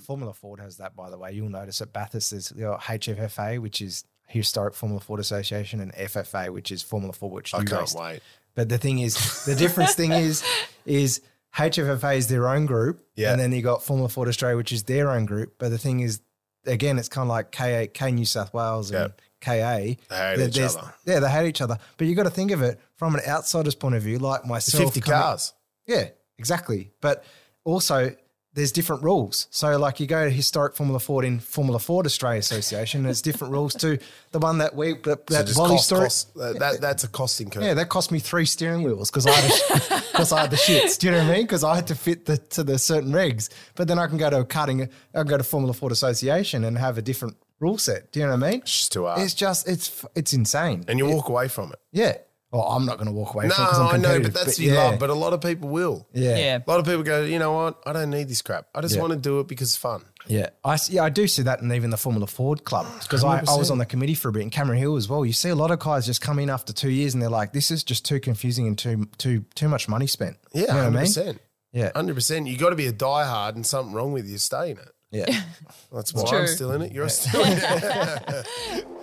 Formula Ford has that, by the way. You'll notice at Bathurst there's you know, HFFA, which is Historic Formula Ford Association, and FFA, which is Formula Ford, which I you can't raced. wait. But the thing is, the difference thing is, is HFFA is their own group, Yeah. and then you got Formula Ford Australia, which is their own group. But the thing is, again, it's kind of like K K New South Wales and KA. They hate each other. Yeah, they hate each other. But you got to think of it from an outsider's point of view, like myself. 50 coming- cars. yeah, exactly. But also, there's different rules. So, like, you go to historic Formula Ford in Formula Ford Australia Association, there's different rules to the one that we that, that Wally cost, story. cost, that, that- that's a costing curve. Yeah, that cost me three steering wheels because I because I had the shits. Do you know what I mean? Because I had to fit the to the certain regs. But then I can go to a cutting. I can go to Formula Ford Association and have a different rule set. Do you know what I mean? It's just too hard. It's just it's it's insane. and you walk away from it. Yeah. Well, I'm not going to walk away No, from because I'm I know, but that's but your yeah, love. But a lot of people will. yeah. Yeah. A lot of people go, you know what? I don't need this crap. I just Yeah. want to do it because it's fun. Yeah, I s- yeah I do see that in even the Formula Ford club because I, I was on the committee for a bit in Cameron Hill as well. You see a lot of guys just come in after two years and they're like, "This is just too confusing and too too too much money spent." Yeah, you know what I hundred mean? percent. Yeah, Hundred percent. You got to be a diehard, and something wrong with you. Stay in it. yeah. That's why I'm true. still in it. You're still in it.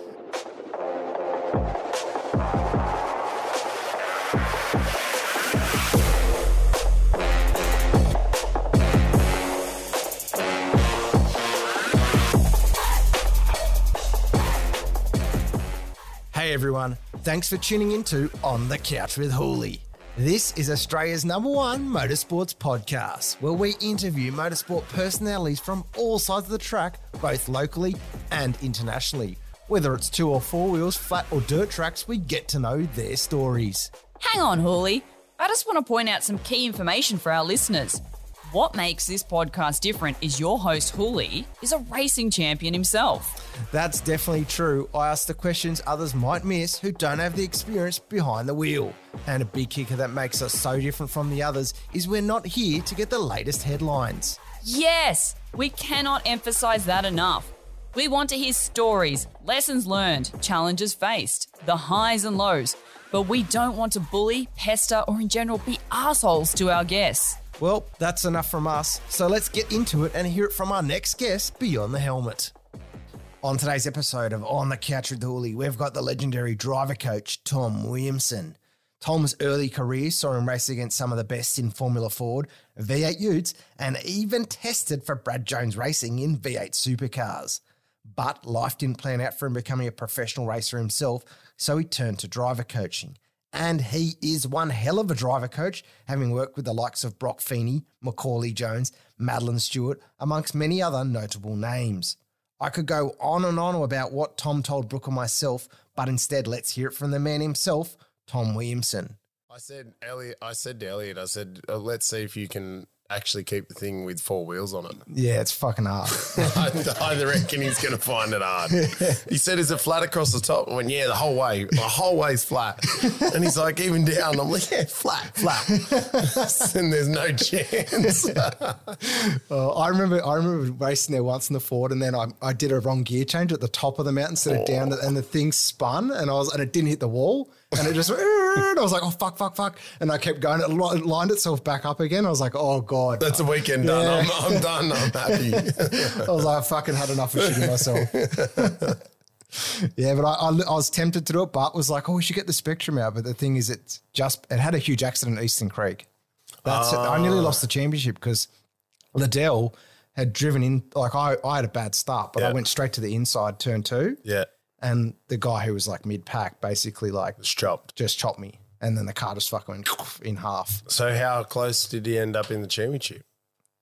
Hey everyone, thanks for tuning into On the Couch with Hooly. This is Australia's number one motorsports podcast, where we interview motorsport personalities from all sides of the track, both locally and internationally. Whether it's two or four wheels, flat or dirt tracks, we get to know their stories. Hang on, Hawley. I just want to point out some key information for our listeners. What makes this podcast different is your host, Hawley, is a racing champion himself. That's definitely true. I ask the questions others might miss who don't have the experience behind the wheel. And a big kicker that makes us so different from the others is we're not here to get the latest headlines. Yes, we cannot emphasize that enough. We want to hear stories, lessons learned, challenges faced, the highs and lows, but we don't want to bully, pester, or in general be assholes to our guests. Well, that's enough from us. So let's get into it and hear it from our next guest, Beyond the Helmet. On today's episode of On the Couch with Hooly, we've got the legendary driver coach, Tom Williamson. Tom's early career saw him race against some of the best in Formula Ford, V8 Utes, and even tested for Brad Jones Racing in V8 supercars. But life didn't plan out for him becoming a professional racer himself, so he turned to driver coaching. And he is one hell of a driver coach, having worked with the likes of Brock Feeney, Macauley Jones, Madeline Stewart, amongst many other notable names. I could go on and on about what Tom told Brooke and myself, but instead let's hear it from the man himself, Tom Williamson. I said, Elliot. I said to Elliot, I said, uh, let's see if you can actually keep the thing with four wheels on it. Yeah, it's fucking hard. I, I reckon he's going to find it hard. He said, "Is it flat across the top?" I went, "Yeah, the whole way. The whole way's flat." And he's like, "Even down?" I'm like, "Yeah, flat, flat." and there's no chance. Uh, I remember I remember racing there once in the Ford, and then I, I did a wrong gear change at the top of the mountain instead of down, and the thing spun, and I was and it didn't hit the wall, and it just and I was like, oh fuck, fuck, fuck, and I kept going. It lined itself back up again. I was like, oh god, That's a weekend done. Yeah. I'm, I'm done. I'm happy. I was like, I fucking had enough of shitting myself. yeah, but I, I, I was tempted to do it, but was like, oh, we should get the Spectrum out. But the thing is, it just, it had a huge accident at Eastern Creek. That's it. I nearly lost the championship because Liddell had driven in, like, I, I had a bad start, but I went straight to the inside turn two. yeah, And the guy who was like mid pack basically, like, it's chopped. just chopped me. And then the car just fucking went in half. So how close did he end up in the championship?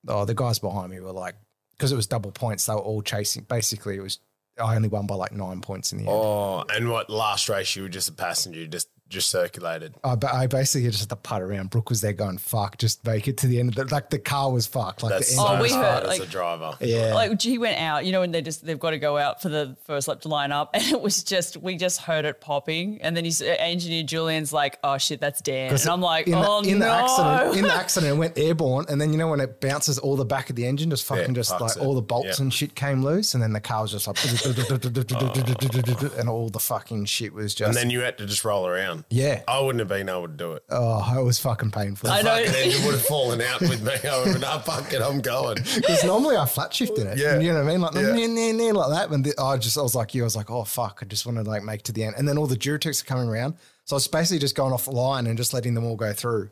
oh, the guys behind me were like, because it was double points, they were all chasing. Basically, it was, I only won by like nine points in the end. Oh, and what last race you were just a passenger, just just circulated. I, ba- I basically just had to putt around. Brooke was there going, fuck, just make it to the end of the, like the car was fucked. Like That's the so end. Oh, we hard heard, as a driver. yeah. Like he went out, you know, when they just they've got to go out for the first lap to line up, and it was just we just heard it popping, and then his uh, engineer Julian's like, "Oh shit, that's Dan," and I'm like, in the, "Oh in no!" the accident, in the accident, it went airborne, and then you know when it bounces, all the back of the engine just fucking Yeah, just like it. all the bolts Yeah. and shit came loose, and then the car was just like, and all the fucking shit was just. and then you had to just roll around. Down. Yeah. I wouldn't have been able to do it. Oh, it was fucking painful. I know. Fucking engine would have fallen out with me. I would have been, "Ah, fuck it, I'm going. Because normally I flat shifted it. Yeah. You know what I mean? Like, Yeah. nah, nah, nah, like that. And the, I just, I was like you, I was like, oh, fuck. I just want to like make to the end. And then all the Duratecs are coming around. So I was basically just going off the line and just letting them all go through.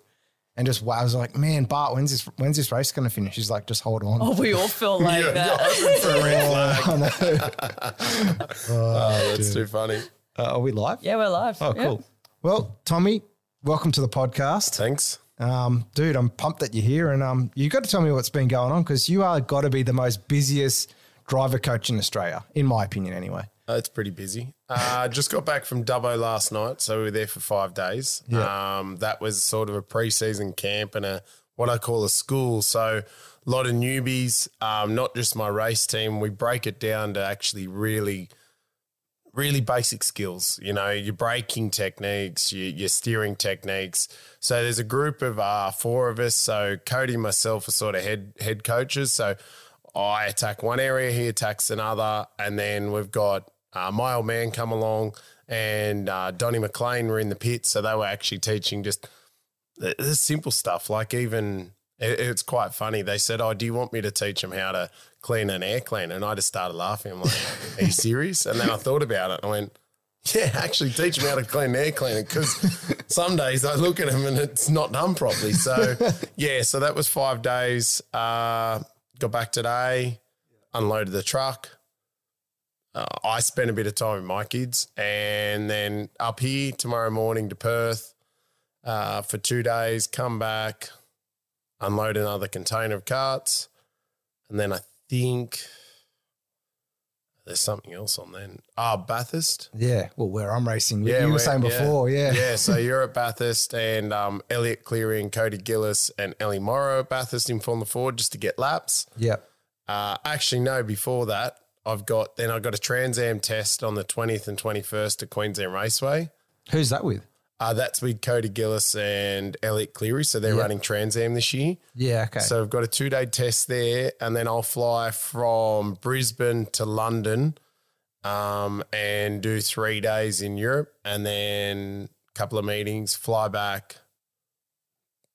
And just, I was like, man, Bart, when's this, when's this race going to finish? He's like, just hold on. Oh, we all feel like Yeah, that. hoping for a red I flag. know. Oh, that's too funny. Uh, are we live? Yeah, we're live. Oh, Yeah. cool. Well, Tommy, welcome to the podcast. Thanks. Um, dude, I'm pumped that you're here, and um, you got to tell me what's been going on because you are got to be the most busiest driver coach in Australia, in my opinion, anyway. Uh, it's pretty busy. Uh, just got back from Dubbo last night, so we were there for five days. Yeah. Um, that was sort of a pre-season camp and a what I call a school. So a lot of newbies, um, not just my race team. We break it down to actually really, really basic skills. You know, your braking techniques, your, your steering techniques. So there's a group of uh, four of us. So Cody myself are sort of head head coaches. So I attack one area, he attacks another, and then we've got uh, my old man come along and uh, Donnie McLean were in the pit, so they were actually teaching just the, the simple stuff. Like even it, it's quite funny. They said, "Oh, do you want me to teach them how to clean an air cleaner?" And I just started laughing. I'm like, "Are you serious?" And then I thought about it. and I went. Yeah, actually teach them how to clean an air cleaner because some days I look at them and it's not done properly. So, yeah, so that was five days. Uh, got back today, unloaded the truck. Uh, I spent a bit of time with my kids and then up here tomorrow morning to Perth uh, for two days, come back, unload another container of carts. And then I think there's something else on then. Ah, Bathurst. Yeah, well, where I'm racing, Yeah, you we're- saying before, yeah. Yeah, so you're at Bathurst and um, Elliot Cleary, Cody Gillis and Ellie Morrow at Bathurst in Formula Ford just to get laps. yeah. Uh, actually, no, before that, I've got then I've got a Trans Am test on the 20th and 21st at Queensland Raceway. Who's that with? Uh, that's with Cody Gillis and Elliot Cleary. So they're Yeah. running Trans Am this year. Yeah, okay. So I've got a two day test there, and then I'll fly from Brisbane to London um, and do three days in Europe, and then a couple of meetings, fly back,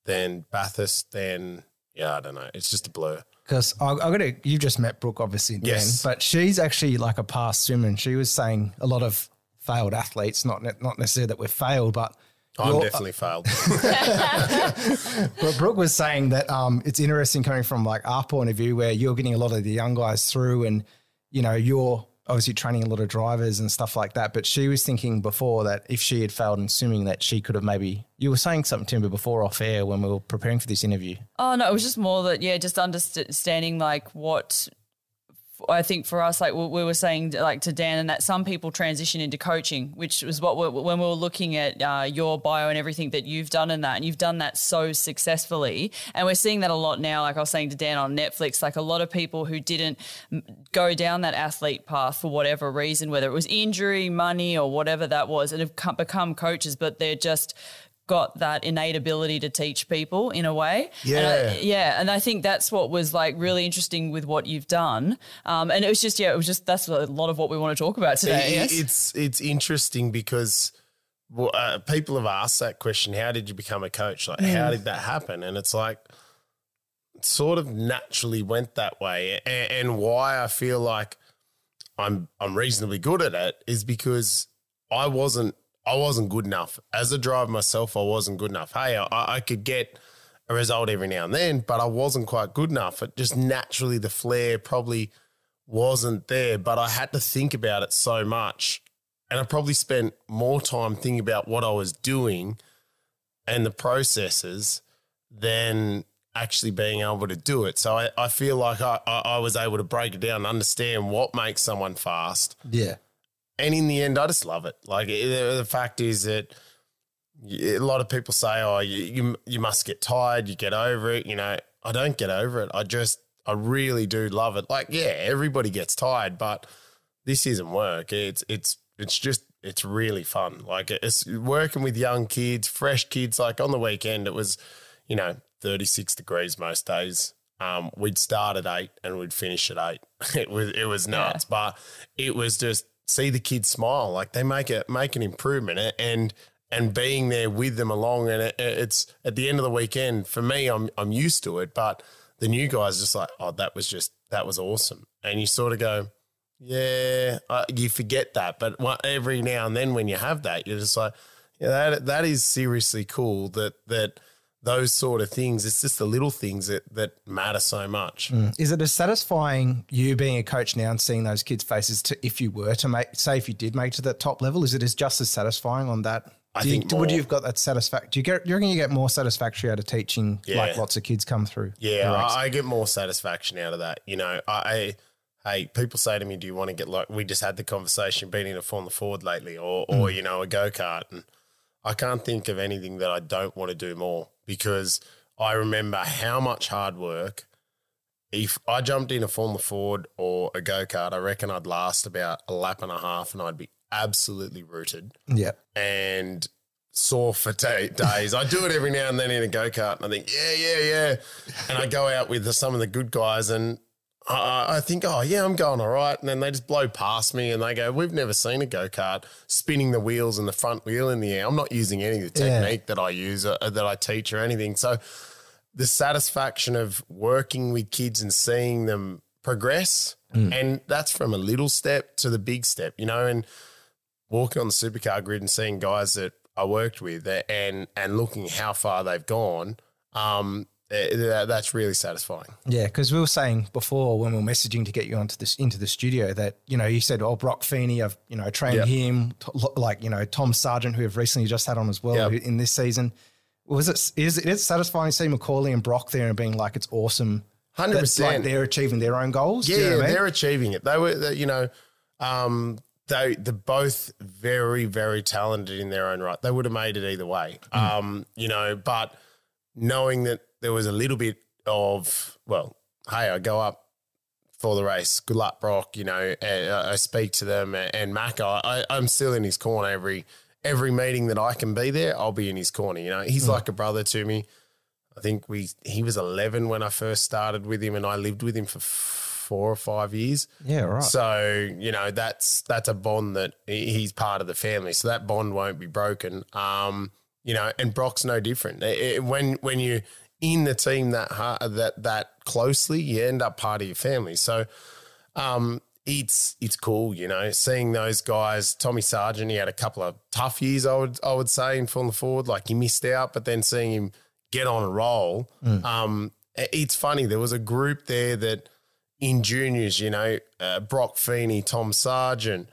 then Bathurst, then yeah, I don't know. It's just a blur. Because I, I got to, You've just met Brooke, obviously, then, Yes. but she's actually like a past swimmer, and she was saying a lot of failed athletes, not ne- not necessarily that we're failed, but I'm you're- definitely failed. But Brooke was saying that um, it's interesting coming from like our point of view, where you're getting a lot of the young guys through, and you know you're obviously training a lot of drivers and stuff like that. But she was thinking before that if she had failed in swimming, that she could have maybe. You were saying something to me before off air when we were preparing for this interview. Oh no, it was just more that yeah, just understanding like what I think for us, like we we were saying, like to Dan, and that some people transition into coaching, which was what when we were looking at uh, your bio and everything that you've done in that, and you've done that so successfully, and we're seeing that a lot now. Like I was saying to Dan on Netflix, like a lot of people who didn't go down that athlete path for whatever reason, whether it was injury, money, or whatever that was, and have come, become coaches, but they're just got that innate ability to teach people in a way. And I- Yeah. yeah, and I think that's what was like really interesting with what you've done. Um, and it was just yeah, it was just that's a lot of what we want to talk about today. It- yes? It's it's interesting because well, uh, people have asked that question: How did you become a coach? Like, how did that happen? And it's like, it sort of naturally went that way. And, and why I feel like I'm I'm reasonably good at it is because I wasn't I wasn't good enough as a driver myself. I wasn't good enough. Hey, I, I could get a result every now and then, but I wasn't quite good enough. It just naturally the flair probably wasn't there, but I had to think about it so much. And I probably spent more time thinking about what I was doing and the processes than actually being able to do it. So I, I feel like I, I, I was able to break it down and understand what makes someone fast. Yeah, And in the end, I just love it. Like it, the fact is that a lot of people say, "Oh, you, you you must get tired, you get over it." You know, I don't get over it. I just I really do love it. Like, yeah, everybody gets tired, but this isn't work. It's it's it's just it's really fun. Like it's working with young kids, fresh kids. Like on the weekend, it was, you know, thirty six degrees most days. Um, we'd start at eight and we'd finish at eight. It was it was nuts, but it was just see the kids smile. Like they make it make an improvement, and and being there with them along. And it, it's at the end of the weekend for me, I'm I'm used to it, but the new guys just like, oh, that was just that was awesome, and you sort of go, yeah, you forget that, but every now and then when you have that, you're just like, yeah, that that is seriously cool. That that those sort of things. It's just the little things that that matter so much. Mm. Is it as satisfying you being a coach now and seeing those kids' faces to if you were to make say if you did make it to that top level? Is it as just as satisfying on that? I Do you- think would you have got that satisfaction? Do you get? Do you reckon you get more satisfaction out of teaching like Yeah. lots of kids come through? Yeah. I, I get more satisfaction out of that. You know, I, I hey, people say to me, "Do you want to get like?" We just had the conversation, been in a Formula Ford lately, or or mm. you know, a go kart, and I can't think of anything that I don't want to do more because I remember how much hard work. If I jumped in a Formula Ford or a go kart, I reckon I'd last about a lap and a half, and I'd be absolutely rooted yeah. and sore for ta days. I do it every now and then in a go kart, and I think, yeah, yeah, yeah. And I go out with the, some of the good guys, and I, I think, oh yeah, I'm going all right. And then they just blow past me, and they go, we've never seen a go kart spinning the wheels and the front wheel in the air. I'm not using any of the Yeah. technique that I use, uh, that I teach, or anything. So the satisfaction of working with kids and seeing them progress. And that's from a little step to the big step, you know, and walking on the supercar grid and seeing guys that I worked with and and looking how far they've gone, um, that, that's really satisfying. Yeah, because we were saying before when we were messaging to get you onto this into the studio that you know you said, "Oh, Brock Feeney, I've you know trained Yep. him." Like you know Tom Sargent, who we've recently just had on as well Yep. in this season. Was it is it is satisfying seeing Macauley and Brock there and being like it's awesome. Hundred that, like percent. they're achieving their own goals. Yeah, you know I mean? they're achieving it. They were, they, you know, um, they they're both very very talented in their own right. They would have made it either way. Um, you know, but knowing that there was a little bit of well, hey, I go up for the race. Good luck, Brock. You know, and I I speak to them and Mac. I, I'm still in his corner every every meeting that I can be there. I'll be in his corner. You know, he's like a brother to me. I think we he was 11 when I first started with him, and I lived with him for four or five years. yeah, right. So you know that's that's a bond that he's part of the family. So that bond won't be broken. Um, you know, and Brock's no different. It- it- when when you're in the team that hard, that that closely, you end up part of your family. So um, it's it's cool, you know, seeing those guys. Tommy Sargent, he had a couple of tough years, I would I would say, in Formula Ford, Like he missed out, but then seeing him get on a roll, um, it's funny. There was a group there that in juniors, you know, uh, Brock Feeney, Tom Sargent,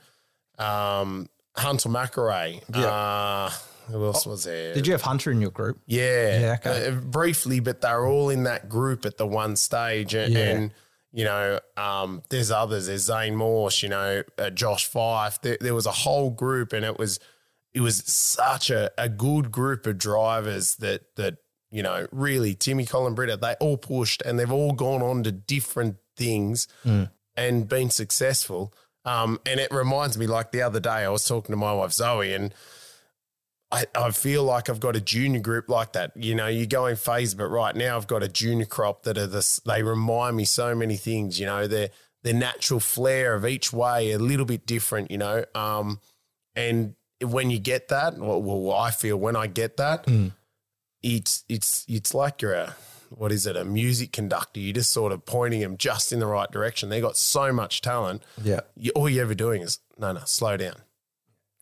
um, Hunter McElrea. Uh, who else was there? Did you have Hunter in your group? Yeah, Yeah, okay. uh, briefly, but they're all in that group at the one stage, and, Yeah. and you know, um, there's others. There's Zane Morse, you know, uh, Josh Fife. There, there was a whole group, and it was it was such a, a good group of drivers that that you know really Timmy Colin Britta. They all pushed, and they've all gone on to different things and been successful. Um, and it reminds me, like the other day, I was talking to my wife Zoe, and I, I feel like I've got a junior group like that. You know, you're going phase, but right now I've got a junior crop that are this. They remind me so many things. You know, their their natural flair of each way a little bit different. You know, um, and when you get that, well, well I feel when I get that, it's it's it's like you're a what is it a music conductor. You're just sort of pointing them just in the right direction. They got so much talent Yeah. you, all you're ever doing is no, no, slow down.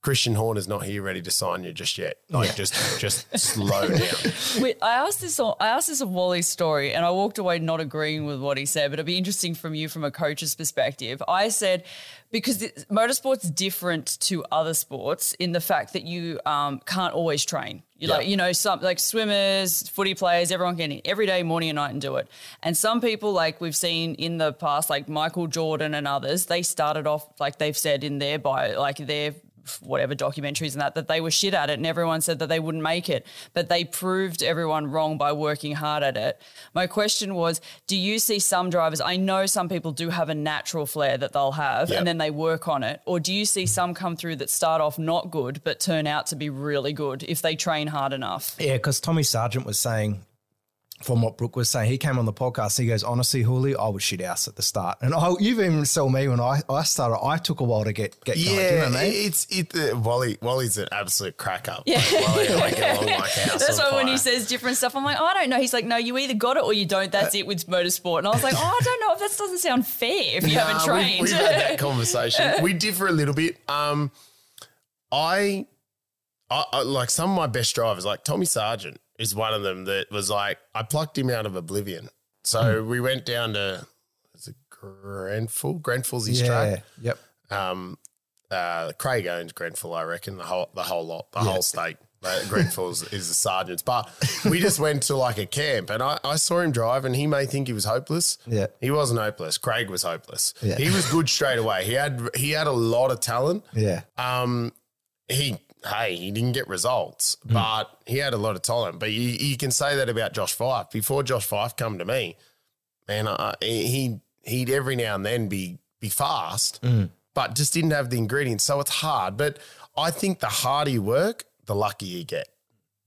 Christian Horn Horner's not here ready to sign you just yet. Like just just slow down. Wait, I asked this. on- I asked this of Wally's story, and I walked away not agreeing with what he said. But it'd be interesting from you, from a coach's perspective. I said because the, motorsport's different to other sports in the fact that you um, can't always train. You Yeah. like you know some like swimmers, footy players, everyone can every day, morning and night, and do it. And some people like we've seen in the past, like Michael Jordan and others, they started off like they've said in their bio, like their whatever documentaries and that that they were shit at it and everyone said that they wouldn't make it but they proved everyone wrong by working hard at it my question was do you see some drivers i know some people do have a natural flair that they'll have Yep. and then they work on it or do you see some come through that start off not good but turn out to be really good if they train hard enough Yeah, because Tommy Sargent was saying from what Brooke was saying, he came on the podcast. He goes, honestly, Hooly, I was shit house at the start, and I, you've even saw me when I, I started. I took a while to get get going. Yeah, do you know what I mean? it's it. Uh, Wally Wally's an absolute crack up. Yeah. Like, Wally, I like That's why when he says different stuff, I'm like, oh, I don't know. He's like, no, you either got it or you don't. That's it with motorsport. And I was like, oh, I don't know if that doesn't sound fair if you haven't Nah, trained. We, have had that conversation. we differ a little bit. Um, I, I, I like some of my best drivers, like Tommy Sargent, is one of them that was like I plucked him out of oblivion. So Hmm. we went down to is it Grenfell? Grenfell's his yeah. track. Yep. Um, uh, Craig owns Grenfell, I reckon the whole the whole lot, the Yeah. whole state. Grenfell's is the Sargents, but we just went to like a camp, and I, I saw him drive, and he may think he was hopeless. Yeah. he wasn't hopeless. Craig was hopeless. Yeah. He was good straight away. He had he had a lot of talent. Yeah. Um, he hey, he didn't get results, Hmm. but he had a lot of talent. But you, you can say that about Josh Fife. Before Josh Fife come to me, man, he he'd every now and then be be fast, Hmm. but just didn't have the ingredients. So it's hard. But I think the harder you work, the luckier you get.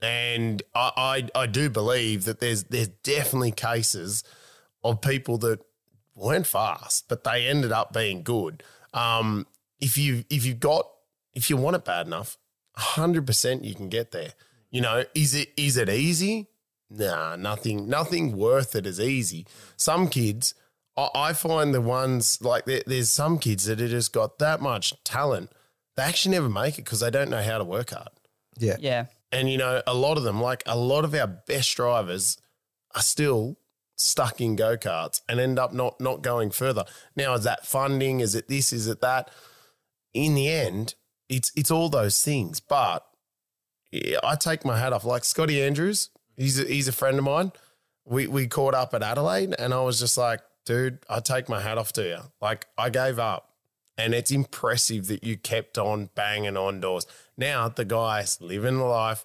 And I, I I do believe that there's there's definitely cases of people that weren't fast, but they ended up being good. Um, if you if you've got if you want it bad enough, hundred percent you can get there. You know, is it is it easy? Nah, nothing nothing worth it is easy. Some kids, I, I find the ones like there, there's some kids that have just got that much talent, they actually never make it because they don't know how to work hard. Yeah. yeah. And you know, a lot of them, like a lot of our best drivers, are still stuck in go karts and end up not not going further. Now, is that funding? Is it this? Is it that? In the end, it's it's all those things. But yeah, I take my hat off. Like Scotty Andrews, he's a, he's a friend of mine. We we caught up at Adelaide, and I was just like, dude, I take my hat off to you. Like I gave up, and it's impressive that you kept on banging on doors. Now the guy's living the life,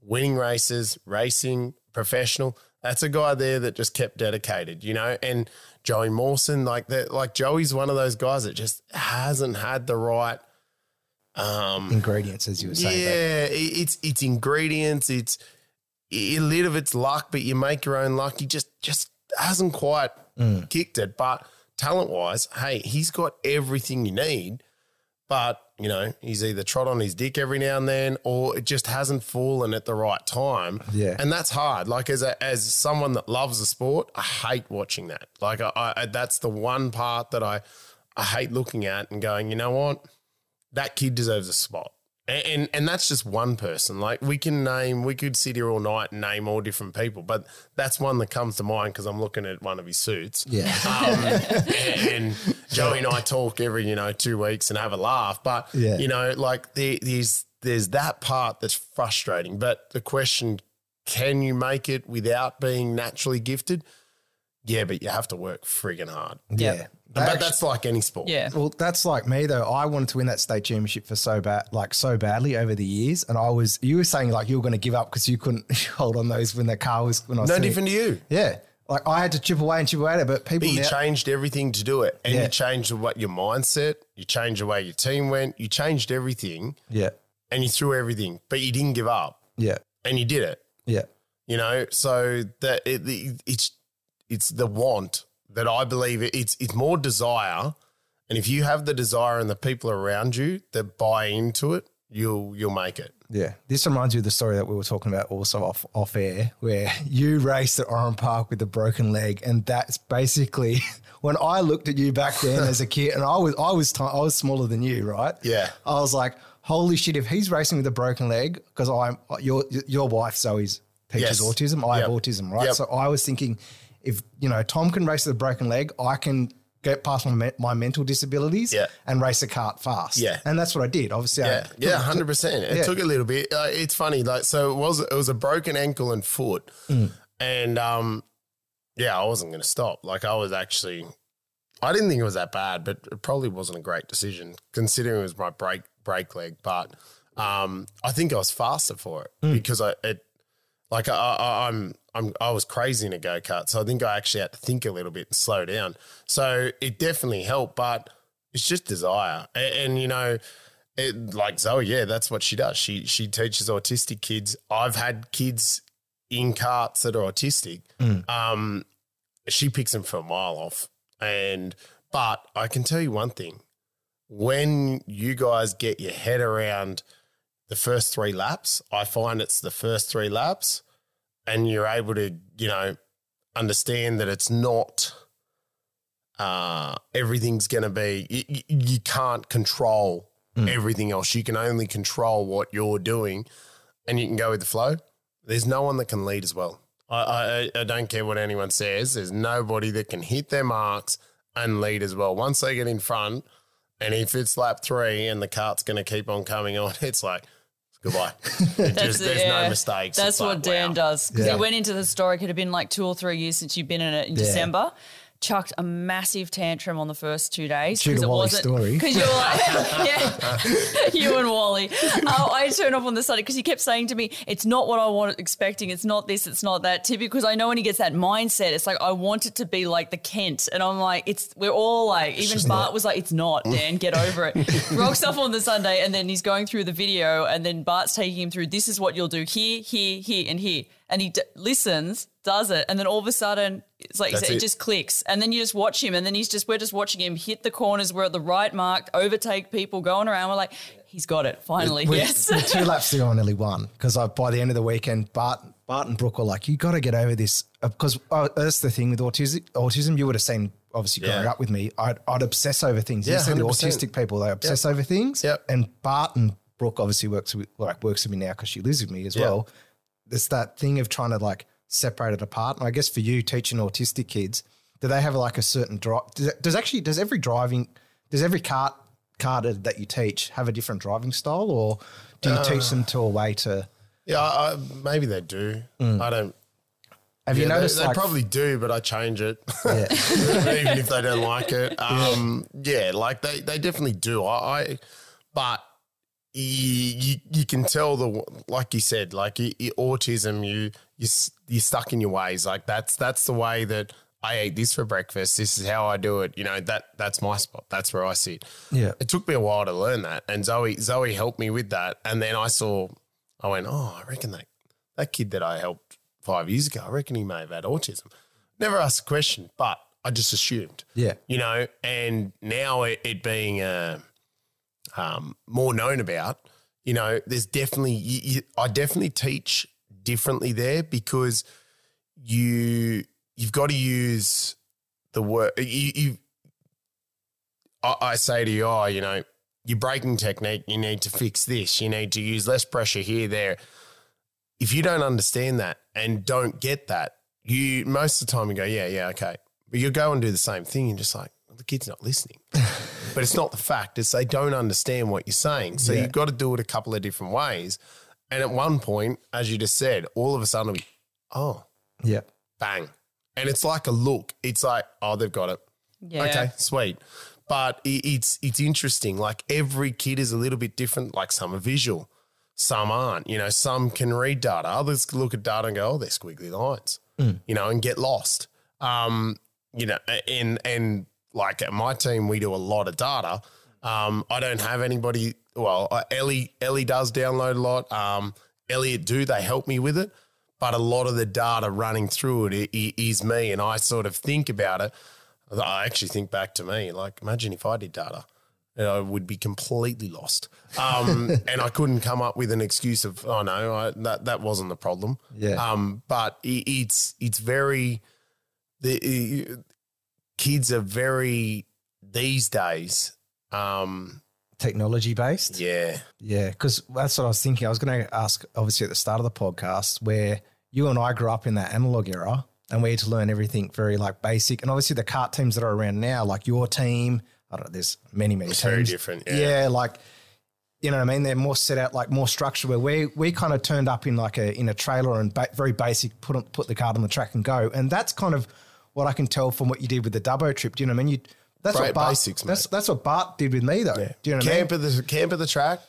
winning races, racing, professional. That's a guy there that just kept dedicated, you know. And Joey Mawson, like that, like Joey's one of those guys that just hasn't had the right um Ingredients, as you were saying. yeah, it- it's it's ingredients. It's a little of it's luck, but you make your own luck. He just just hasn't quite kicked it. But talent wise, hey, he's got everything you need. But you know, he's either trot on his dick every now and then, or it just hasn't fallen at the right time. Yeah. and that's hard. Like as a, as someone that loves the sport, I hate watching that. Like I, I that's the one part that I I hate looking at and going, you know what, that kid deserves a spot. And, and and that's just one person. Like we can name, we could sit here all night and name all different people, but that's one that comes to mind because I'm looking at one of his suits. Yeah. Um, and Joey and I talk every you know two weeks and have a laugh. But Yeah. you know, like there, there's there's that part that's frustrating. But the question, can you make it without being naturally gifted? Yeah, but you have to work friggin' hard. Yeah. Yeah. But Actually- that's like any sport. Yeah. Well, that's like me though. I wanted to win that state championship for so bad, like so badly over the years, and I was. You were saying like you were going to give up because you couldn't hold on those when the car was when I was No sitting- different to you. Yeah, like I had to chip away and chip away at it, but people But you now, changed everything to do it. And Yeah. you changed what your mindset, you changed the way your team went, you changed everything yeah, and you threw everything, but you didn't give up yeah, and you did it. yeah, You know, so that it, the- it's it's the want that I believe it's it's more desire. And if you have the desire and the people around you that buy into it, you'll you'll make it. yeah. This reminds you of the story that we were talking about also off off air, where you raced at Oran Park with a broken leg, and that's basically when I looked at you back then as a kid, and I was I was ti- I was smaller than you, right? Yeah. I was like, holy shit! If he's racing with a broken leg, because I'm your your wife Zoe's Peach's Yes. autism, I have autism, right? Yep. So I was thinking, if you know Tom can race with a broken leg, I can get past my, me- my mental disabilities Yeah. and race a cart fast. Yeah. and that's what I did. Obviously, Yeah, I, yeah, hundred percent. It Yeah. took a little bit. Uh, it's funny, like so it was it was a broken ankle and foot, Mm. and um, yeah, I wasn't going to stop. Like I was actually, I didn't think it was that bad, but it probably wasn't a great decision considering it was my break break leg. But um, I think I was faster for it Mm. because I it like I, I, I'm I'm I was crazy in a go kart, so I think I actually had to think a little bit and slow down. So it definitely helped, but it's just desire, and, and you know, it, like Zoe, yeah, that's what she does. She she teaches autistic kids. I've had kids in carts that are autistic, Mm. um, she picks them for a mile off. And but I can tell you one thing: when you guys get your head around the first three laps, I find it's the first three laps, and you're able to, you know, understand that it's not uh, everything's going to be, you, you can't control everything else. You can only control what you're doing and you can go with the flow. There's no one that can lead as well. I, I, I don't care what anyone says. There's nobody that can hit their marks and lead as well. Once they get in front, and if it's lap three and the cart's going to keep on coming on, it's like, goodbye. It just, there's yeah. no mistakes. That's It's what like, Dan wow. does. Because Yeah. he went into the store, it could have been like two or three years since you've been in it in Yeah. December. Chucked a massive tantrum on the first two days to it wasn't because you were like, yeah, you and Wally. Oh, I turned off on the Sunday because he kept saying to me, "It's not what I was expecting. It's not this. It's not that." Typically, because I know when he gets that mindset, it's like I want it to be like the Kent, and I'm like, it's we're all like, even Bart was like, "It's not, Dan. Get over it." Rocks off on the Sunday, and then he's going through the video, and then Bart's taking him through. This is what you'll do here, here, here, and here, and he d- listens, does it, and then all of a sudden, it's like you said, it it. just clicks, and then you just watch him, and then he's just we're just watching him hit the corners. We're at the right mark, overtake people, going around. We're like, he's got it finally. With, yes. with two laps to go, I nearly won because by the end of the weekend, Bart, Bart and Brooke were like, "You got to get over this." Because uh, that's the thing with autism. Autism, you would have seen obviously growing Yeah. up with me. I'd, I'd obsess over things. Yeah, you see the 100%. autistic people, they obsess over things. Yep. And Bart and Brooke obviously works with like works with me now because she lives with me as Yeah. well. There's that thing of trying to like separate it apart. And I guess for you teaching autistic kids, do they have like a certain drive? Does, does actually does every driving does every cart carter that you teach have a different driving style, or do you teach them to a way to? Yeah, I, maybe they do. I don't. Have Yeah, you noticed they, like probably do, but I change it, yeah, even if they don't like it. Um, yeah. like they, they definitely do. I, I but you, you you can tell the like you said, like you, you, autism, you you you're stuck in your ways. Like that's that's the way that I ate this for breakfast. This is how I do it. You know that that's my spot. That's where I sit. Yeah. It took me a while to learn that, and Zoe Zoe helped me with that. And then I saw, I went, oh, I reckon that that kid that I helped five years ago, I reckon he may have had autism. Never asked a question, but I just assumed. yeah, You know, and now it, it being um, more known about, you know, there's definitely, you, you, I definitely teach differently there because you, you've got to use the word, you, you I, I say to you, oh, you know, your braking technique, you need to fix this. You need to use less pressure here, there. If you don't understand that and don't get that, you most of the time you go, yeah, yeah, okay. But you go and do the same thing and just like, kid's not listening. but it's not the fact, it's they don't understand what you're saying. So Yeah. you've got to do it a couple of different ways. And at one point, as you just said, all of a sudden, it'll be, oh, yeah, bang. And it's like a look. It's like, oh, they've got it. Yeah. Okay, sweet. But i- it's it's interesting. Like every kid is a little bit different. Like some are visual, some aren't. You know, some can read data. Others look at data and go, "Oh, they're squiggly lines," you know, and get lost. Um, you know, and and like at my team, we do a lot of data. Um, I don't have anybody. Well, uh, Ellie Ellie does download a lot. Um, Elliot do. They help me with it, but a lot of the data running through it is me, and I sort of think about it. I actually think back to me. Like, imagine if I did data, you know, I would be completely lost. Um, and I couldn't come up with an excuse of, oh no, I, that that wasn't the problem. Yeah. Um, but i it's it's very the kids are very these days. Um, technology based. yeah, Yeah, because that's what I was thinking. I was going to ask, obviously, at the start of the podcast, where you and I grew up in that analog era, and we had to learn everything very like basic. And obviously, the cart teams that are around now, like your team, I don't know, there's many, many It's teams. very different, yeah. like you know what I mean. They're more set out, like more structured. Where we we kind of turned up in like a in a trailer and ba- very basic, put on, put the cart on the track and go. And that's kind of what I can tell from what you did with the Dubbo trip. Do you know what I mean? You that's Great what Bart, basics, mate. That's that's what Bart did with me though. Do you know what I mean? camp at the camp at the track.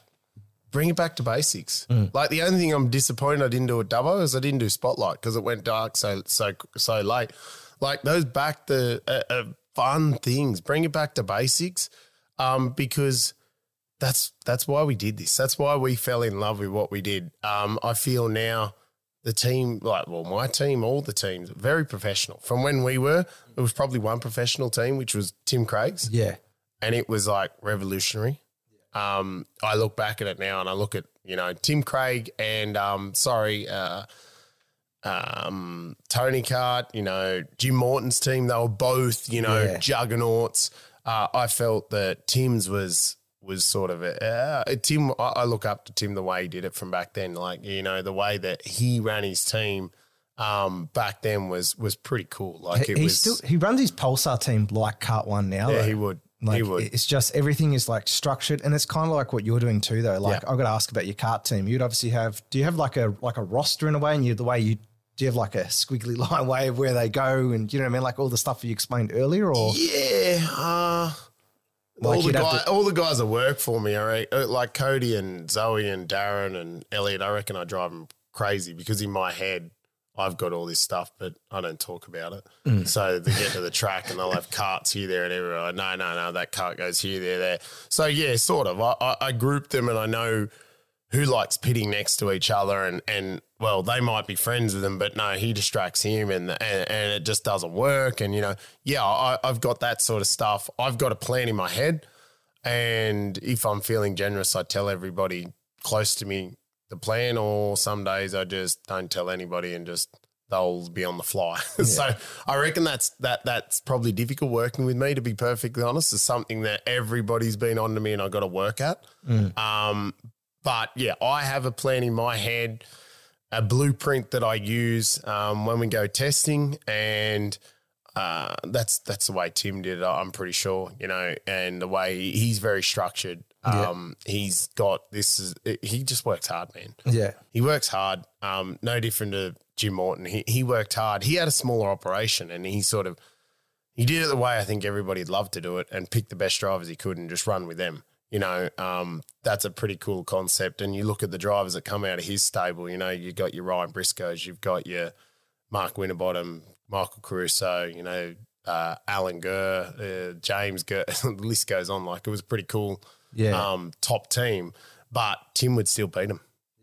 Bring it back to basics. Mm. Like the only thing I'm disappointed I didn't do at Dubbo is I didn't do Spotlight because it went dark so so so late. Like those back the uh, uh, fun things. Bring it back to basics, um, because that's that's why we did this. That's why we fell in love with what we did. Um, I feel now the team, like, well, my team, all the teams, very professional. From when we were, it was probably one professional team, which was Tim Craig's, Yeah. and it was like revolutionary. Um, I look back at it now and I look at, you know, Tim Craig and, um, sorry, uh, um, Tony Kart, you know, Jim Morton's team, they were both, you know, Yeah. juggernauts. Uh, I felt that Tim's was was sort of a, uh, Tim. I, I look up to Tim the way he did it from back then. Like you know, the way that he ran his team um, back then was was pretty cool. Like He, was. still he runs his Pulsar team like Cart One now. yeah, though. he would. Like he would. it's just everything is like structured, and it's kind of like what you're doing too, though. Like Yeah. I've got to ask about your cart team. You'd obviously have. Do you have like a like a roster in a way, and you the way you do you have like a squiggly line way of where they go, and you know what I mean, like all the stuff you explained earlier, or Yeah. Uh, Like all, the guy, all the guys that work for me, right, uh, like Cody and Zoe and Darren and Elliot, I reckon I drive them crazy because in my head, I've got all this stuff, but I don't talk about it. Mm. So they get to the track and they'll have carts here, there, and everywhere. No, no, no, that cart goes here, there, there. So yeah, sort of. I, I, I group them and I know who likes pitting next to each other and and well they might be friends with them but no he distracts him and and, and it just doesn't work. And you know yeah I, I've got that sort of stuff. I've got a plan in my head. And if I'm feeling generous I tell everybody close to me the plan or some days I just don't tell anybody and just they'll be on the fly. So I reckon that's that that's probably difficult working with me to be perfectly honest. It's something that everybody's been on to me and I've got to work at. Um, but yeah, I have a plan in my head, a blueprint that I use um, when we go testing, and uh, that's that's the way Tim did it. I'm pretty sure, you know, and the way he's very structured. Um, He's got this. Is, he just works hard, man. yeah, He works hard. Um, no different to Jim Morton. He he worked hard. He had a smaller operation, and he sort of he did it the way I think everybody'd love to do it, and pick the best drivers he could and just run with them. You know, um, that's a pretty cool concept. And you look at the drivers that come out of his stable. You know, you've got your Ryan Briscoes, you've got your Mark Winterbottom, Michael Caruso. You know, uh, Alan Gurr, uh, James Gurr. the list goes on. Like it was a pretty cool yeah, um, top team, but Tim would still beat him.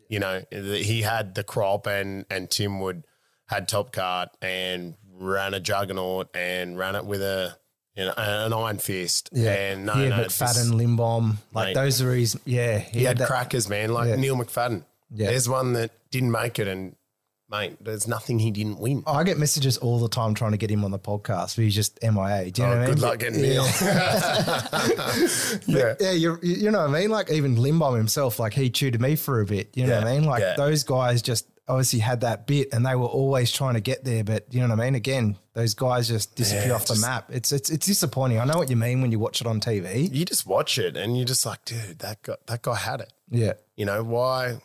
You know, he had the crop, and and Tim would had top card and ran a juggernaut and ran it with a you know an iron fist. yeah. and no, he had no, McFadden, Limbom, like Mate. those are his. Yeah, he had that- crackers, man, like Yeah. Neil McFadden. Yeah. There's one that didn't make it, and mate, there's nothing he didn't win. I get messages all the time trying to get him on the podcast, but he's just MIA. Do you know Oh, what I mean? good luck getting Neil. yeah. Yeah, you you know what I mean. Like even Limbom himself, like he tutored me for a bit. You know what I mean? Like yeah. those guys just obviously had that bit, and they were always trying to get there. But you know what I mean? Again, those guys just disappear Yeah, off the map. It's it's it's disappointing. I know what you mean when you watch it on TV. You just watch it, and you're just like, dude, that guy, that guy had it. Yeah, you know why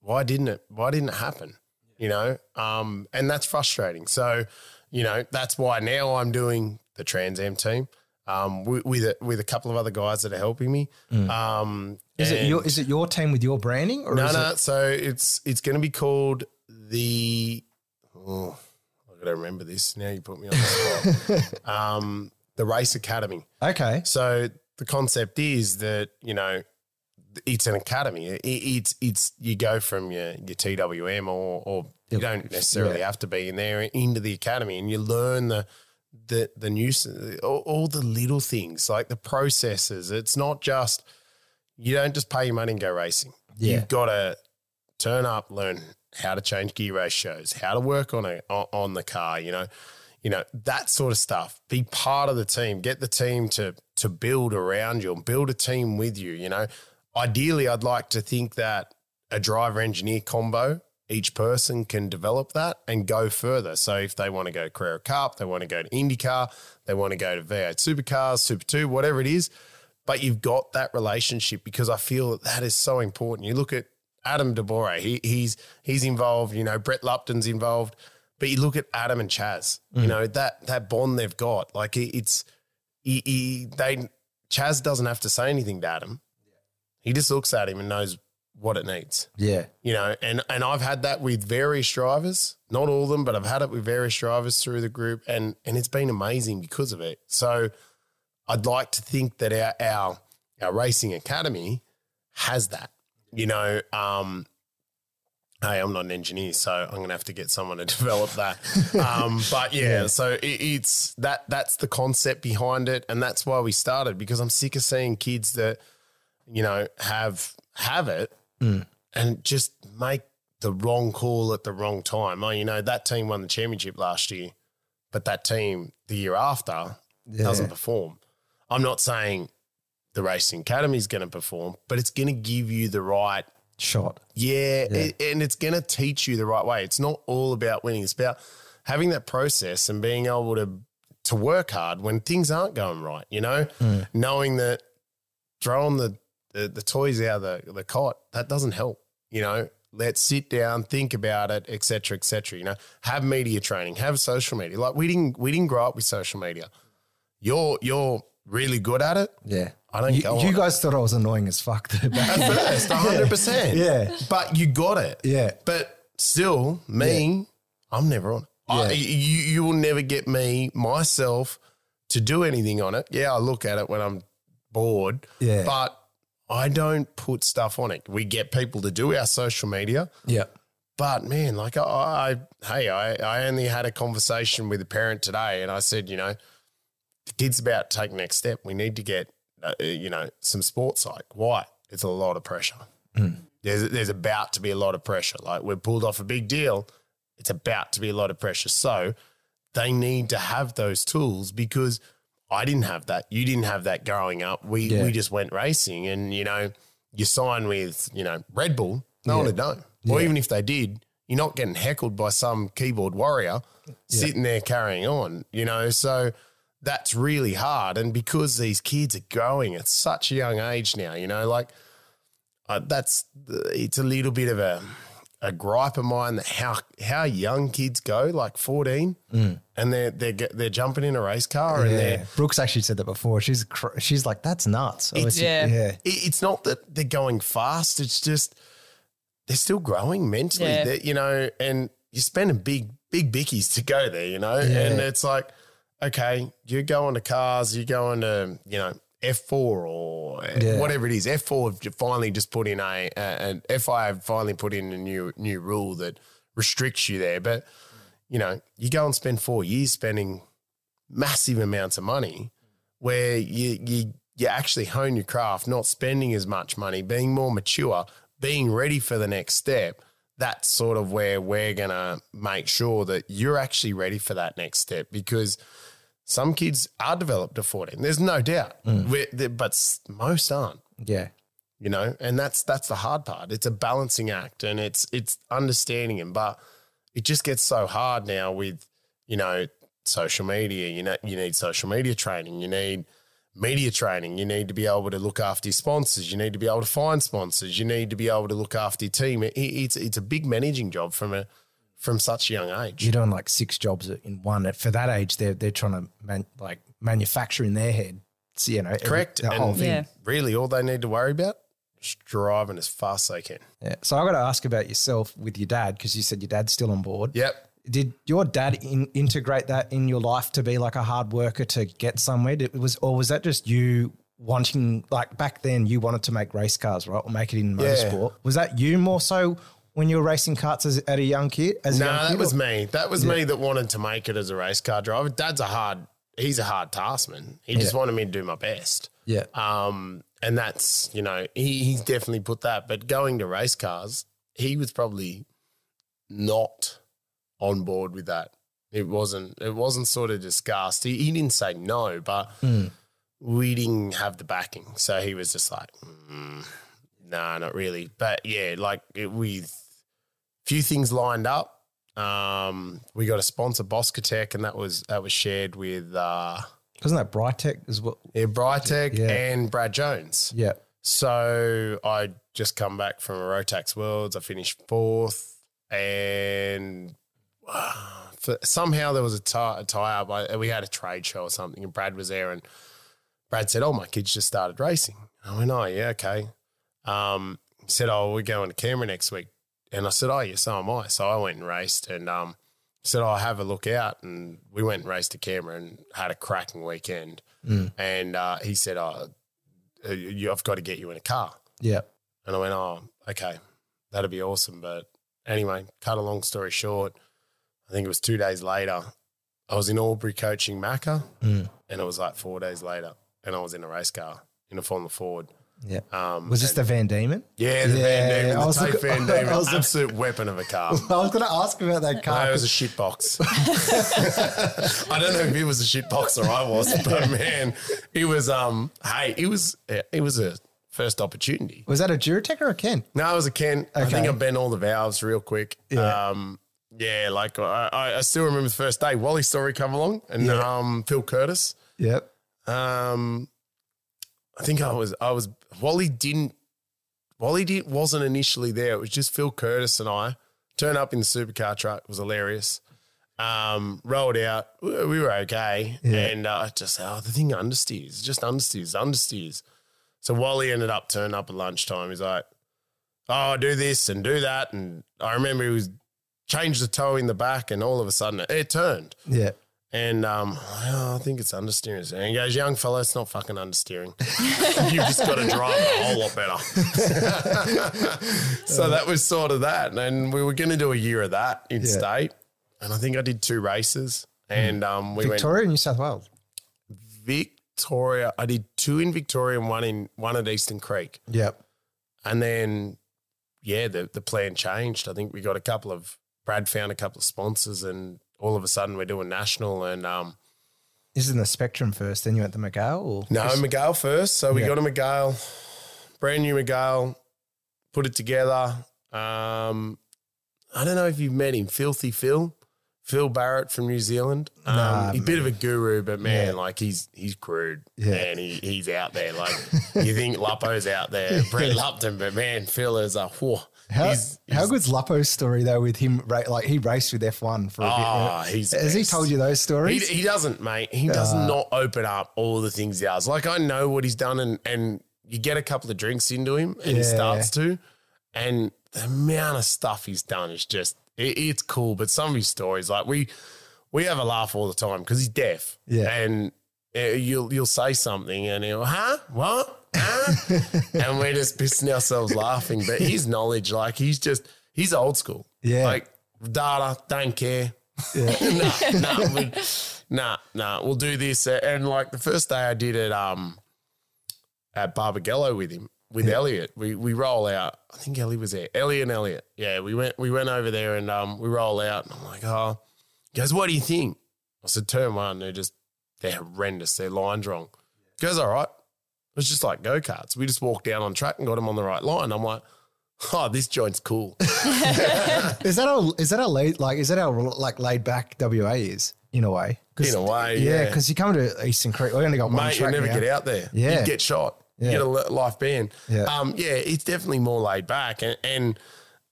why didn't it why didn't it happen you know um and that's frustrating so you know that's why now i'm doing the trans am team um with, with a, with a couple of other guys that are helping me um Mm. is it your is it your team with your branding or no no it, so it's it's going to be called the oh i gotta remember this now you put me on the spot um the race academy okay? so the concept is that you know it's an academy. It, it's it's you go from your your TWM or or you don't necessarily Yeah. have to be in there into the academy, and you learn the the the new all, all the little things like the processes. It's not just you don't just pay your money and go racing. Yeah. You've got to turn up, learn how to change gear ratios, how to work on a on on the car. You know, you know that sort of stuff. Be part of the team. Get the team to to build around you and build a team with you. You know, ideally, I'd like to think that a driver engineer combo. Each person can develop that and go further. So if they want to go Carrera Cup, they want to go to IndyCar, they want to go to V8 Supercars, Super 2, whatever it is, but you've got that relationship because I feel that that is so important. You look at Adam De Borre, he, he's he's involved. You know, Brett Lupton's involved, but you look at Adam and Chaz. You mm. know that that bond they've got. Like it, it's he, he, they Chaz doesn't have to say anything to Adam. He just looks at him and knows what it needs Yeah, you know, and and I've had that with various drivers, not all of them, but I've had it with various drivers through the group, and and it's been amazing because of it. So I'd like to think that our our, our racing academy has that, you know, um, hey, I'm not an engineer, so I'm going to have to get someone to develop that. um, but yeah, so it, it's that that's the concept behind it, and that's why we started because I'm sick of seeing kids that you know have have it Mm. and just make the wrong call at the wrong time. Oh, you know that team won the championship last year, but that team the year after doesn't perform. I'm not saying the racing academy is going to perform, but it's going to give you the right Shot. yeah, it- and it's going to teach you the right way. It's not all about winning. It's about having that process and being able to to work hard when things aren't going right. You know, mm. knowing that throwing the, the the toys out of the the cot that doesn't help. You know, let's sit down, think about it, etc., etc. You know, have media training, have social media. Like we didn't we didn't grow up with social media. You're you're really good at it. Yeah. I don't You, go you on it. guys thought I was annoying as fuck though. At first, hundred percent. Yeah. but you got it. Yeah. But still, me, I'm never on it. I, you, you will never get me, myself, to do anything on it. Yeah, I look at it when I'm bored. Yeah. But I don't put stuff on it. We get people to do our social media. yeah. But man, like I, I hey, I, I only had a conversation with a parent today, and I said, you know, the kid's about to take next step. We need to get, uh, you know, some sports psych. Why? It's a lot of pressure. There's there's about to be a lot of pressure. Like we're pulled off a big deal. It's about to be a lot of pressure. So they need to have those tools because I didn't have that. You didn't have that growing up. We Yeah. we just went racing, and you know, you sign with you know Red Bull. No one would know. Or even if they did, you're not getting heckled by some keyboard warrior sitting there carrying on. You know, so that's really hard. And because these kids are growing at such a young age now, you know, like uh, that's it's a little bit of a a gripe of mine that how how young kids go, like fourteen, mm. and they're they're they're jumping in a race car and Yeah. they're Brooke's actually said that before. She's cr- she's like, that's nuts. It's- yeah. Yeah. Yeah. it- it's not that they're going fast. It's just they're still growing mentally. Yeah. They're- you know, and you're spending big big bickies to go there. You know, and it's like, okay, you're going to cars, you're going to you know F four or Yeah. whatever it is. F four have finally just put in a and FI have finally put in a new new rule that restricts you there, but. You know, you go and spend four years spending massive amounts of money where you you you actually hone your craft, not spending as much money, being more mature, being ready for the next step. That's sort of where we're gonna make sure that you're actually ready for that next step because some kids are developed at 14. There's no doubt, mm. We're- but most aren't. Yeah. you know and that's that's the hard part. It's a balancing act and it's it's understanding him but it just gets so hard now with you know social media. You know you need social media training. You need media training. You need to be able to look after your sponsors. You need to be able to find sponsors. You need to be able to look after your team. It, it's it's a big managing job from a from such a young age You're doing like six jobs in one. For that age, they're they're trying to man, like manufacture in their head. So, you know, every- correct The whole and thing. Yeah. really all they need to worry about is driving as fast as they can Yeah. So I got to ask about yourself with your dad because you said your dad's still on board. yep Did your dad in, integrate that in your life to be like a hard worker to get somewhere? Did, was or was that just you wanting like back then you wanted to make race cars, right, or make it in Yeah. motorsport? Was that you more so when you were racing karts as, at a young kid? As a No, that was or- me. That was me that wanted to make it as a race car driver. Dad's a hard. He's a hard taskman. He just wanted me to do my best. Yeah. Um, and that's you know he he's definitely put that. But going to race cars, he was probably not on board with that. It wasn't. It wasn't sort of discussed. He, he didn't say no, but we didn't have the backing, so he was just like, mm, "Nah, not really." But yeah, like it, with few things lined up. Um, we got a sponsor, Boscotech, and that was that was shared with uh, Wasn't that Brytech as well? yeah, Brytech Yeah. and Brad Jones. Yeah. So I just come back from Rotax Worlds. I finished fourth, and uh, for, somehow there was a tie, a tie up. I, we had a trade show or something, and Brad was there, and Brad said, "Oh, my kids just started racing." I went, "Oh, yeah, okay." Um, he said, "Oh, we're going to Canberra next week," and I said, "Oh, yeah, so am I." So I went and raced, and um, said, "I'll have a look out," and we went and raced to Canberra and had a cracking weekend. And uh, he said, "Oh." uh, you, I've got to get you in a car. Yeah. And I went, oh, okay, that'd be awesome. But anyway, cut a long story short, I think it was two days later. I was in Albury coaching Macca, Mm. and it was like four days later, and I was in a race car in a Formula Ford. Yeah. Um, Was this the Van Diemen? yeah, the Yeah, Van Diemen, I the was looking- Van Diemen, I was- absolute weapon of a car. I was going to ask about that car. No, it was a shit box. I don't know if it was a shit box or I was, but man, it was. Um, hey, it was. It was a first opportunity. was that a Duratec or a Kent? No, it was a Kent. I think I bent all the valves real quick. Yeah. Um, yeah, like I, I- I still remember the first day. Wally Storey come along and Yeah. um, Phil Curtis. Yep. Um, I think I was. I was. Wally didn't. Wally didn't wasn't initially there. It was just Phil Curtis and I. Turned up in the supercar truck. It was hilarious. Um, rolled out. We we were okay. Yeah. And uh, I just oh, the thing understeers, just understeers, understeers. So Wally ended up turning up at lunchtime. He's like, "Oh, do this and do that." And I remember he was changed the toe in the back, and all of a sudden it, it turned. Yeah. And um, oh, I think it's understeering. And he goes, young fella, it's not fucking understeering. You've just got to drive a whole lot better. so that was sort of that. And we were going to do a year of that in Yeah. state. And I think I did two races. And um, we went Victoria, New South Wales. went Victoria. I did two in Victoria and one in one at Eastern Creek. Yep. And then, yeah, the, the plan changed. I think we got a couple of, Brad found a couple of sponsors and all of a sudden we're doing national and um, This is in the Spectrum first, then you went to Mygale? Or No, Mygale first. So we Yeah. got a Mygale, brand new Mygale, put it together. Um, I don't know if you've met him, Filthy Phil, Phil Barrett from New Zealand. Um, Nah, he's a bit of a guru, but man, Yeah. like he's he's crude. Yeah. and he, he's out there. Like you think Luppo's out there, Brett Lupton, but man, Phil is a whoa. How, he's, how he's- good's Luppo's story though with him? ra- Like he raced with F1 for a Ah, bit. he's the Has he told you those stories? he doesn't, mate. He does Uh, not open up all the things he does. Like I know what he's done, and and you get a couple of drinks into him, and he starts to, and the amount of stuff he's done is just it, it's cool. But some of his stories, like we we have a laugh all the time because he's deaf, Yeah. and uh, you'll you'll say something, and he'll huh what. Huh? and we're just pissing ourselves laughing. But his knowledge, like he's just he's old school. Yeah. Like data, don't care yeah. nah, nah, we, nah, nah. We'll do this. And like the first day I did it, um, at Barbagallo with him, with Elliot. We we roll out. I think Ellie was there. Ellie and Elliot. Yeah, we went we went over there and um we roll out. And I'm like, oh, he goes, what do you think? I said, turn one. They're just they're horrendous. Their line's wrong. He goes, all right. It was just like go karts. We just walked down on track and got them on the right line. I'm like, oh, this joint's cool. Is that how is that how laid like is that how like laid back WA is in a way? 'Cause- In a way, yeah. yeah. Because you come to Eastern Creek, we only got one Mate, you never now. get out there. Yeah. You get shot. Yeah. You get a life ban. Yeah. Um, yeah, it's definitely more laid back and, and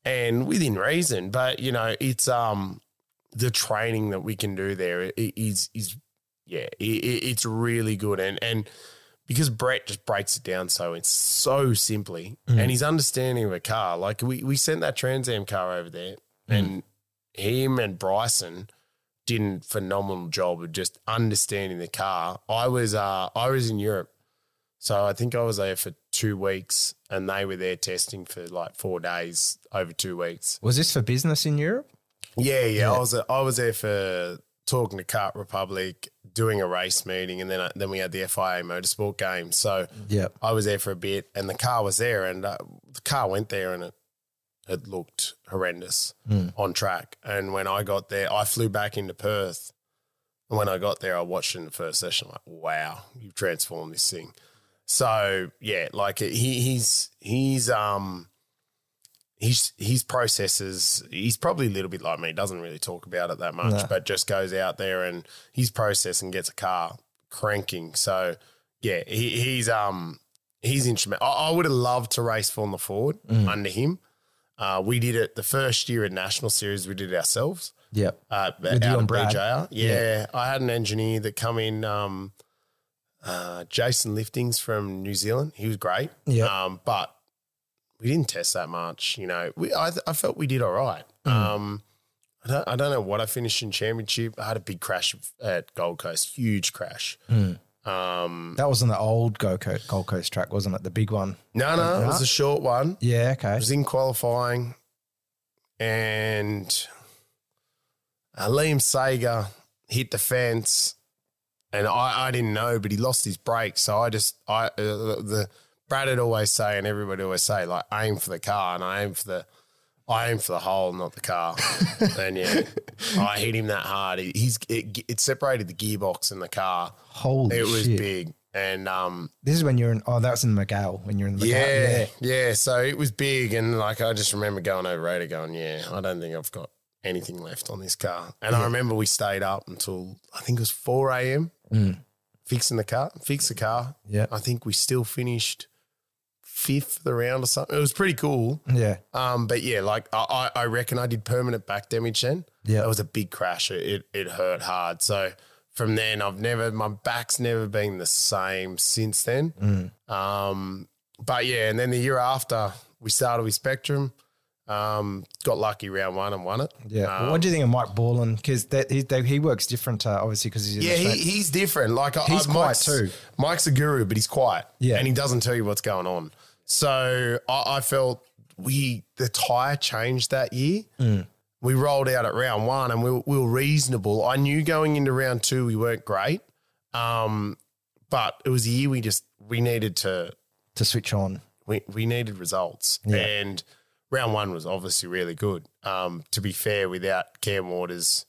and within reason. But you know, it's um the training that we can do there is is is yeah, i i- it's really good and and because Brett just breaks it down so it's so simply and his understanding of a car. Like we we sent that Trans Am car over there and him and Bryson did a phenomenal job of just understanding the car. I was uh I was in Europe. So I think I was there for two weeks and they were there testing for like four days over two weeks. Was this for business in Europe? Yeah, yeah. Yeah. I was I was there for talking to Kart Republic, doing a race meeting, and then I, then we had the FIA Motorsport Games. So Yep. I was there for a bit, and the car was there, and uh, the car went there, and it it looked horrendous on track. And when I got there, I flew back into Perth, and when I got there, I watched in the first session. like, wow, you've transformed this thing. So yeah, like he he's he's um his his processes he's probably a little bit like me he doesn't really talk about it that much No. but just goes out there and his process and gets a car cranking so yeah he, he's um he's instrumental I, I would have loved to race for the Ford under him uh, we did it the first year at National Series we did it ourselves yeah uh, With out and of Brad? BJR. Yeah, I had an engineer that come in, um, uh, Jason Liftings from New Zealand. He was great. Yeah. Um, but we didn't test that much. You know, we I, I felt we did all right. Mm. Um, I don't, I don't know what I finished in championship. I had a big crash at Gold Coast, huge crash. Mm. Um, That was on the old Gold Coast, Gold Coast track, wasn't it? The big one. no, no, it was a short one. Yeah. Okay. I was in qualifying and uh, Liam Sager hit the fence, and I, I didn't know, but he lost his brake. So I just I uh, the Brad would always say, and everybody always say, like aim for the car, and I aim for the I aim for the hole, not the car. and yeah, I hit him that hard. He- He's it, it separated the gearbox in the car. Holy It was shit. big, and um, This is when you're in. Oh, that was in Mygale when you're in the yeah, yeah, So it was big, and like I just remember going over radar, going, "Yeah, I don't think I've got anything left on this car." And I remember we stayed up until I think it was four a.m. fixing the car, fix the car. Yeah. I think we still finished fifth of the round or something. It was pretty cool. yeah, Um, but yeah, like I, I reckon I did permanent back damage then. Yeah. That was a big crash. It, it it hurt hard. So from then I've never my back's never been the same since then. Mm. Um but yeah, and then the year after we started with Spectrum, um, got lucky round one and won it. yeah. Um, what do you think of Mike Borland? Because he, they- he works different, uh, obviously, because he's yeah, he, he's different. Like I- He's I, quiet Mike's, too. Mike's a guru, but he's quiet. Yeah. and he doesn't tell you what's going on. So I, I felt we the tire changed that year. Mm. We rolled out at round one, and we, were- we were reasonable. I knew going into round two we weren't great, um, but it was a year we just we needed to to switch on. we, we needed results. Yeah. And round one was obviously really good. Um, to be fair, without Cam Waters,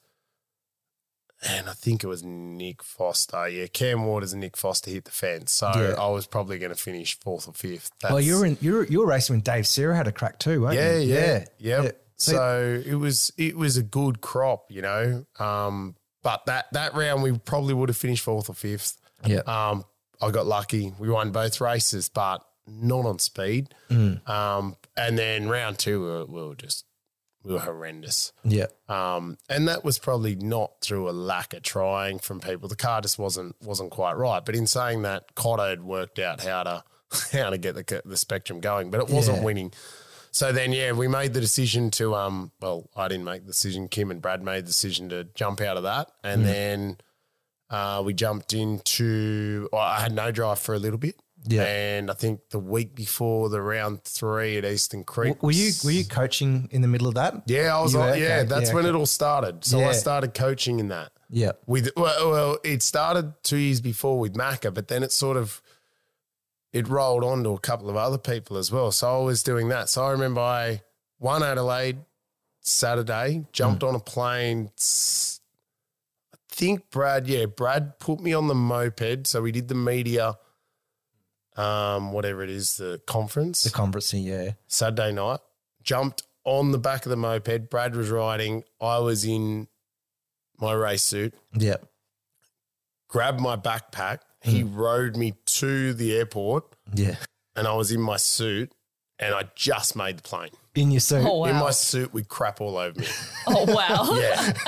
and I think it was Nick Foster. Yeah, Cam Waters and Nick Foster hit the fence. So Yeah. I was probably going to finish fourth or fifth. well, you were in you were, you were racing when Dave Sarah had a crack too, weren't yeah, you? yeah, yeah. Yeah. So it was it was a good crop, you know. Um, but that that round we probably would have finished fourth or fifth. yeah, Um, I got lucky. We won both races, but not on speed. Um, and then round two, we were, we were just we were horrendous. yeah, Um, and that was probably not through a lack of trying from people. The car just wasn't wasn't quite right. But in saying that, Cotto had worked out how to how to get the the spectrum going, but it wasn't Yeah. winning. So then, yeah, we made the decision to um. Well, I didn't make the decision. Kim and Brad made the decision to jump out of that, and then uh, we jumped into. Well, I had no drive for a little bit. Yeah. and I think the week before the round three at Eastern Creek, Were you were you coaching in the middle of that? yeah, I was like, yeah, Okay. that's Yeah, when okay. it all started. So Yeah. I started coaching in that. Yeah, With well, well, it started two years before with Macca, but then it sort of it rolled on to a couple of other people as well. So I was doing that. So I remember I won Adelaide Saturday, jumped Hmm. on a plane. I think Brad, yeah, Brad put me on the moped. So we did the media, um, whatever it is, the conference. the conference. Yeah, Saturday night, jumped on the back of the moped. Brad was riding. I was in my race suit, yeah, grabbed my backpack. He Hmm. rode me to the airport yeah. and I was in my suit and I just made the plane. In your suit. Oh, In my suit with crap all over me. Oh, wow. Yeah.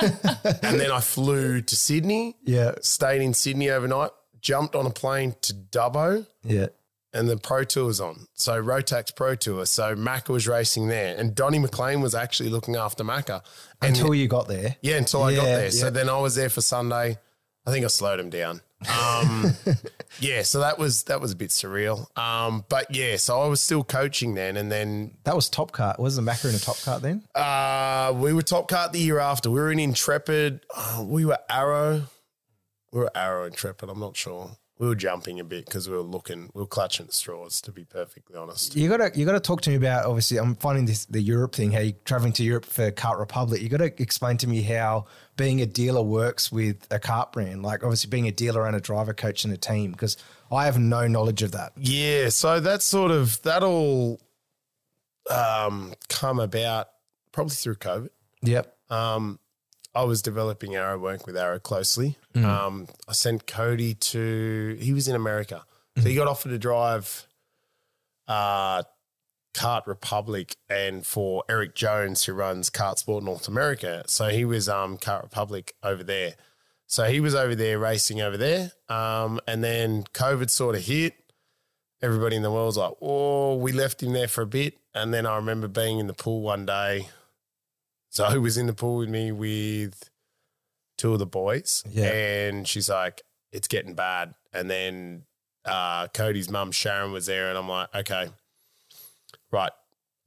and then I flew to Sydney, Yeah, stayed in Sydney overnight, jumped on a plane to Dubbo. yeah, and the Pro Tour was on. So Rotax Pro Tour. So Macca was racing there. And Donnie McLean was actually looking after Macca. And until you got there. yeah, until I got Yeah, there. So yeah. then I was there for Sunday. I think I slowed him down. Um, yeah, so that was that was a bit surreal. Um, but yeah, so I was still coaching then, and then That was Top Kart. Wasn't Macca in a Top Kart then? uh, we were Top Kart the year after. We were in Intrepid. Uh, we were Arrow. We were Arrow and Intrepid. I'm not sure. We were jumping a bit because we were looking. We were clutching at straws. To be perfectly honest. You gotta you gotta talk to me about obviously I'm finding this the Europe thing, how you're traveling to Europe for Kart Republic. You gotta explain to me how being a dealer works with a kart brand. Like obviously being a dealer and a driver coach and a team, because I have no knowledge of that. Yeah, so that's sort of that all um, come about probably through COVID. Yep. Um, I was developing Arrow work with Arrow closely. Um, I sent Cody to he was in America, so he got offered to drive uh, Kart Republic and for Eric Jones who runs Kart Sport North America. So he was um, Kart Republic over there. So he was over there racing over there, um, and then COVID sort of hit. Everybody in the world was like, "Oh, we left him there for a bit." And then I remember being in the pool one day. Zoe was in the pool with me with two of the boys, Yeah. and she's like, "It's getting bad." And then uh, Cody's mum Sharon was there, and I'm like, "Okay, right,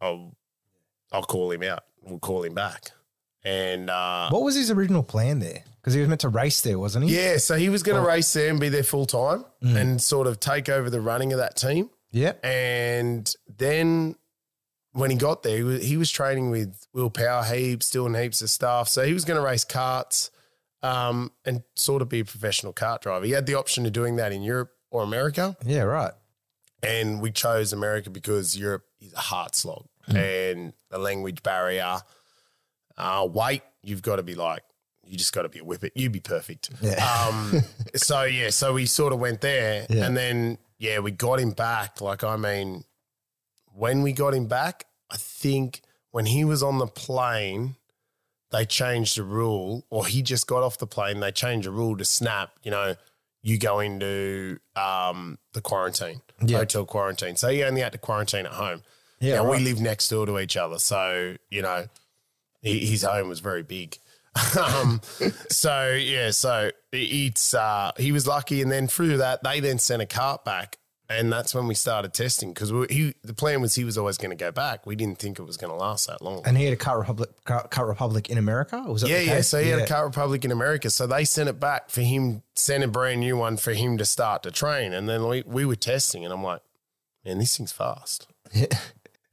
I'll I'll call him out." we'll call him back. And uh, What was his original plan there? Because he was meant to race there, wasn't he? yeah, so he was going to Oh. race there and be there full time Mm. and sort of take over the running of that team. Yeah. And then when he got there, he was, he was training with Will Power heaps, doing heaps of stuff. So he was going to race carts um, and sort of be a professional cart driver. He had the option of doing that in Europe or America. Yeah, right. And we chose America because Europe is a hard slog and the language barrier, uh, weight, you've got to be like, you just got to be a whippet. You'd be perfect. Yeah. Um, so yeah, so we sort of went there, Yeah. and then yeah, we got him back. Like I mean, when we got him back, think when he was on the plane, they changed the rule, or he just got off the plane. They changed the rule to snap. You know, you go into um, the quarantine, Yeah. hotel quarantine. So he only had to quarantine at home. Yeah, Now, right. we live next door to each other, so you know, he, his home was very big. um, so yeah, so it's uh, he was lucky, and then through that, they then sent a cart back, and that's when we started testing because he the plan was he was always going to go back. We didn't think it was going to last that long. And he had a Kart Republic, Car, Kart Republic in America. Was that Yeah, yeah. So he had a Kart Republic in America. So they sent it back for him, sent a brand new one for him to start to train. And then we, we were testing, and I'm like, man, this thing's fast.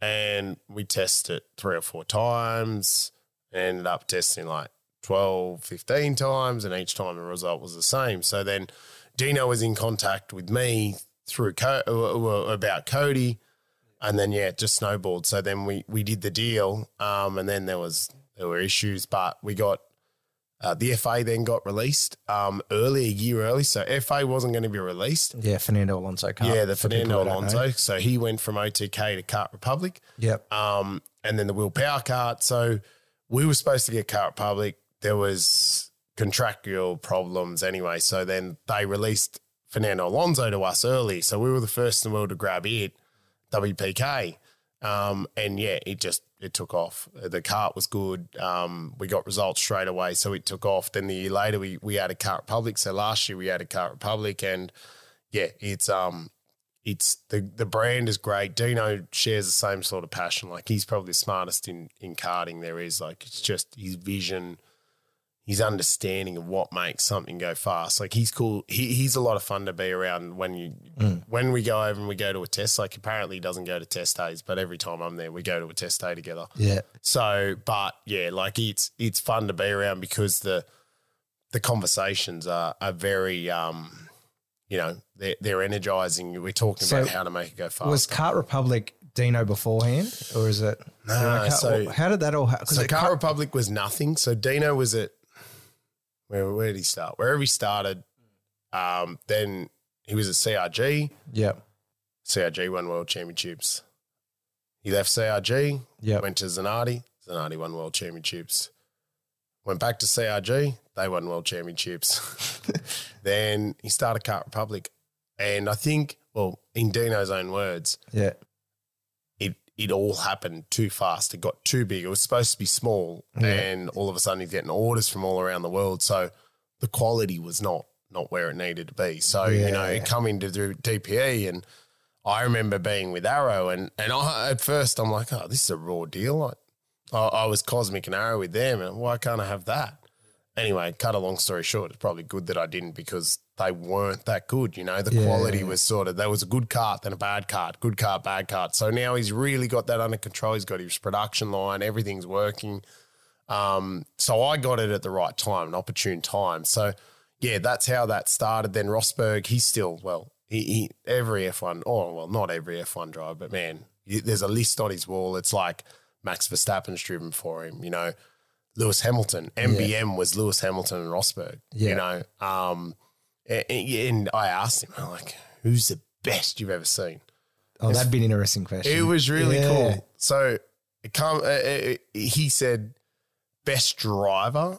And we tested it three or four times, ended up testing like 12, 15 times, and each time the result was the same. So then Dino was in contact with me through Co- uh, uh, about Cody, and then yeah, it just snowballed. So then we we did the deal, um, and then there was there were issues, but we got uh, the FA then got released um, early, a year early. So FA wasn't going to be released. Yeah, Fernando Alonso car. yeah, the Fernando who don't know. Alonso. So he went from OTK to Kart Republic Yep. um, and then the Will Power cart. So we were supposed to get Kart Republic. There was contractual problems anyway. So then they released Fernando Alonso to us early. So we were the first in the world to grab it, WPK. Um, and yeah, it just it took off. The cart was good. Um, we got results straight away, so it took off. Then the year later, we we had a Kart Republic. So last year we had a Kart Republic, and yeah, it's um it's the the brand is great. Dino shares the same sort of passion. Like he's probably the smartest in in karting there is. Like it's just his vision, his understanding of what makes something go fast. Like he's cool. He, he's a lot of fun to be around when you when we go over and we go to a test. Like apparently he doesn't go to test days, but every time I'm there, we go to a test day together. Yeah. So, but yeah, like it's it's fun to be around because the the conversations are are very um you know they're they're energizing. We're talking So about how to make it go fast. Was Kart Republic Dino beforehand, or is it? No, so- how did that all happen? so Kart Republic was nothing. So Dino was at where where did he start? Wherever he started, um, then he was at CRG. Yep. CRG won world championships. He left CRG, Yep. went to Zanardi. Zanardi won world championships. Went back to CRG. They won world championships. then he started Kart Republic. And I think, well, in Dino's own words, Yeah. It all happened too fast. It got too big. It was supposed to be small, Yeah. and all of a sudden he's getting orders from all around the world. So the quality was not not where it needed to be. So you know, coming to do DPE, and I remember being with Arrow, and and I, at first I'm like, oh, this is a raw deal. I, I, I was Kosmic and Arrow with them, and why can't I have that? Anyway, cut a long story short, it's probably good that I didn't because they weren't that good. You know, the Yeah. quality was sort of there was a good cart, then a bad cart, good cart, bad cart. So now he's really got that under control. He's got his production line, everything's working. Um, so I got it at the right time, an opportune time. So yeah, that's how that started. Then Rosberg, he's still well, he, he every F1, oh well, not every F1 driver, but man, there's a list on his wall. It's like Max Verstappen's driven for him, you know. Lewis Hamilton, MBM was Lewis Hamilton and Rosberg, you know. Um, and I asked him, I'm like, who's the best you've ever seen? Oh, that'd be an interesting question. It was really Yeah. cool. So it come, uh, uh, he said, best driver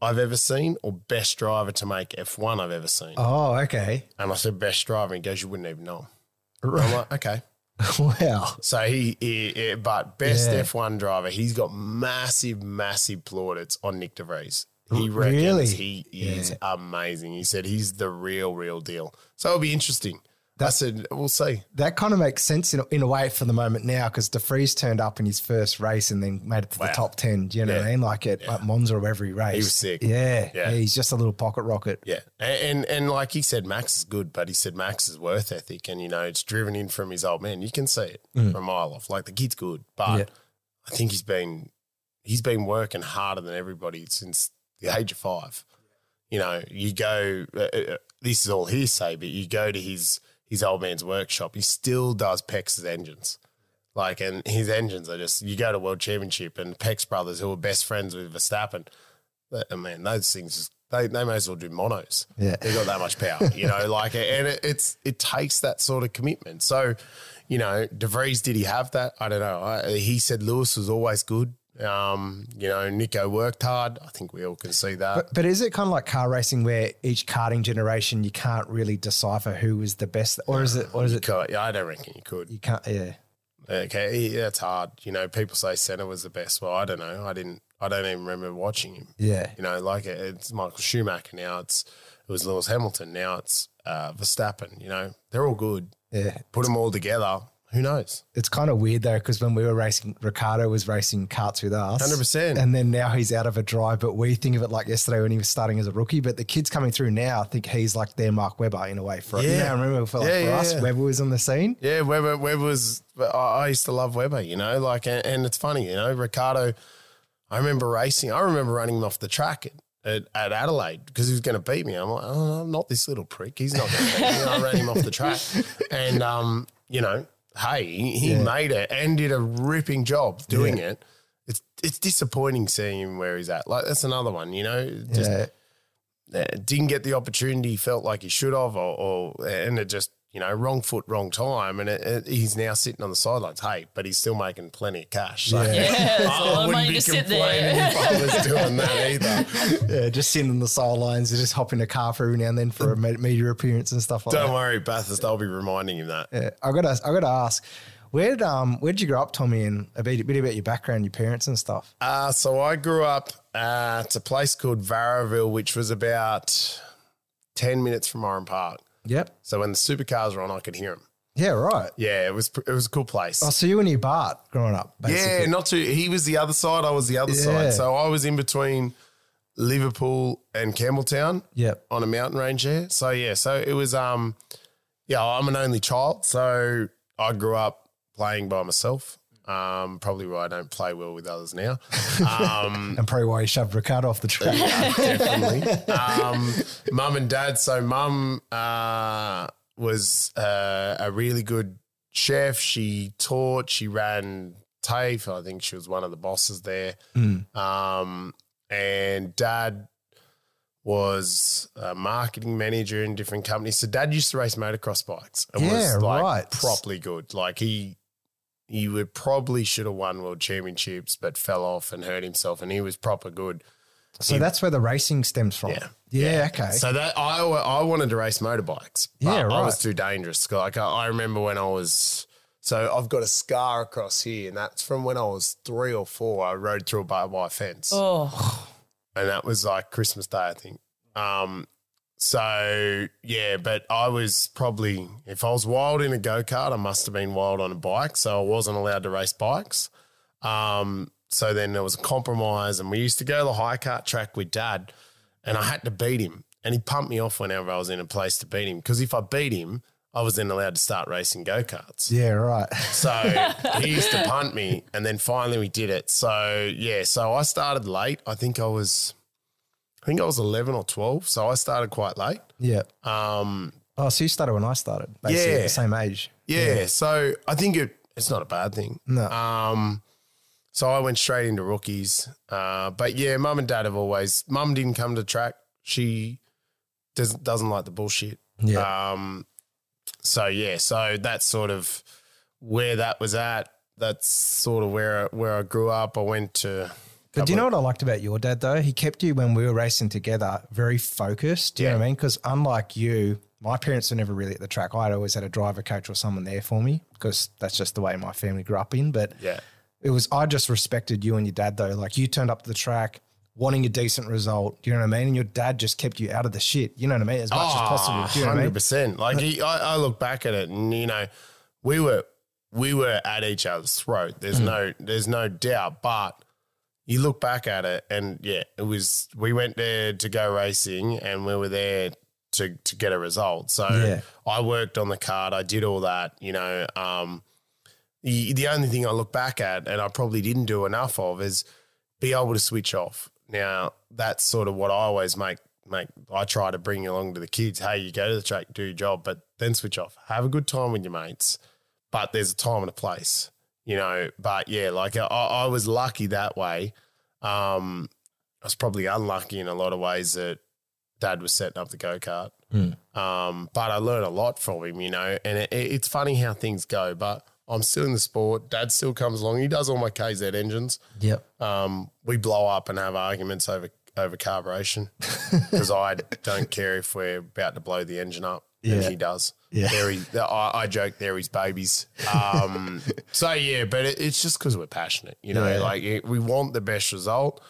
I've ever seen, or best driver to make F1 I've ever seen. Oh, okay. And I said, best driver. And he goes, you wouldn't even know him. I'm like, okay. wow. So he, he, he- but best Yeah. F1 driver, he's got massive, massive plaudits on Nick DeVries. He reckons really? he is Yeah. amazing. He said he's the real, real deal. So it'll be interesting. I said, we'll see. That kind of makes sense in, a- in a way for the moment now because DeVries turned up in his first race and then made it to Wow. the top 10. Do you know what I mean? Like at, at Monza or every race. He was sick. Yeah, yeah. Yeah. He's just a little pocket rocket. Yeah, and, and and like he said, Max is good, but he said Max is worth ethic, and you know it's driven in from his old man. You can see it from a mile off. Like the kid's good, but Mm. Yeah. I think he's been he's been working harder than everybody since the age of five. You know, you go. Uh, uh, this is all hearsay, but you go to his his old man's workshop. He still does Pex's engines. Like, and his engines are just, you go to World Championship and Pex brothers, who are best friends with Verstappen, uh, man, those things, they, they may as well do monos. Yeah. They got that much power, you know, like, and it, it's, it takes that sort of commitment. So, you know, DeVries, did he have that? I don't know. I, he said Lewis was always good. Um, you know, Nico worked hard. I think we all can see that. But, but is it kind of like car racing where each karting generation you can't really decipher who is the best, or is it, or is it Could- yeah, I don't reckon you could. you can't? Yeah, Okay, yeah, that's hard. You know, people say Senna was the best. Well, I don't know. I didn't. I don't even remember watching him. yeah, You know, like it- it's Michael Schumacher now. It's it was Lewis Hamilton. Now it's uh, Verstappen. You know, they're all good. yeah. Put them all together. Who knows? It's kind of weird though because when we were racing, Ricciardo was racing karts with us, 100%. and then now he's out of a drive. But we think of it like yesterday when he was starting as a rookie. But the kids coming through now, I think he's like their Mark Webber in a way. For yeah, Yeah. I remember for, like, Yeah, for yeah, us, yeah. Webber was on the scene. Yeah, Webber, Weber was. I I used to love Webber, You know, like, and, and it's funny. You know, Ricciardo. I remember racing. I remember running him off the track at, at, at Adelaide because he was going to beat me. I'm like, oh, I'm not this little prick. He's not going to beat me. I ran him off the track, and um, you know, hey, he, Yeah. made it and did a ripping job doing it. It's it's disappointing seeing him where he's at. Like that's another one. You know, just Yeah, didn't get the opportunity felt like he should have, or, or and it just you know wrong foot, wrong time, and it, it, he's now sitting on the sidelines. Hey, but he's still making plenty of cash. So Yeah. Yeah, it's a I, lot I wouldn't be complaining if I was doing that either. yeah, just sitting on the sidelines, just hop in a car for every now and then for a media appearance and stuff like that. Don't that. worry, Bathurst. I'll be reminding him that. Yeah, I got to, I got to ask, where did um, where did you grow up, Tommy? And a bit, a bit about your background, your parents and stuff. Uh, so I grew up at a place called Varroville, which was about ten minutes from Oran Park. Yep. So when the supercars were on, I could hear them. Yeah, right. Yeah, it was it was a cool place. Oh, so you and your Bart growing up, basically. Yeah, not too. He was the other side. I was the other Yeah. side. So I was in between Liverpool and Campbelltown Yep. on a mountain range there. So yeah, so it was. Um, yeah, I'm an only child, so I grew up playing by myself. Um, probably why I don't play well with others now. Um, And probably why you shoved Ricciardo off the track. definitely. Um, mum and dad. So mum uh, was uh, a really good chef. She taught. She ran TAFE. I think she was one of the bosses there. Um, and dad was a marketing manager in different companies. So dad used to race motocross bikes. And Yeah, was like right. properly good. Like he he would probably should have won world championships, but fell off and hurt himself. And he was proper good. so that's where the racing stems from. Yeah. Yeah. Okay. So that I I wanted to race motorbikes. But Yeah, I was too dangerous. Like I, I remember when I was so I've got a scar across here, and that's from when I was three or four. I rode through a barbed wire fence, Oh, and that was like Christmas Day, I think. Um, so yeah, but I was probably if I was wild in a go kart, I must have been wild on a bike. So I wasn't allowed to race bikes. Um, so then there was a compromise, and we used to go to the high kart track with dad, and I had to beat him. And he pumped me off whenever I was in a place to beat him because if I beat him, I was then allowed to start racing go karts. yeah. Right. So he used to punt me, and then finally we did it. So yeah, so I started late. I think I was, I think I was eleven or twelve. So I started quite late. Yeah. Um, Oh, so you started when I started, basically at Yeah. the same age. yeah, so I think it it's not a bad thing. No. Um, so I went straight into rookies. Uh, but yeah, mum and dad have always. Mum didn't come to track. She doesn't doesn't like the bullshit. Yeah. Um, so yeah, so that's sort of where that was at. That's sort of where where I grew up. I went to. But do you know what I liked about your dad though? He kept you when we were racing together very focused. Do you know what I mean? Because unlike you, my parents were never really at the track. I'd always had a driver coach or someone there for me because that's just the way my family grew up in. But Yeah. it was I just respected you and your dad though. Like you turned up to the track, wanting a decent result. Do you know what I mean? And your dad just kept you out of the shit. You know what I mean? As much as possible. Do you know what I mean? Ah, percent. Like he, I, I look back at it, and you know, we were we were at each other's throat. There's Mm. no there's no doubt. But you look back at it, and yeah, it was. We went there to go racing, and we were there to to get a result. So Yeah. I worked on the card. I did all that. You know, um, the the only thing I look back at, and I probably didn't do enough of, is be able to switch off. Now that's sort of what I always make make. I try to bring along to the kids. Hey, you go to the track, do your job, but then switch off. Have a good time with your mates, but there's a time and a place, you know. But yeah, like I, I was lucky that way. Um, I was probably unlucky in a lot of ways that Dad was setting up the go kart. Um, but I learned a lot from him, you know. And it, it- it's funny how things go, but. I'm still in the sport. Dad still comes along. He does all my KZ engines Yep. um, we blow up and have arguments over over carburation because I don't care if we're about to blow the engine up, and Yeah. he does. Yeah. I, I joke they're babies. Um, so yeah, but it, it's just because we're passionate, you know. Yeah. Like it, we want the best result.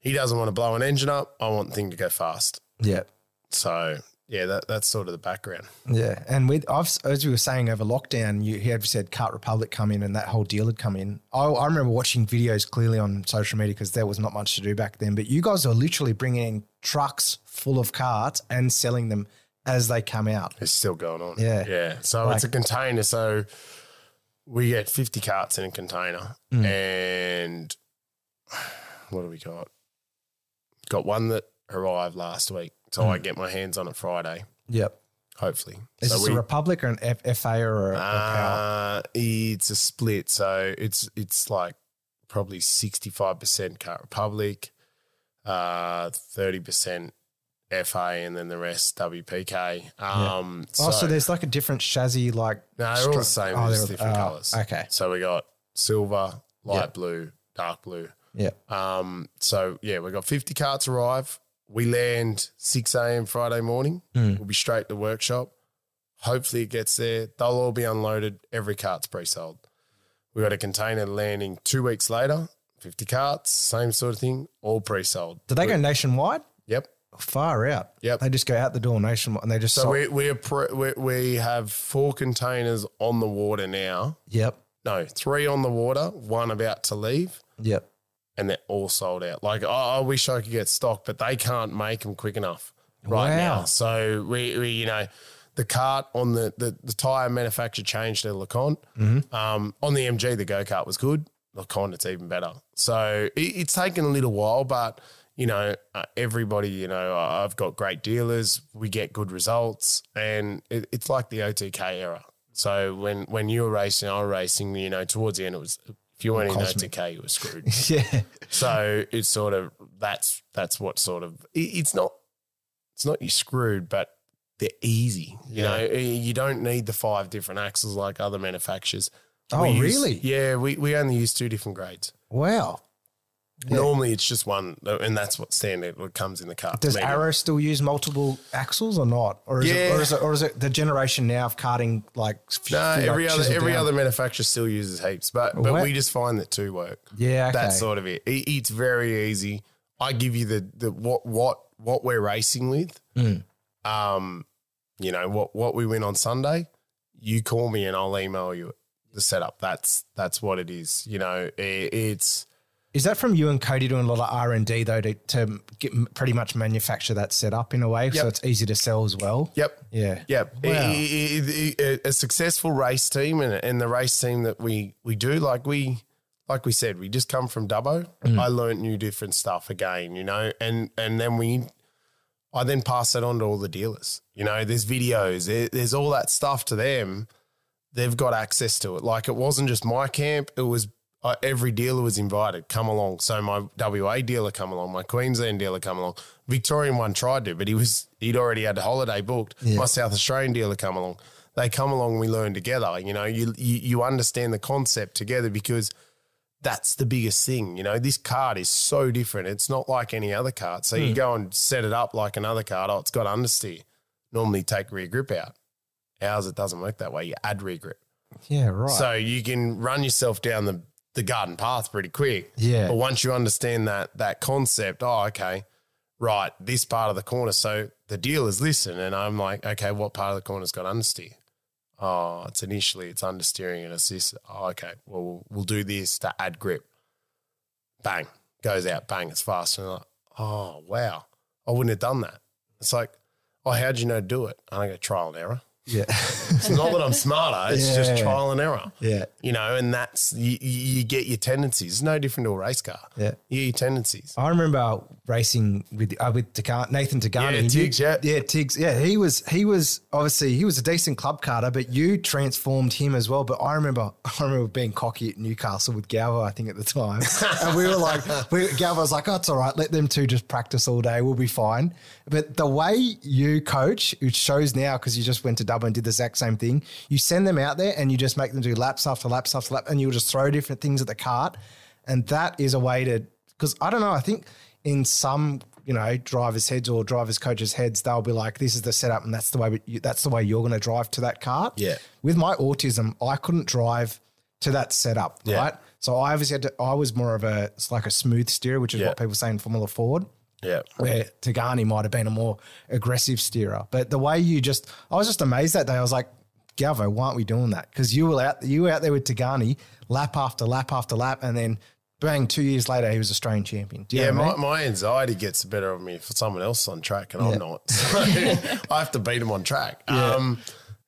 He doesn't want to blow an engine up. I want the thing to go fast. Yeah. So yeah, that that's sort of the background. Yeah, and with I've, as we were saying over lockdown, you he had said Kart Republic come in and that whole deal had come in. I, I remember watching videos clearly on social media because there was not much to do back then. But you guys are literally bringing in trucks full of carts and selling them as they come out. It's still going on. Yeah. Yeah. So Like- it's a container. So we get 50 carts in a container. Mm. And what do we got? Got one that arrived last week. So I get my hands on it Friday, Yep. hopefully. Mm. Is so this a Republic or an F- FA or a, a uh, it's a split. So it's it's like probably 65% Kart Republic, uh, 30% FA, and then the rest WPK. Um, Oh, so there's like a different chassis, like No, they're all the same, oh, just different oh, colours. Okay. So we got silver, light Yeah. blue, dark blue. Yeah. Um, so yeah, we got 50 carts arrive. We land 6 a.m. Friday morning. Hmm. We'll be straight to the workshop. Hopefully it gets there. They'll all be unloaded. Every cart's pre-sold. We got a container landing two weeks later. 50 carts, same sort of thing, all pre-sold. Do they go nationwide? Far out. Yep. They just go out the door nationwide and they just So sold- we we, we we have four containers on the water now. Yep. No, three on the water, one about to leave. Yep. and they're all sold out. Like, I, I wish I could get stock, but they can't make them quick enough right Wow. now. So we, we, you know, the cart on the the, the tire manufacturer changed to LeCont. Mm-hmm. Um, on the MG, the go kart was good. LeCont, it's even better. So it, it's taken a little while, but you know, uh, everybody, you know, I- I've got great dealers. We get good results, and it, it's like the OTK era. So when when you were racing, I was racing. You know, towards the end, it was if you weren't in OTK, you were screwed. Yeah. So it's sort of that's that's what sort of it- it's not it's not you screwed, but they're easy. You know, you don't need the five different axles like other manufacturers. Oh, We use- really? Yeah, we, we only use two different grades. Wow. Yeah. Normally it's just one, and that's what standard what comes in the car. Does Medium. Arrow still use multiple axles or not? Or is, it, or is it or is it the generation now of karting like No, like every other every down? other manufacturer still uses heaps, but but Wow. we just find that two work. Yeah, okay. That's sort of it. It- It's very easy. I give you the the what what what we're racing with. Mm. Um, you know what what we win on Sunday. You call me and I'll email you the setup. That's that's what it is. You know, it, it's Is that from you and Cody doing a lot of R and D though to, to get, pretty much manufacture that setup in a way, so it's easy to sell as well? yep. Yeah. Yep. Wow. A successful race team and, and the race team that we we do, like we like we said, we just come from Dubbo. Mm-hmm. I learned new different stuff again, you know, and and then we I then pass it on to all the dealers. You know, there's videos, there, there's all that stuff to them. They've got access to it. Like it wasn't just my camp; it was uh, every dealer was invited. Come along. So my WA dealer come along, my Queensland dealer come along. Victorian one tried to, but he was he'd already had a holiday booked. My South Australian dealer come along. They come along. We learn together. You know, you you, you understand the concept together because that's the biggest thing. You know, this card is so different. It's not like any other card. So you go and set it up like another card. Oh, it's got understeer. Normally take rear grip out. Ours, it doesn't work that way. You add rear grip. Yeah, right. So you can run yourself down the the garden path pretty quick. Yeah. But once you understand that that concept, oh, okay, right, this part of the corner. So the deal is listen, and I'm like, okay, what part of the corner's got understeer? Oh, it's initially it's understeering and assist. Oh, okay, well we'll, we'll do this to add grip. Bang goes out, bang, it's fast. And I'm like, oh wow, I wouldn't have done that. It's like, oh, how'd you know to do it? And I go trial and error. Yeah. It's not that I'm smarter. It's just trial and error. yeah. You know, and that's you, you get your tendencies. It's no different to a race car. Yeah. You get your tendencies. I remember racing with uh, with Nathan Tagani. Yeah, Tiggs, yeah. yeah, Tiggs. Yeah, he was he was obviously he was a decent club carter, but you transformed him as well. But I remember I remember being cocky at Newcastle with Galvo, I think at the time, and we were like, we, Galvo was like, "Oh, it's all right. Let them two just practice all day. We'll be fine." But the way you coach, it shows now because you just went to Dublin and did the exact same thing. You send them out there and you just make them do laps after laps after lap, and you'll just throw different things at the cart, and that is a way to because I don't know. I think in some you know drivers' heads or drivers' coaches' heads, they'll be like, "This is the setup, and that's the way that's the way you're going to drive to that cart." Yeah. With my autism, I couldn't drive to that setup, Yeah. right? So I obviously had to, I was more of a it's like a smooth steer, which is Yeah. what people say in Formula Ford Yeah. where Tagani might have been a more aggressive steerer. But the way you just, I was just amazed that day. I was like, Galvo, why aren't we doing that? Because you were out, you were out there with Tagani, lap after lap after lap, and then bang, two years later, he was Australian champion. Yeah, what I my, mean? my anxiety gets the better of me for someone else on track, and Yeah. I'm not. So I have to beat him on track. Yeah. Um,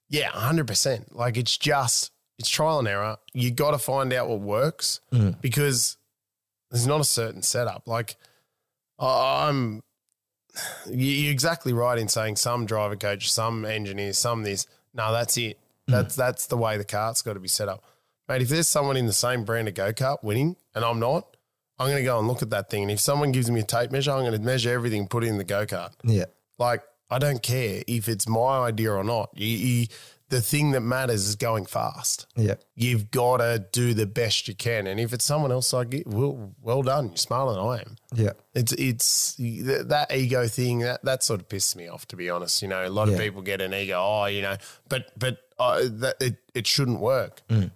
yeah, hundred percent. Like it's just it's trial and error. You got to find out what works Mm. because there's not a certain setup. Like I'm, you- you're exactly right in saying some driver coach, some engineers, some this. No, that's it. Mm. That's that's the way the cart's got to be set up, mate. If there's someone in the same brand of go kart winning and I'm not, I'm going to go and look at that thing. And if someone gives me a tape measure, I'm going to measure everything, put it in the go kart. Yeah. Like I don't care if it's my idea or not. You, you, the thing that matters is going fast. Yeah. You've got to do the best you can, and if it's someone else like it, well, well done. You're smarter than I am. Yeah. It's it's that ego thing that that sort of pisses me off. To be honest, you know, a lot Yeah. of people get an ego. Oh, you know, but but uh, that it it shouldn't work. Mm.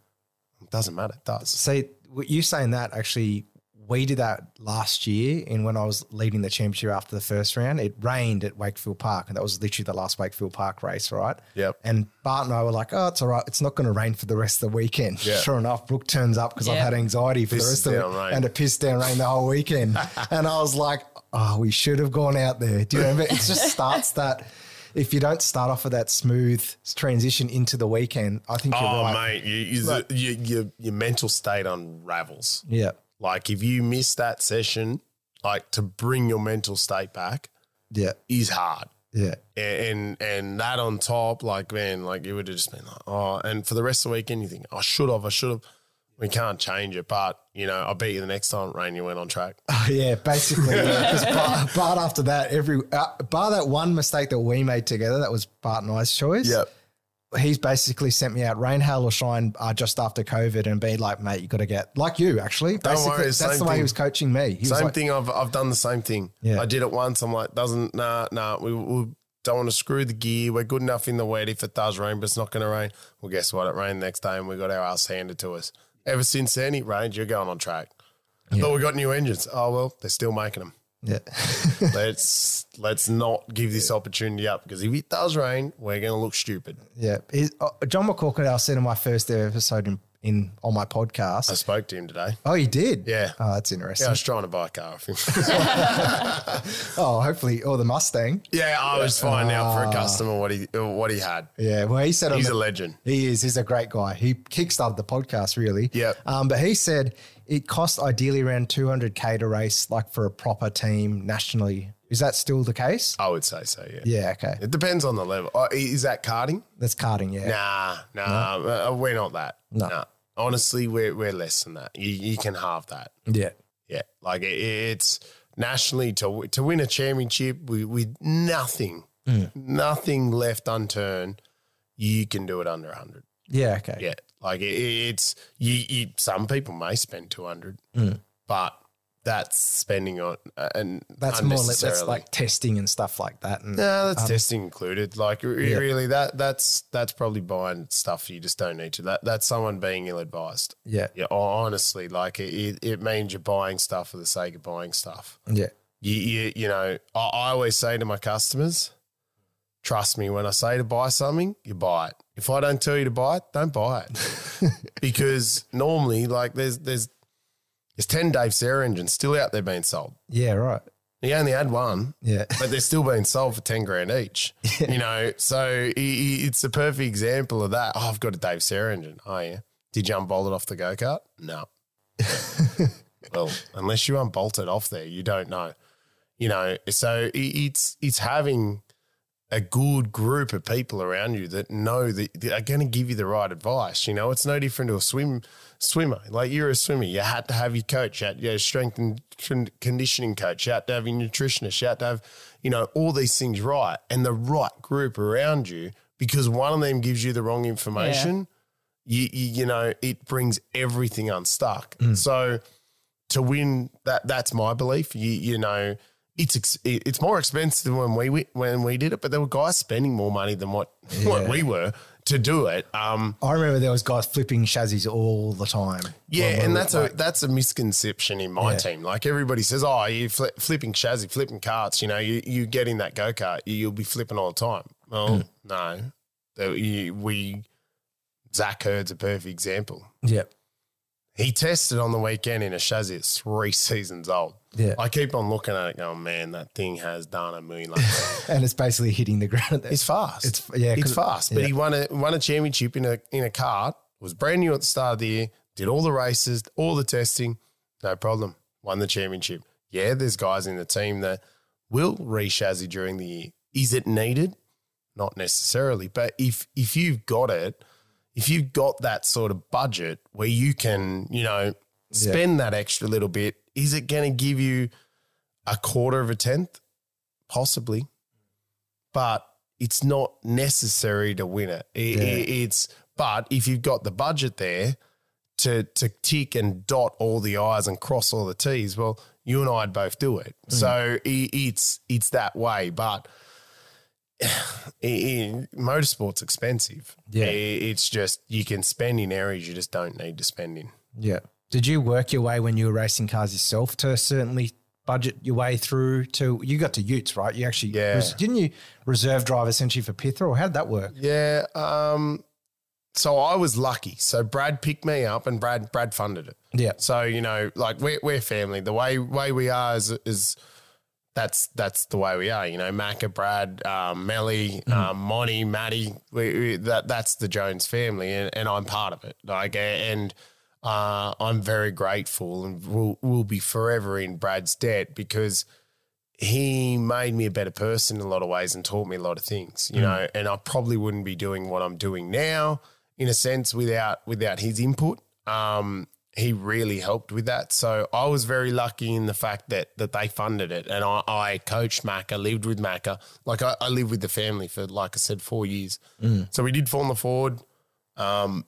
It doesn't matter. It does. See, what you saying that actually, we did that last year. And when I was leading the championship after the first round, it rained at Wakefield Park. And that was literally the last Wakefield Park race, right? Yep. And Bart and I were like, oh, it's all right. It's not going to rain for the rest of the weekend. Yeah. Sure enough, Brooke turns up because I've had anxiety for the rest of down it rain. and it pissed down rain the whole weekend. and I was like, oh, we should have gone out there. Do you remember? It just starts that. If you don't start off with that smooth transition into the weekend, I think you're Oh, right. mate, you, you, Right. you, your your mental state unravels. Yeah. Like if you miss that session, like to bring your mental state back Yeah. is hard. Yeah. And and that on top, like man, like you would have just been like, oh, and for the rest of the weekend, you think, I should have, I should have. We can't change it, but you know, I'll beat you the next time it rained, you went on track. Oh, yeah, basically. Because Bart, Bart after that, every uh, bar that one mistake that we made together, that was Bart and I's choice. He's basically sent me out rain, hail, or shine uh, just after COVID and be like, mate, you got to get like you actually. Basically, worry, that's the way thing. he was coaching me. He Same like, thing. I've I've done the same thing. Yeah. I did it once. I'm like, doesn't nah nah. We, we don't want to screw the gear. We're good enough in the wet if it does rain, but it's not going to rain. Well, guess what? It rained next day, and we got our ass handed to us. Ever since then, it rained. You're going on track. But we got new engines. Oh well, they're still making them. Yeah. let's let's not give this opportunity up because if it does rain, we're going to look stupid. yeah. He's, uh, John McCorkindale said in my first ever episode in, in on my podcast. I spoke to him today. Oh, you did? Yeah. Oh, that's Yeah, interesting. I was trying to buy a car off him. oh, hopefully, or the Mustang. yeah, I was finding out Ah. for a customer what he what he had. Yeah. Well, he said He's the- a legend. He is. He's a great guy. He kickstarted the podcast, really. Yeah. Um, but he said it costs ideally around 200K to race, like for a proper team nationally. Is that still the case? I would say so. Yeah. Yeah. Okay. It depends on the level. Uh, is that karting? That's karting. Yeah. Nah, nah, uh, we're not that. No. Nah. Honestly, we're we're less than that. You you can halve that. Yeah. Yeah, like it, it's nationally to to win a championship with, with nothing, Mm. nothing left unturned. You can do it under hundred. Yeah. Okay. Yeah, like it, it's you, you. Some people may spend two hundred, Mm. but that's spending on uh, and That's more like that's like testing and stuff like that. And No, that's testing included. Like re- Yeah. really, that that's that's probably buying stuff you just don't need to. That that's someone being ill advised. yeah, Yeah, hon- honestly, like it, it, it means you're buying stuff for the sake of buying stuff. yeah, You you, you know, I, I always say to my customers, trust me when I say to buy something, you buy it. If I don't tell you to buy it, don't buy it. because normally, like there's there's there's ten Dave Sarah engines still out there being sold. yeah, right. He only had one Yeah, but they're still being sold for 10 grand each. You know, so i- i- it's a perfect example of that. Oh, I've got a Dave Sarah engine. Oh, yeah. Did you unbolt it off the go kart? No. well, unless you unbolt it off there, you don't know. You know, so i- it's it's having a good group of people around you that know that that are going to give you the right advice. You know, it's no different to a swim swimmer. Like you're a swimmer, you had to have your coach, you had your strength and conditioning coach, you had to have your nutritionist, you had to have, you know, all these things right and the right group around you because one of them gives you the wrong information. You, you, you know, it brings everything unstuck. Mm. So to win that, that's my belief. You, you know, it's ex- it's more expensive than when we when we did it, but there were guys spending more money than what what we were to do it. Um, I remember there was guys flipping chassis all the time. yeah, and that's a that's a misconception in my Yeah. team. Like everybody says, oh, you fli flipping chassis, flipping carts. You know, you you get in that go kart, you'll be flipping all the time. Well, Hmm. no, you- we Zach Hurd's a perfect example. yeah, He tested on the weekend in a chassis that's three seasons old. Yeah. I keep on looking at it, going, man, that thing has done a million. laps." and it's basically hitting the ground. it's fast. It's yeah, it's fast. But yeah. he won a won a championship in a in a cart. Was brand new at the start of the year. Did all the races, all the testing, no problem. Won the championship. Yeah, there's guys in the team that will re-chassis during the year. Is it needed? Not necessarily. But if if you've got it, if you've got that sort of budget where you can, you know, spend that extra little bit, is it going to give you a quarter of a tenth? Possibly but it's not necessary to win it. It- it- It's but if you've got the budget there to to tick and dot all the i's and cross all the t's, well, you and I'd both do it. Mm. So i it's it's that way, but. i- i- motorsport's expensive. Yeah. It's just you can spend in areas you just don't need to spend in. Yeah. Did you work your way when you were racing cars yourself to certainly budget your way through to you got to Utes, right? You actually Yeah. didn't you reserve drive essentially for Pither or how did that work? Yeah. Um, so I was lucky. So Brad picked me up and Brad Brad funded it. Yeah. So you know, like we're we're family. The way way we are is is that's that's the way we are. You know, Macca, Brad, um, Melly, um, Monty, Matty. We, we, that that's the Jones family, and, and I'm part of it. Like, and uh, I'm very grateful, and will will be forever in Brad's debt because he made me a better person in a lot of ways and taught me a lot of things. You know, and I probably wouldn't be doing what I'm doing now in a sense without without his input. Um, he really helped with that. So I was very lucky in the fact that that they funded it, and I, I coached Macca, lived with Macca. Like I, I lived with the family for, like I said, four years. So we did form the Ford. Um,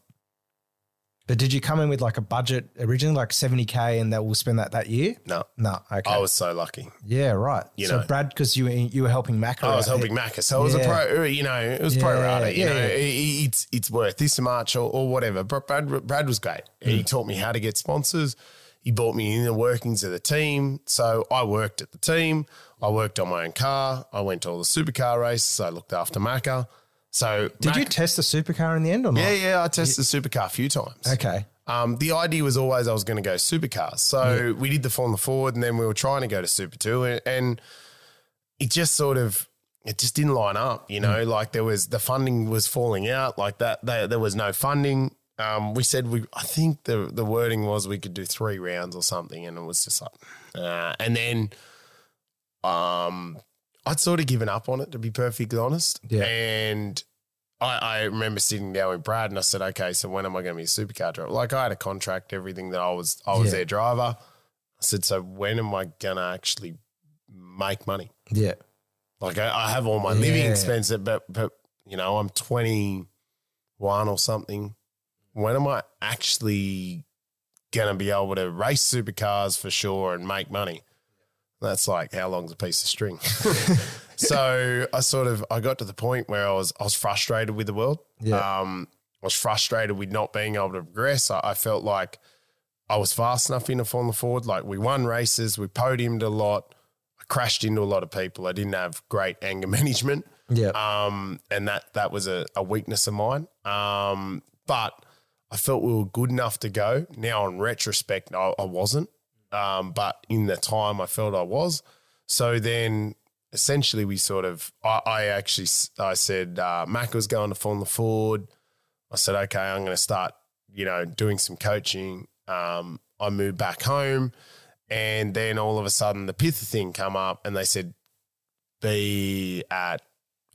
But did you come in with like a budget originally, like 70K and that we'll spend that that year? no, No. Okay. I was so lucky. yeah, right. You so know. Brad, because you were, you were helping Mac. I was helping Macca, so it was a pro. You know, it was pro Yeah, rata. You yeah, know, yeah. it- it's it's worth this much or, or whatever. But Brad Brad was great. Mm. He taught me how to get sponsors. He brought me in the workings of the team. So I worked at the team. I worked on my own car. I went to all the supercar races. I looked after Macca. So Did you test the supercar in the end or not? yeah, yeah. I tested the supercar a few times. Okay. Um, the idea was always I was going to go supercars. So we did the Formula Ford and then we were trying to go to Super 2 and, and it just sort of, it just didn't line up, you know, like there was, the funding was falling out like that. There, there was no funding. Um, we said we, I think the, the wording was we could do three rounds or something. And it was just like, uh, and then, um, I'd sort of given up on it to be perfectly honest. Yeah. And I, I remember sitting down with Brad and I said, okay, so when am I going to be a supercar driver? Like I had a contract, everything that I was, I was Yeah. their driver. I said, so when am I going to actually make money? Yeah. Like I, I have all my living expenses, but, but you know, I'm 21 or something. When am I actually going to be able to race supercars for sure and make money. That's like how long's a piece of string. so I sort of I got to the point where I was I was frustrated with the world. Yeah. Um, I was frustrated with not being able to progress. I, I felt like I was fast enough in a Formula Ford. Like we won races, we podiumed a lot. I crashed into a lot of people. I didn't have great anger management. Yeah. Um, and that that was a, a weakness of mine. Um, but I felt we were good enough to go. Now, in retrospect, I, I wasn't. Um, but in the time, I felt I was. So then, essentially, we sort of. I, I actually I said uh, Mac was going to Formula Ford. I said, okay, I'm going to start, you know, doing some coaching. Um, I moved back home, and then all of a sudden, the Pither thing come up, and they said, be at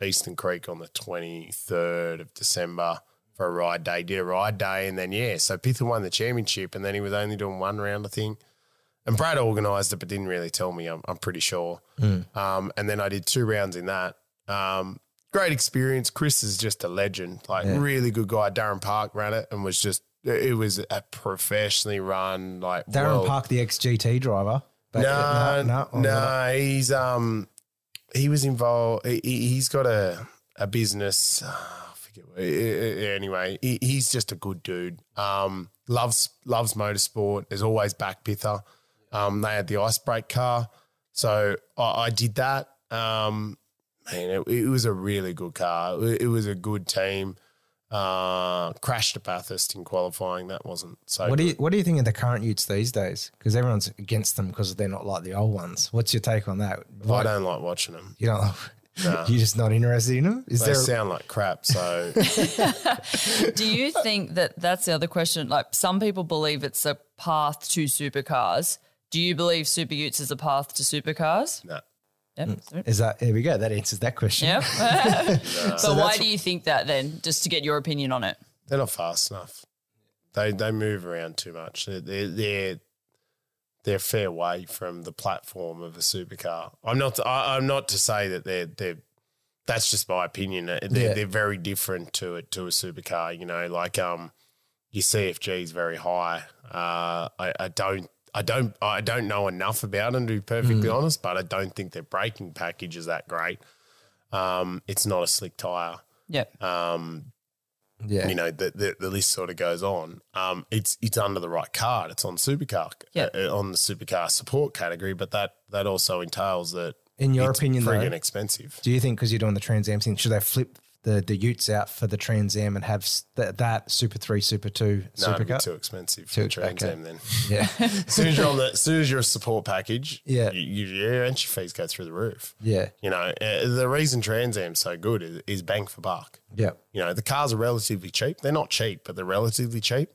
Eastern Creek on the 23rd of December for a ride day. Did a ride day, and then yeah, so Pither won the championship, and then he was only doing one round, I think. And Brad organised it, but didn't really tell me. I'm, I'm pretty sure. Um, and then I did two rounds in that. Um, great experience. Chris is just a legend, like Yeah. really good guy. Darren Park ran it and was just. It was a professionally run like Darren world- Park, the ex GT driver. But- no, no, or not? He's um, he was involved. He, he's got a a business. uh, I forget. what- Anyway, he, he's just a good dude. Um, loves loves motorsport. Is always back pither. Um, they had the ice brake car, so I, I did that. Um, man, it, it was a really good car. It, it was a good team. Uh, crashed at Bathurst in qualifying. That wasn't so. What do you What do you think of the current Utes these days? Because everyone's against them because they're not like the old ones. What's your take on that? I don't like watching them. you know, No. you're just not interested in them. Is They there? sound like crap. So Do you think that that's the other question? Like some people believe it's a path to supercars. Do you believe Super Utes is a path to supercars? no. Yep. is that? Here we go. That answers that question. Yep. but why do you think that then? Just to get your opinion on it. They're not fast enough. They they move around too much. They're they're they're, they're a fair way from the platform of a supercar. I'm not I, I'm not to say that they're they're that's just my opinion. They're, Yeah. they're very different to it to a supercar. You know, like um, your CFG is very high. Uh, I, I don't. I don't. I don't know enough about them to be perfectly honest, but I don't think their braking package is that great. Um, it's not a slick tire. Yep. Um, Yeah. you know the, the the list sort of goes on. Um, it's it's under the right card. It's on supercar Yeah. uh, on the supercar support category, but that that also entails that In your it's opinion, though, friggin' expensive. do you think because you're doing the Trans Am thing, should they flip the the Utes out for the Trans Am and have s- that, Super Three, Super Two, No, it'd be too expensive Too- for Trans okay. Am then. Yeah. as soon as you're on the, as soon as you're a support package, Yeah. you, you, your entry fees go through the roof. yeah. You know, uh, the reason Trans Am's so good is, is bang for buck. Yeah. You know, the cars are relatively cheap. They're not cheap, but they're relatively cheap.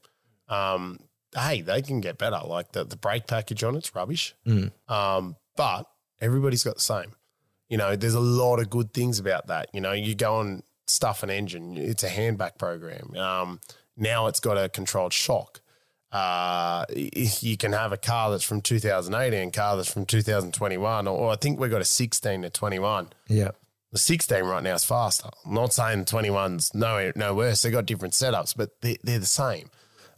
Um, hey, they can get better. Like the, the brake package on it's rubbish. Um, but everybody's got the same. You know, there's a lot of good things about that. You know, you go and stuff an engine, it's a handback program. Um, now it's got a controlled shock. Uh, you can have a car that's from 2018 and a car that's from 2021, or, or I think we've got a 16 to 21 Yeah. the 16 right now is faster. I'm not saying the 21's no, no worse. They've got different setups, but they, they're the same.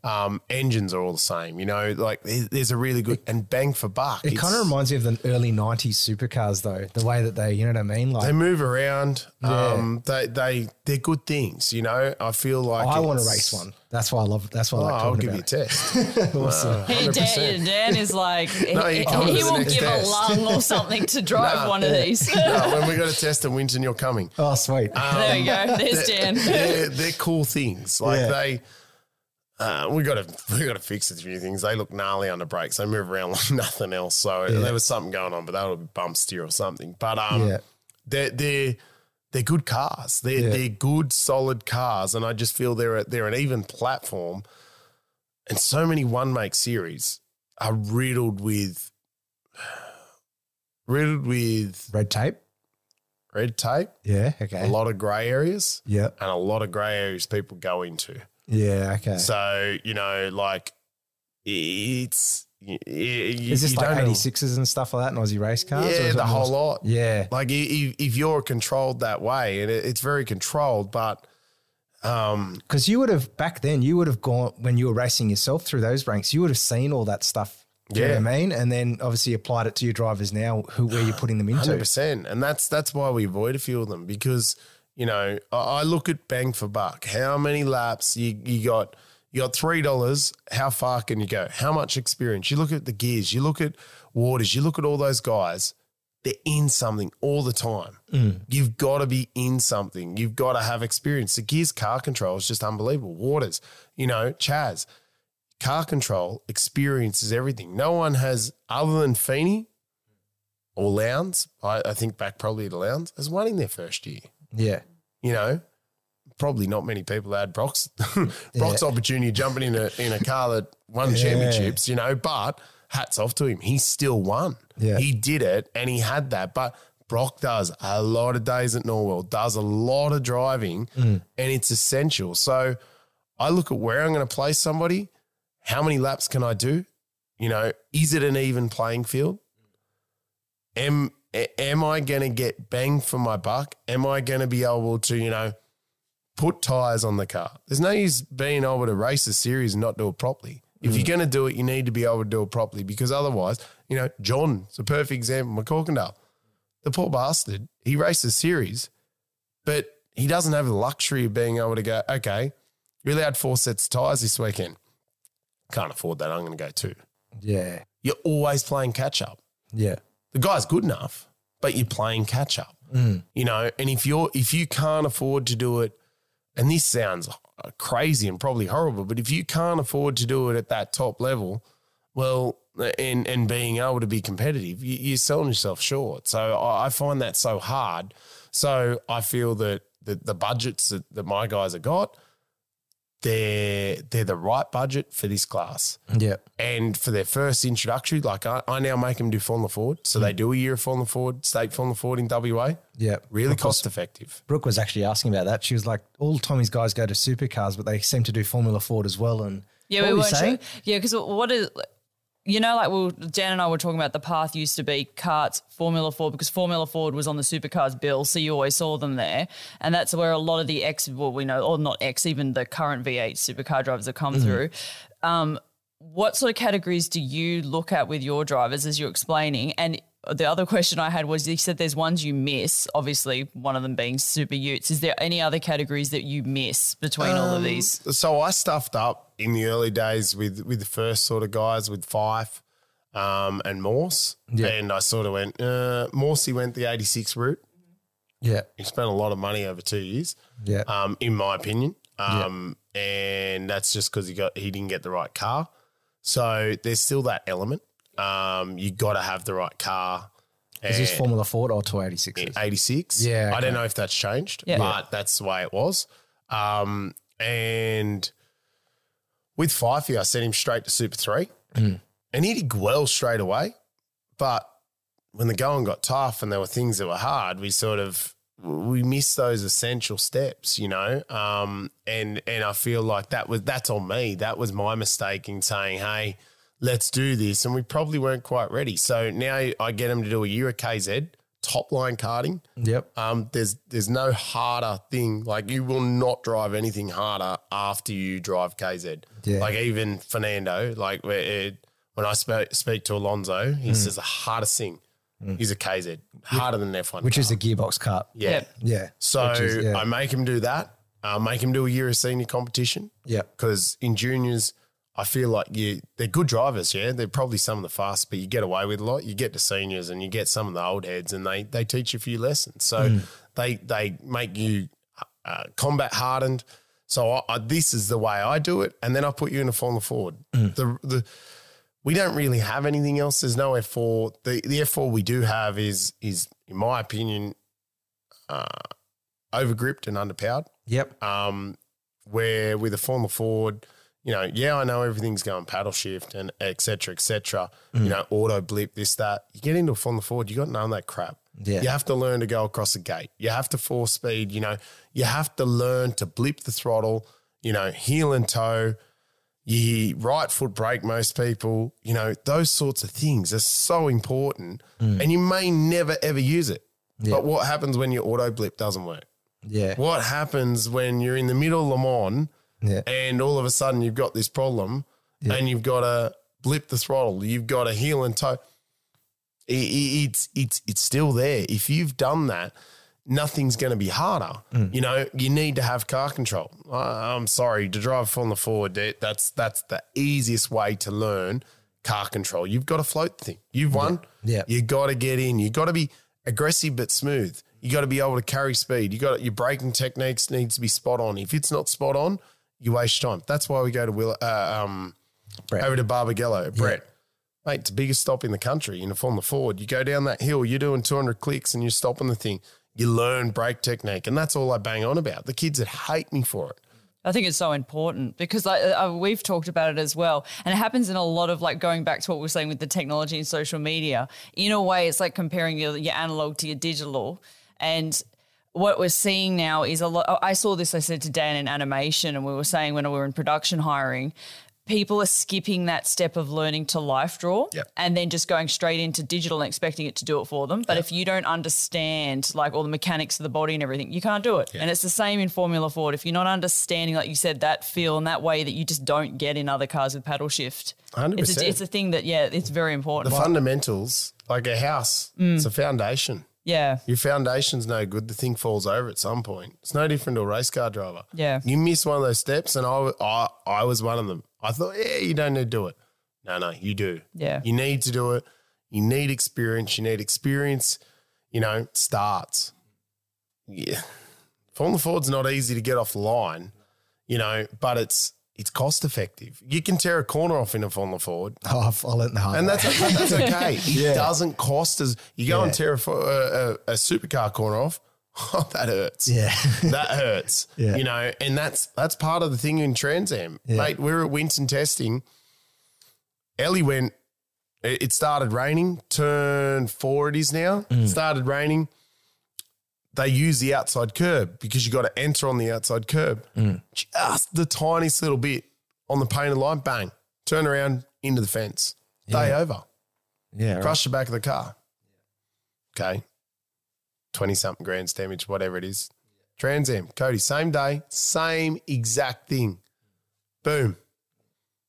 Um, engines are all the same. You know, like there's a really good and bang for buck. It kind of reminds me of the early '90s supercars, though. The way that they, you know what I mean? Like, They move around. Um, they they they're good things. You know, I feel like I want to race one. That's why I love. That's why I Oh, like I'll talking give you about a test. Awesome. Hey, Dan, Dan is like, No, he, you come to he will give test. a lung or something to drive Nah, one of these. no, when we got a test in Winton, you're coming. Oh, sweet. there you go. There's Dan. they're, they're cool things. Like Yeah. they, uh, we got to we got to fix a few things. They look gnarly under brakes. They move around like nothing else. So there was something going on, but that would be bump steer or something. But um, Yeah. they're they're they're good cars. They're Yeah. they're good solid cars, and I just feel they're a, they're an even platform. And so many one make series are riddled with riddled with Red tape. red tape, Yeah. Okay. A lot of grey areas, Yeah. and a lot of grey areas people go into. Yeah. Okay. So you know, like it's you, you, is this like don't know- 86s and stuff like that in Aussie race cars? Yeah, the whole lot. Yeah. Like if, if you're controlled that way, and it, it's very controlled, but Um, Because you would have back then, you would have gone when you were racing yourself through those ranks. You would have seen all that stuff. Do you know what I mean? And then obviously applied it to your drivers now, who where you're putting them into. Hundred percent, and that's that's why we avoid a few of them because you know I, I look at bang for buck. How many laps you you got? You got three dollars. How far can you go? How much experience? You look at the gears. You look at waters. You look at all those guys. They're in something all the time. Mm. You've got to be in something. You've got to have experience. The gears car control is just unbelievable. Waters, you know, Chaz, car control experience is everything. No one has other than Feeney or Lowndes. I, I think back probably to Lowndes has won in their first year. Yeah. You know, probably not many people had Broc's Broc's opportunity jumping in a in a car that won championships. You know, but hats off to him. He still won. Yeah. he did it, and he had that. But Broc does a lot of days at Norwell, does a lot of driving, mm. and it's essential. So I look at where I'm going to place somebody. How many laps can I do? You know, is it an even playing field? Am am I going to get bang for my buck? Am I going to be able to, you know, put tires on the car? There's no use being able to race a series and not do it properly. If you're mm. going to do it, you need to be able to do it properly because otherwise, you know, John's a perfect example. McCorkindale, the poor bastard, he races series, but he doesn't have the luxury of being able to go, okay, you're allowed four sets of tires this weekend. Can't afford that. I'm going to go two. Yeah. You're always playing catch up Yeah. The guy's good enough, but you're playing catch up. Mm. You know, and if you're if you can't afford to do it, and this sounds crazy and probably horrible, but if you can't afford to do it at that top level, well, and and being able to be competitive, you, you're selling yourself short. So I, I find that so hard. So I feel that the, the budgets that, that my guys have got, they're they're the right budget for this class. Yeah. And for their first introductory, like I, I now make them do Formula Ford. So they hmm. do a year of Formula Ford, state Formula Ford in WA. Yeah. Really Brooke was- cost effective. Brooke was actually asking about that. She was like, all Tommy's guys go to supercars, but they seem to do Formula Ford as well. And Yeah, what we were you saying? sure. Yeah, because what is you know, like well, Dan and I were talking about the path used to be karts, Formula Ford, because Formula Ford was on the supercars bill, so you always saw them there, and that's where a lot of the X, well, we know, or not X, even the current V8 supercar drivers have come through. Um, what sort of categories do you look at with your drivers as you're explaining? And the other question I had was you said there's ones you miss, obviously one of them being super utes. Is there any other categories that you miss between all of these? So I stuffed up in the early days with with the first sort of guys with Fife um, and Morse. Yeah. And I sort of went, uh, Morsey went the 86 route. Yeah. He spent a lot of money over two years. Yeah. um, in my opinion. Um, and that's just because he got he didn't get the right car. So there's still that element. Um, you got to have the right car. Is this Formula Ford or 286? 86. Yeah, I don't know if that's changed, Yeah. but that's the way it was. Um, and with Fifey, I sent him straight to Super 3. Mm. And he did well straight away. But when the going got tough and there were things that were hard, we sort of we missed those essential steps, you know. Um, and and I feel like that was that's on me. That was my mistake in saying, "Hey, let's do this," and we probably weren't quite ready. So now I get him to do a year KZ top line karting. Yep. Um, there's there's no harder thing. Like you will not drive anything harder after you drive KZ. Yeah. Like even Fernando, like where it, when I speak speak to Alonso, he says the hardest thing is a KZ, harder than F1, Which is car. a gearbox cut. yeah. Yep. Yeah. So is- yeah. I make him do that. I make him do a year of senior competition Yeah. because in juniors, I feel like you they're good drivers. Yeah, they're probably some of the fast, but you get away with a lot. You get to seniors and you get some of the old heads, and they they teach you a few lessons. So Mm. they they make you uh, combat hardened. So I, I, this is the way I do it, and then I put you in a Formula Ford. Mm. The the we don't really have anything else. There's no F4. The the F4 we do have is is in my opinion uh, overgripped and underpowered Yep. um, where with a Formula Ford, you know, yeah, I know everything's going paddle shift and et cetera, et cetera, you mm. know, auto blip, this, that. You get into a Formula Ford, you got none of that crap. Yeah. You have to learn to go across a gate. You have to force speed, you know, you have to learn to blip the throttle, you know, heel and toe, you right foot brake most people, you know, those sorts of things are so important. Mm. And you may never ever use it. But what happens when your auto blip doesn't work? Yeah. What happens when you're in the middle of Le Mans Yeah. and all of a sudden you've got this problem and you've got to blip the throttle, you've got to heel and toe. I- I- It's it's it's still there. If you've done that, nothing's going to be harder. Mm. You know, you need to have car control. I, I'm sorry to drive on the forward. That's that's the easiest way to learn car control. You've got to float the thing. You've won. Yeah. You got to get in. You got to be aggressive but smooth. You got to be able to carry speed. You got your braking techniques needs to be spot on. If it's not spot on, you waste time. That's why we go to Will, uh, um, Brett. over to Barbagallo, Brett, mate, it's the biggest stop in the country in a Formula Ford. You go down that hill, you're doing 200 clicks and you're stopping the thing. You learn brake technique, and that's all I bang on about. The kids that hate me for it. I think it's so important because like, uh, we've talked about it as well. And it happens in a lot of like going back to what we are saying with the technology and social media. In a way, it's like comparing your, your analog to your digital. And what we're seeing now is a lot. I saw this, I said to Dan in animation, and we were saying when we were in production hiring, people are skipping that step of learning to life draw Yep. and then just going straight into digital and expecting it to do it for them. But if you don't understand like all the mechanics of the body and everything, you can't do it. And it's the same in Formula Ford. If you're not understanding, like you said, that feel and that way that you just don't get in other cars with paddle shift, 100%. it's a, it's a thing that yeah, it's very important. The fundamentals, like a house, it's a foundation. Yeah, Your foundation's no good. The thing falls over at some point. It's no different to a race car driver. Yeah. You miss one of those steps, and I, I, I was one of them. I thought, yeah, you don't need to do it. No, no, you do. Yeah. You need to do it. You need experience. You need experience, you know, starts. Yeah. Formula Ford's not easy to get off the line, you know, but it's it's cost effective. You can tear a corner off in a Formula Ford. Oh, I learned the hard And that's that's okay. It Yeah. doesn't cost as you go and tear a, a, a, supercar corner off. Oh, that hurts. Yeah. that hurts. Yeah. You know, and that's that's part of the thing in Trans Am, mate. We were at Winton testing. Ellie went. It it started raining. Turn four it is now. Mm. Started raining. They use the outside curb because you got to enter on the outside curb. Mm. Just the tiniest little bit on the painted line. Bang. Turn around into the fence. Day over. yeah. Right. Crush the back of the car. Okay. 20 something grand's damage, whatever it is. Trans Am, Cody, same day, same exact thing. Boom.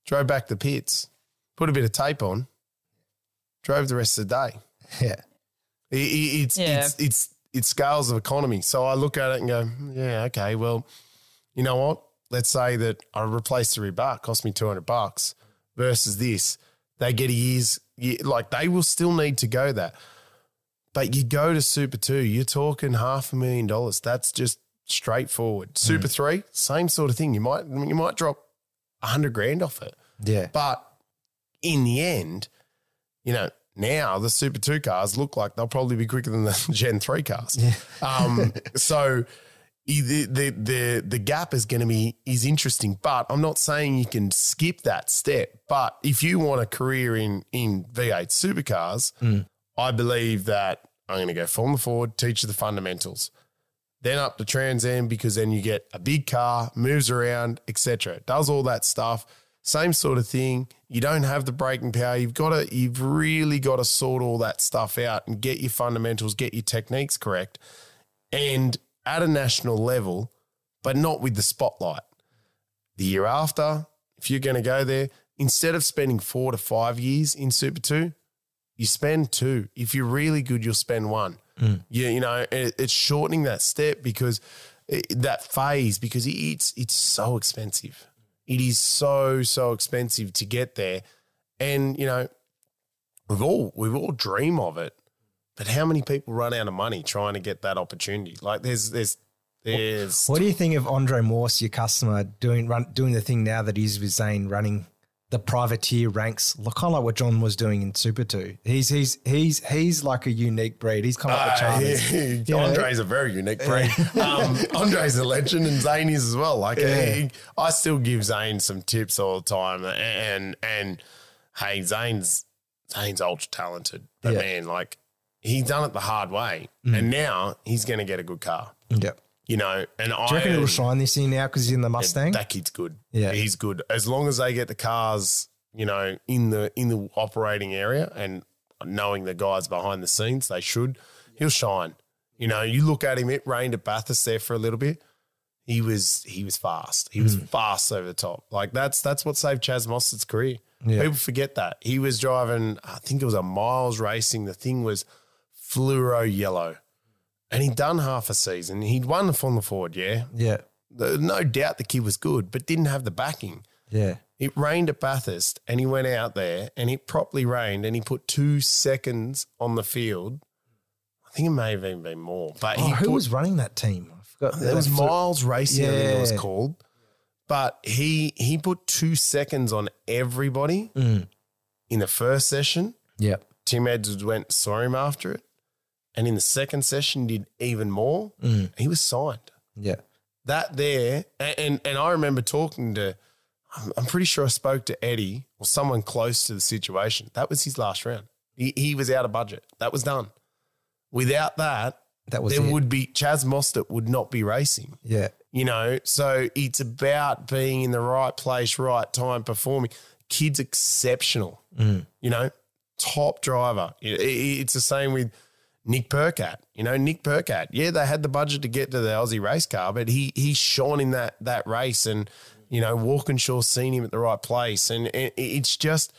Drove back the pits, put a bit of tape on, drove the rest of the day. Yeah. I- I- It's, Yeah. it's, it's, it's scales of economy. So I look at it and go, yeah, okay, well, you know what? Let's say that I replaced the rear bar, cost me 200 bucks versus this. They get a year's, ye- like they will still need to go that. But you go to Super 2, you're talking half a million dollars. That's just straightforward. Mm. Super 3, same sort of thing. You might you might drop a hundred grand off it. Yeah. But in the end, you know, now the Super 2 cars look like they'll probably be quicker than the Gen 3 cars. Um, so the, the the the gap is going to be is interesting, but I'm not saying you can skip that step. But if you want a career in in V8 supercars, I believe that I'm going to go Formula Ford, teach you the fundamentals. Then up to Trans Am because then you get a big car, moves around, etc. Does all that stuff. Same sort of thing. You don't have the braking power. You've got to. You've really got to sort all that stuff out and get your fundamentals, get your techniques correct, and at a national level, but not with the spotlight. The year after, if you're going to go there, instead of spending four to five years in Super Two, you spend two. If you're really good, you'll spend one. Mm. You, you know, it, it's shortening that step because it, that phase because it's it's so expensive. It is so so expensive to get there, and you know, we've all we've all dream of it, but how many people run out of money trying to get that opportunity? Like there's there's there's What do you think of Andre Morse, your customer, doing run, doing the thing now that he's with Zane, running the privateer ranks, look kind of like what John was doing in Super Two? He's he's he's he's like a unique breed. He's come up with Uh, charters. yeah, You know? Andre's a very unique breed. Um, Andre's a legend, and Zane is as well. Like he- I still give Zane some tips all the time, and and hey, Zane's Zane's ultra talented, but Yeah. man, like he's done it the hard way, and now he's going to get a good car. Yeah. You know, and I Do you reckon he'll shine this year now because he's in the Mustang? that kid's good. Yeah. he's good as long as they get the cars, you know, in the in the operating area and knowing the guys behind the scenes, they should. He'll shine. You know, you look at him. It rained at Bathurst there for a little bit. He was he was fast. He was hmm. fast over the top. Like that's that's what saved Chaz Mostert's career. Yeah. People forget that he was driving. I think it was a miles racing. The thing was fluoro yellow, and he'd done half a season. He'd won the Formula Ford. Yeah, Yeah. The- no doubt the kid was good, but didn't have the backing. Yeah. It rained at Bathurst and he went out there and it properly rained and he put two seconds on the field. I think it may have even been more. But Oh, who put, was running that team? I forgot. it was Miles Racing, I think it was called. But he he put two seconds on everybody Mm. in the first session. Yeah. Tim Edwards went saw him after it. And in the second session did even more. Mm. He was signed Yeah. that there, and, and and I remember talking to, I'm, I'm pretty sure I spoke to Eddie or someone close to the situation. That was his last round. He, he was out of budget. That was done. Without that, That was there it. would be Chaz Mostert would not be racing. Yeah. You know, so it's about being in the right place, right time, performing. Kid's exceptional. Mm. You know, top driver. It- it- It's the same with Nick Percat. You know, Nick Percat. Yeah, they had the budget to get to the Aussie race car, but he he shone in that that race, and you know, Walkinshaw seen him at the right place, and it, it's just.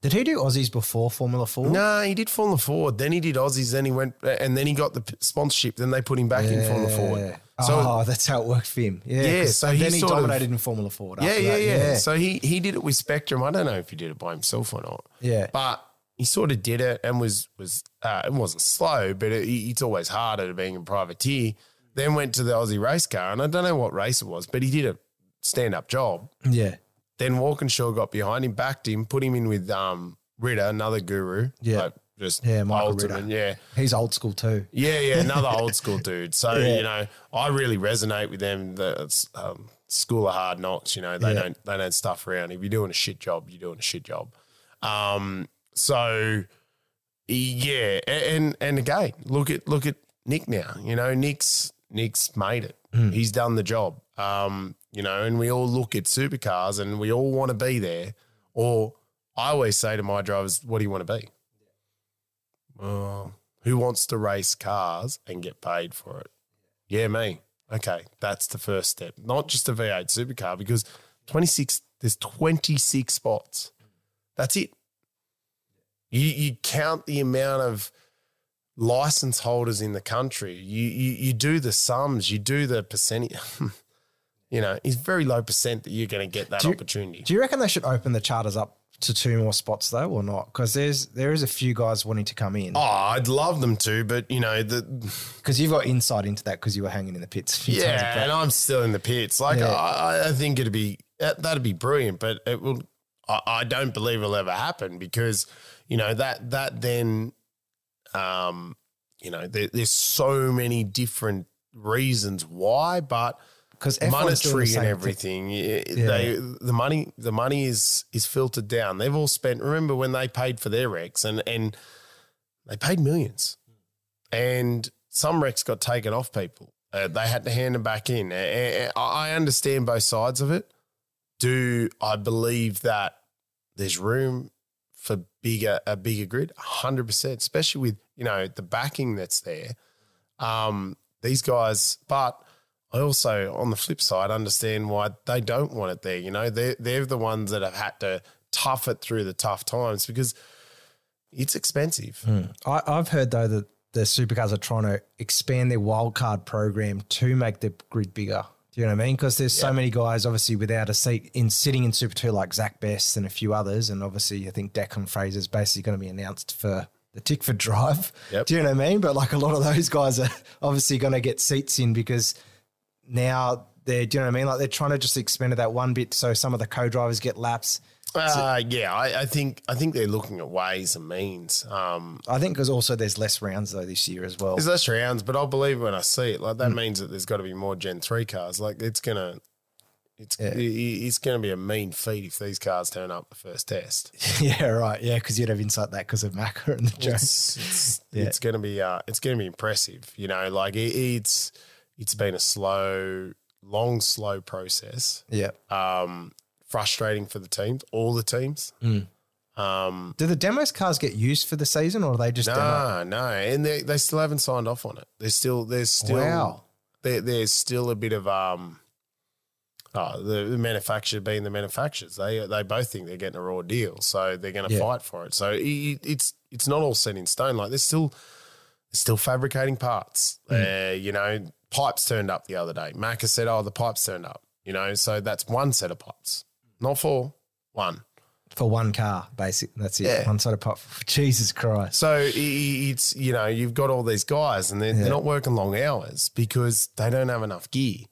Did he do Aussies before Formula Four? No, he did Formula Ford. Then he did Aussies. Then he went, and then he got the sponsorship. Then they put him back in Formula Ford. So oh, that's how it worked for him. Yeah. Yeah, so he then he sort of- dominated in Formula Ford. Yeah, after yeah, yeah, So he he did it with Spectrum. I don't know if he did it by himself or not. Yeah. but he sort of did it and was was uh, it wasn't slow, but it, it's always harder to being a privateer. Then went to the Aussie race car, and I don't know what race it was, but he did a stand up job. yeah. Then Walkinshaw got behind him, backed him, put him in with um Ritter, another guru. Yeah. like just Yeah, Michael Ritter. yeah. He's old school too. Yeah, yeah, another old school dude. So Yeah. you know, I really resonate with them. The um, school of hard knocks. You know, they Yeah. don't they don't stuff around. If you're doing a shit job, you're doing a shit job. Um, so yeah, and and again, look at look at Nick now. You know, Nick's Nick's made it. He's done the job. Um, you know, and we all look at supercars and we all want to be there. Or I always say to my drivers, "What do you want to be?" Well, who wants to race cars and get paid for it? Yeah, me. Okay, that's the first step. Not just a V8 supercar because 26 there's 26 spots. That's it. You you count the amount of license holders in the country. You you, you do the sums, you do the percentage. you know, it's very low percent that you're going to get that Do you- opportunity. Do you reckon they should open the charters up to two more spots though, or not? Because there's there is a few guys wanting to come in. oh, I'd love them to, but you know, the Because you've got insight into that because you were hanging in the pits. A few Yeah, and I'm still in the pits. Like Yeah. I, I think it'd be that, that'd be brilliant, but it will. I, I don't believe it'll ever happen because you know that that then, um, you know, there, there's so many different reasons why, but because F1's doing the monetary and everything. y- They the money the money is is filtered down. They've all spent. Remember when they paid for their wrecks and and they paid millions, and some wrecks got taken off people. Uh, they had to hand them back in. I understand both sides of it. Do I believe that there's room for bigger a bigger grid? hundred percent, especially with you know the backing that's there. Um, these guys, but I also, on the flip side, understand why they don't want it there. You know, they're, they're the ones that have had to tough it through the tough times because it's expensive. I, I've heard though that the supercars are trying to expand their wildcard program to make the grid bigger. Do you know what I mean? Because there's so many guys obviously without a seat in sitting in Super Two like Zak Best and a few others, and obviously I think Declan Fraser's basically going to be announced for the Tickford Drive. Yep. Do you know what I mean? But like a lot of those guys are obviously going to get seats in because now they're. Do you know what I mean? Like they're trying to just expand it that one bit so some of the co-drivers get laps. Uh, yeah, I, I think I think they're looking at ways and means. Um, I think because also there's less rounds though this year as well. there's less rounds, but I'll believe when I see it. Like Mm. that means that there's got to be more Gen three cars. Like it's gonna, it's it- it's gonna be a mean feat if these cars turn up the first test. yeah, right. Yeah, because you'd have insight that because of Macca and the Jones. It's it's, Yeah. it's gonna be uh, it's gonna be impressive. You know, like it, it's it's been a slow, long, slow process. Yeah. um, frustrating for the teams, all the teams. Mm. Um, Do the demos cars get used for the season, or are they just demo? no, no, and they they still haven't signed off on it. There's still there's still Wow. there, there's still a bit of um. Oh, the, the manufacturer being the manufacturers, they they both think they're getting a raw deal, so they're going to Yeah. fight for it. So it, it's it's not all set in stone. Like they're still they're still fabricating parts. Hmm. Uh, you know, pipes turned up the other day. Macca said, "Oh, the pipes turned up." You know, so that's one set of pipes, not four, one. For one car, basic. That's it. Yeah. One side of pop. Jesus Christ. So it's you know you've got all these guys and they're, Yeah. they're not working long hours because they don't have enough gear.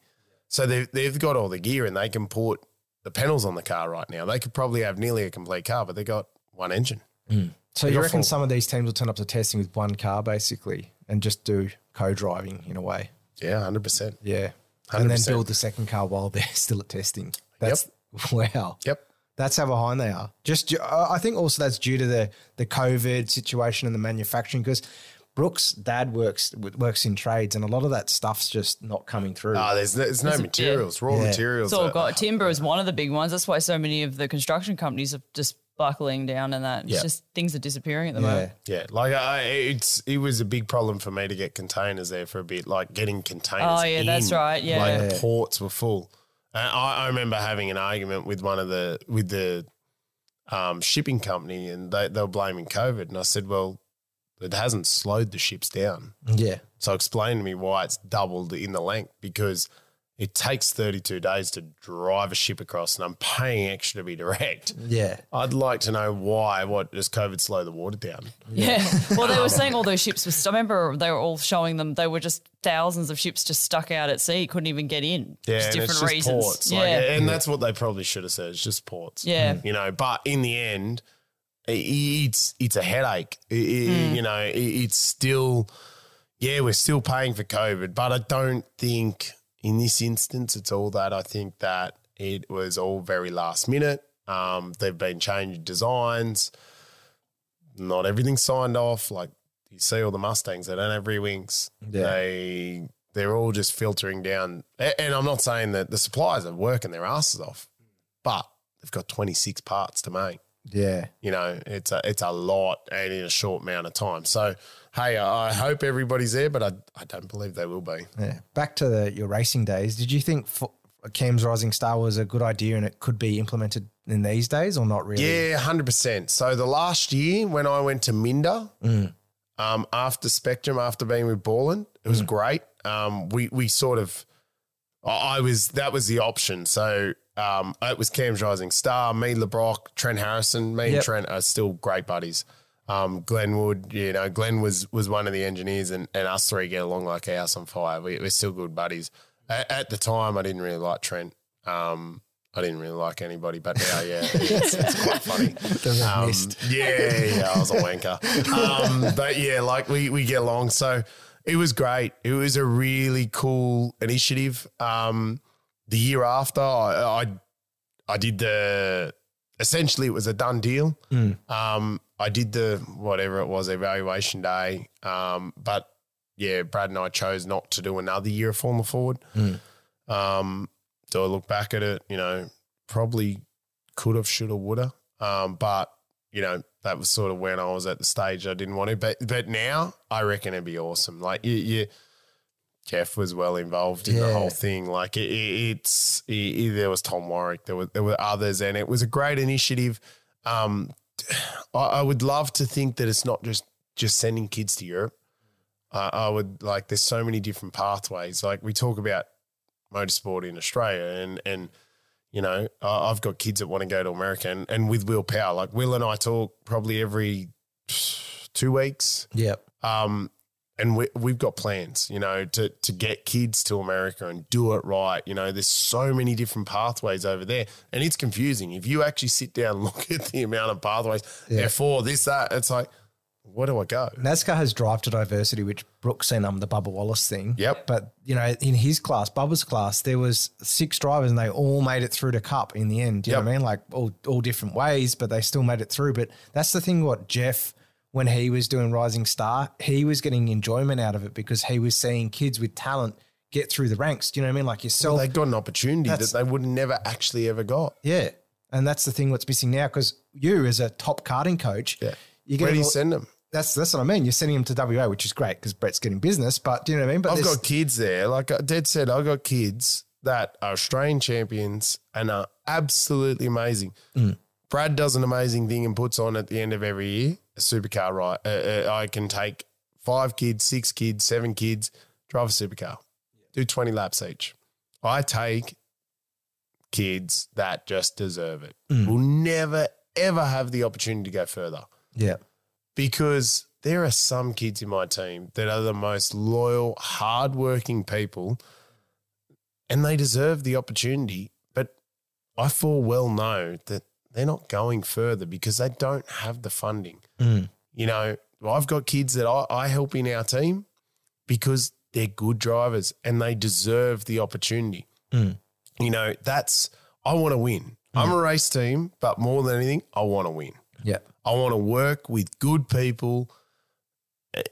So they've they've got all the gear and they can put the panels on the car right now. They could probably have nearly a complete car, but they got one engine. Mm. So They you reckon full- some of these teams will turn up to testing with one car, basically, and just do co-driving in a way? Yeah, hundred percent. Yeah. And then build the second car while they're still at testing. That's wow. Yep. That's how behind they are. Just, uh, I think also that's due to the the COVID situation and the manufacturing because Brooke's dad works works in trades and a lot of that stuff's just not coming through. Ah, there's no, there's no There's a- materials, raw Yeah. materials. It's all are- got timber is one of the big ones. That's why so many of the construction companies are just buckling down and that. It's Yeah. just things are disappearing at the yeah. moment. Yeah, like I, it's it was a big problem for me to get containers there for a bit, like getting containers. Oh, yeah, that's right, yeah. like the Yeah. ports were full. And I, I remember having an argument with one of the with the um, shipping company, and they they were blaming COVID, and I said, well, it hasn't slowed the ships down. Yeah. So explain to me why it's doubled in the length because it takes 32 days to drive a ship across, and I'm paying extra to be direct. Yeah. I'd like to know why. What does COVID slow the water down? Yeah. well, they were saying all those ships were. I remember they were all showing them. They were just thousands of ships just stuck out at sea, couldn't even get in. Yeah, just and different it's just reasons. ports. Yeah. Like, and that's what they probably should have said. It's just ports. Yeah. Hmm. you know. But in the end, it's it's a headache. I- I- hmm. You know, it's still yeah, we're still paying for COVID, but I don't think in this instance it's all that. I think that it was all very last minute. Um, they've been changed designs. Not everything's signed off. Like you see all the Mustangs, they don't have rear wings. Yeah. They they're all just filtering down. And I'm not saying that the suppliers are working their asses off, but they've got 26 parts to make. Yeah. You know, it's a it's a lot and in a short amount of time. So, hey, I hope everybody's there, but I, I don't believe they will be. Yeah. Back to the, your racing days. Did you think for, CAMS Rising Star was a good idea and it could be implemented in these days or not really? Yeah, hundred percent. So the last year when I went to Minda, um, after Spectrum, after being with Borland, it was great. Um, we we sort of, I I was that was the option. So um, it was CAMS Rising Star, me, Le Brocq, Trent Harrison. Me Yep. and Trent are still great buddies. Um, Glenn Wood, you know, Glenn was was one of the engineers, and, and us three get along like a house on fire. We, we're still good buddies. At, at the time, I didn't really like Trent. Um, I didn't really like anybody, but now, yeah, it's, it's quite funny. Um, yeah, yeah, I was a wanker. Um, but yeah, like we we get along. So it was great. It was a really cool initiative. Um, the year after, I, I I did the essentially it was a done deal. Um, I did the whatever it was evaluation day. Um, but yeah, Brad and I chose not to do another year of Formula Ford. Um, do I look back at it? You know, probably could have, should have, would have. Um, but you know, that was sort of when I was at the stage I didn't want to. But but now I reckon it'd be awesome. Like you, you Jeff was well involved in the whole thing. Like it, it, it's it, there was Tom Warwick, there were there were others, and it was a great initiative. Um, I, would love to think that it's not just just sending kids to Europe. Uh, I would like. There's so many different pathways. Like we talk about motorsport in Australia, and and you know I've got kids that want to go to America, and, and with Will Power, like Will and I talk probably every two weeks. Yep. Um, and we, we've got plans, you know, to to get kids to America and do it right. You know, there's so many different pathways over there, and it's confusing. If you actually sit down and look at the amount of pathways, F4, this, that, it's like, where do I go? NASCAR has drive to diversity, which Brooks and um the Bubba Wallace thing. Yep. But you know, in his class, Bubba's class, there was six drivers and they all made it through to cup in the end. You know what I mean? Like all all different ways, but they still made it through. But that's the thing. What Jeff, when he was doing Rising Star, he was getting enjoyment out of it because he was seeing kids with talent get through the ranks. Do you know what I mean? Like yourself. They got an opportunity that they would never actually ever got. yeah. And that's the thing what's missing now because you, as a top karting coach, Yeah. you're Where do you all- send them? that's that's what I mean. You're sending them to WA, which is great because Brett's getting business. But do you know what I mean? But I've got kids there. Like I Dad said, I've got kids that are Australian champions and are absolutely amazing. Mm. Brad does an amazing thing and puts on at the end of every year a supercar ride. Uh, uh, I can take five kids, six kids, seven kids, drive a supercar, do 20 laps each. I take kids that just deserve it. Mm. Will never, ever have the opportunity to go further yeah, because there are some kids in my team that are the most loyal, hardworking people, and they deserve the opportunity. But I full well know that they're not going further because they don't have the funding. Mm. You know, I've got kids that I, I help in our team because they're good drivers and they deserve the opportunity. Mm. You know, that's, I want to win. I'm a race team, but more than anything, I want to win. yeah, I want to work with good people.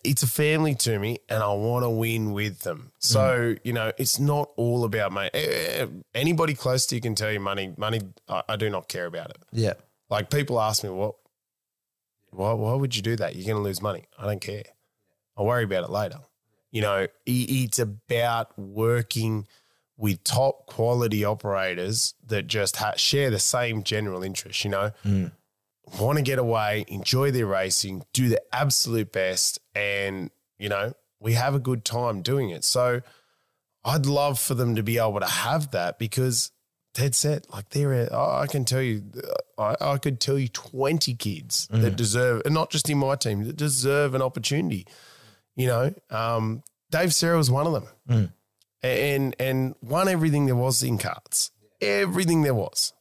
It's a family to me, and I want to win with them. So you know, it's not all about money. Eh, Anybody close to you can tell you money. Money, I, I do not care about it. yeah, Like people ask me, what? Why? Why would you do that? You're going to lose money. I don't care. I'll worry about it later. You know, it's about working with top quality operators that just ha- share the same general interest. You know, want to get away, enjoy their racing, do the absolute best, and you know, we have a good time doing it. So I'd love for them to be able to have that because dead set, like there, are, I can tell you, I, I could tell you 20 kids that deserve, and not just in my team, that deserve an opportunity. You know, um, Dave Serra was one of them and and won everything there was in karts. Everything there was.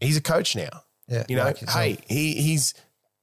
He's a coach now. Yeah. You know, like hey, he he's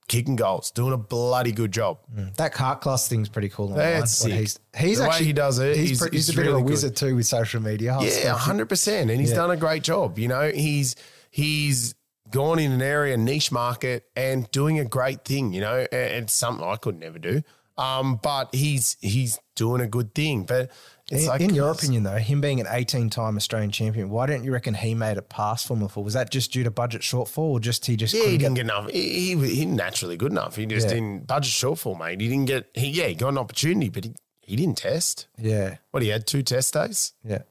kicking goals, doing a bloody good job. that kart class thing's pretty cool. That's sick. He's he's The actually he does it, He's, he's- pretty- he's, he's a bit of really a good. wizard too with social media. Yeah, hundred percent, and he's Yeah. done a great job. You know, he's he's gone in an area niche market and doing a great thing. You know, and, and something I could never do. Um, but he's he's doing a good thing. But it's In, like in your opinion, though, him being an 18-time Australian champion, why don't you reckon he made it past Formula Four? Was that just due to budget shortfall, or just he just Yeah, he didn't get? get enough. He, he, he naturally good enough. He just Yeah. didn't budget shortfall, mate. He didn't get. He yeah, he got an opportunity, but he, he didn't test. Yeah, What he had two test days. yeah,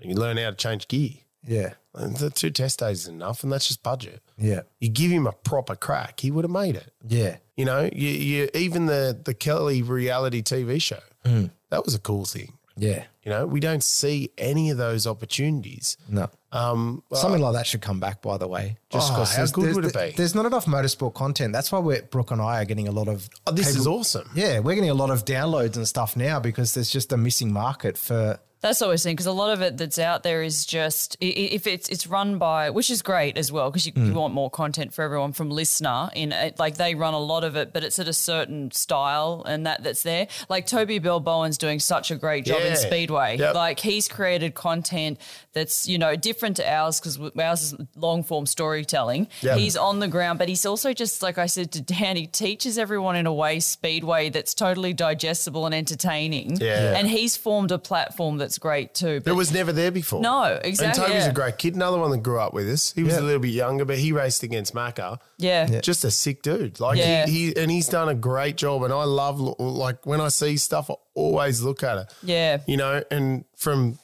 You learn how to change gear. yeah, And the two test days is enough, and that's just budget. yeah, You give him a proper crack, he would have made it. yeah, You know, you, you even the the Kelly reality TV show Mm. that was a cool thing. Yeah. You know, we don't see any of those opportunities. No. Um, Something like that should come back, by the way. Just Oh, how there's- good would it be? There's not enough motorsport content. That's why we're Brooke and I are getting a lot of. oh, this is awesome. Yeah, we're getting a lot of downloads and stuff now because there's just a missing market for. That's what we're seeing because a lot of it that's out there is just if it's it's run by which is great as well because you, you mm. want more content for everyone from listener in it, like they run a lot of it but it's at a certain style and that that's there like Toby Bilbowen's doing such a great job Yeah. in Speedway Yep. like he's created content that's you know different to ours because ours is long form storytelling Yep. he's on the ground but he's also just like I said to Dan he teaches everyone in a way Speedway that's totally digestible and entertaining Yeah. and he's formed a platform that's great too. That was never there before. No, exactly. And exactly, Toby's yeah. a great kid. Another one that grew up with us. He was Yeah. a little bit younger, but he raced against Macca. yeah. Just a sick dude. Like Yeah. he, he and he's done a great job. And I love like when I see stuff, I always look at it. Yeah. You know, and from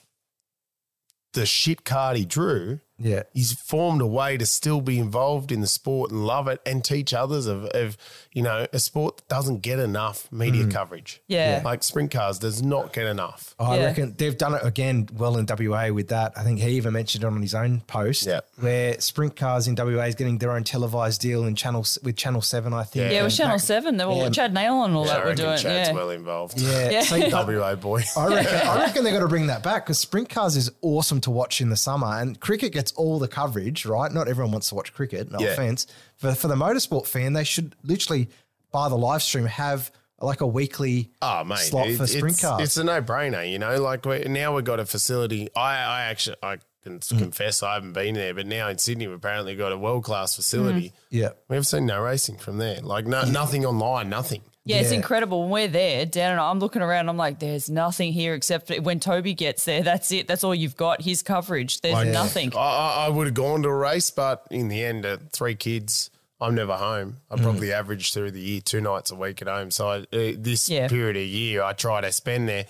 the shit card he drew, Yeah. he's formed a way to still be involved in the sport and love it and teach others of, of you know, a sport that doesn't get enough media mm. coverage. Yeah. Like sprint cars does not get enough. Oh, I Yeah. reckon they've done it again well in WA with that. I think he even mentioned it on his own post Yeah. where sprint cars in WA is getting their own televised deal in channel with Channel Seven. I think. Yeah. Yeah, it And was Channel back- 7. They were Yeah. Chad Nail and all I that were reckon doing. Chad's Yeah. well involved. Yeah. Yeah. So WA boy. I reckon, I reckon they're going to bring that back because sprint cars is awesome to watch in the summer, and cricket gets all the coverage, right? Not everyone wants to watch cricket. No Yeah. offense. For for the motorsport fan, they should literally by the live stream have like a weekly Oh mate, slot it- for sprint it's, cars. It's a no brainer, you know. Like we now we've got a facility. I, I actually I can Mm. confess I haven't been there, but now in Sydney we've apparently got a world class facility. yeah, We've seen no racing from there. Like no nothing online, nothing. Yeah, it's incredible. When we're there, Dan and I, I'm looking around. I'm like, there's nothing here except when Toby gets there. That's it. That's all you've got. His coverage. There's Like, nothing. I, I, I would have gone to a race, but in the end, at three kids, I'm never home. I probably average through the year two nights a week at home. So I, uh, this Yeah. period of year, I try to spend there.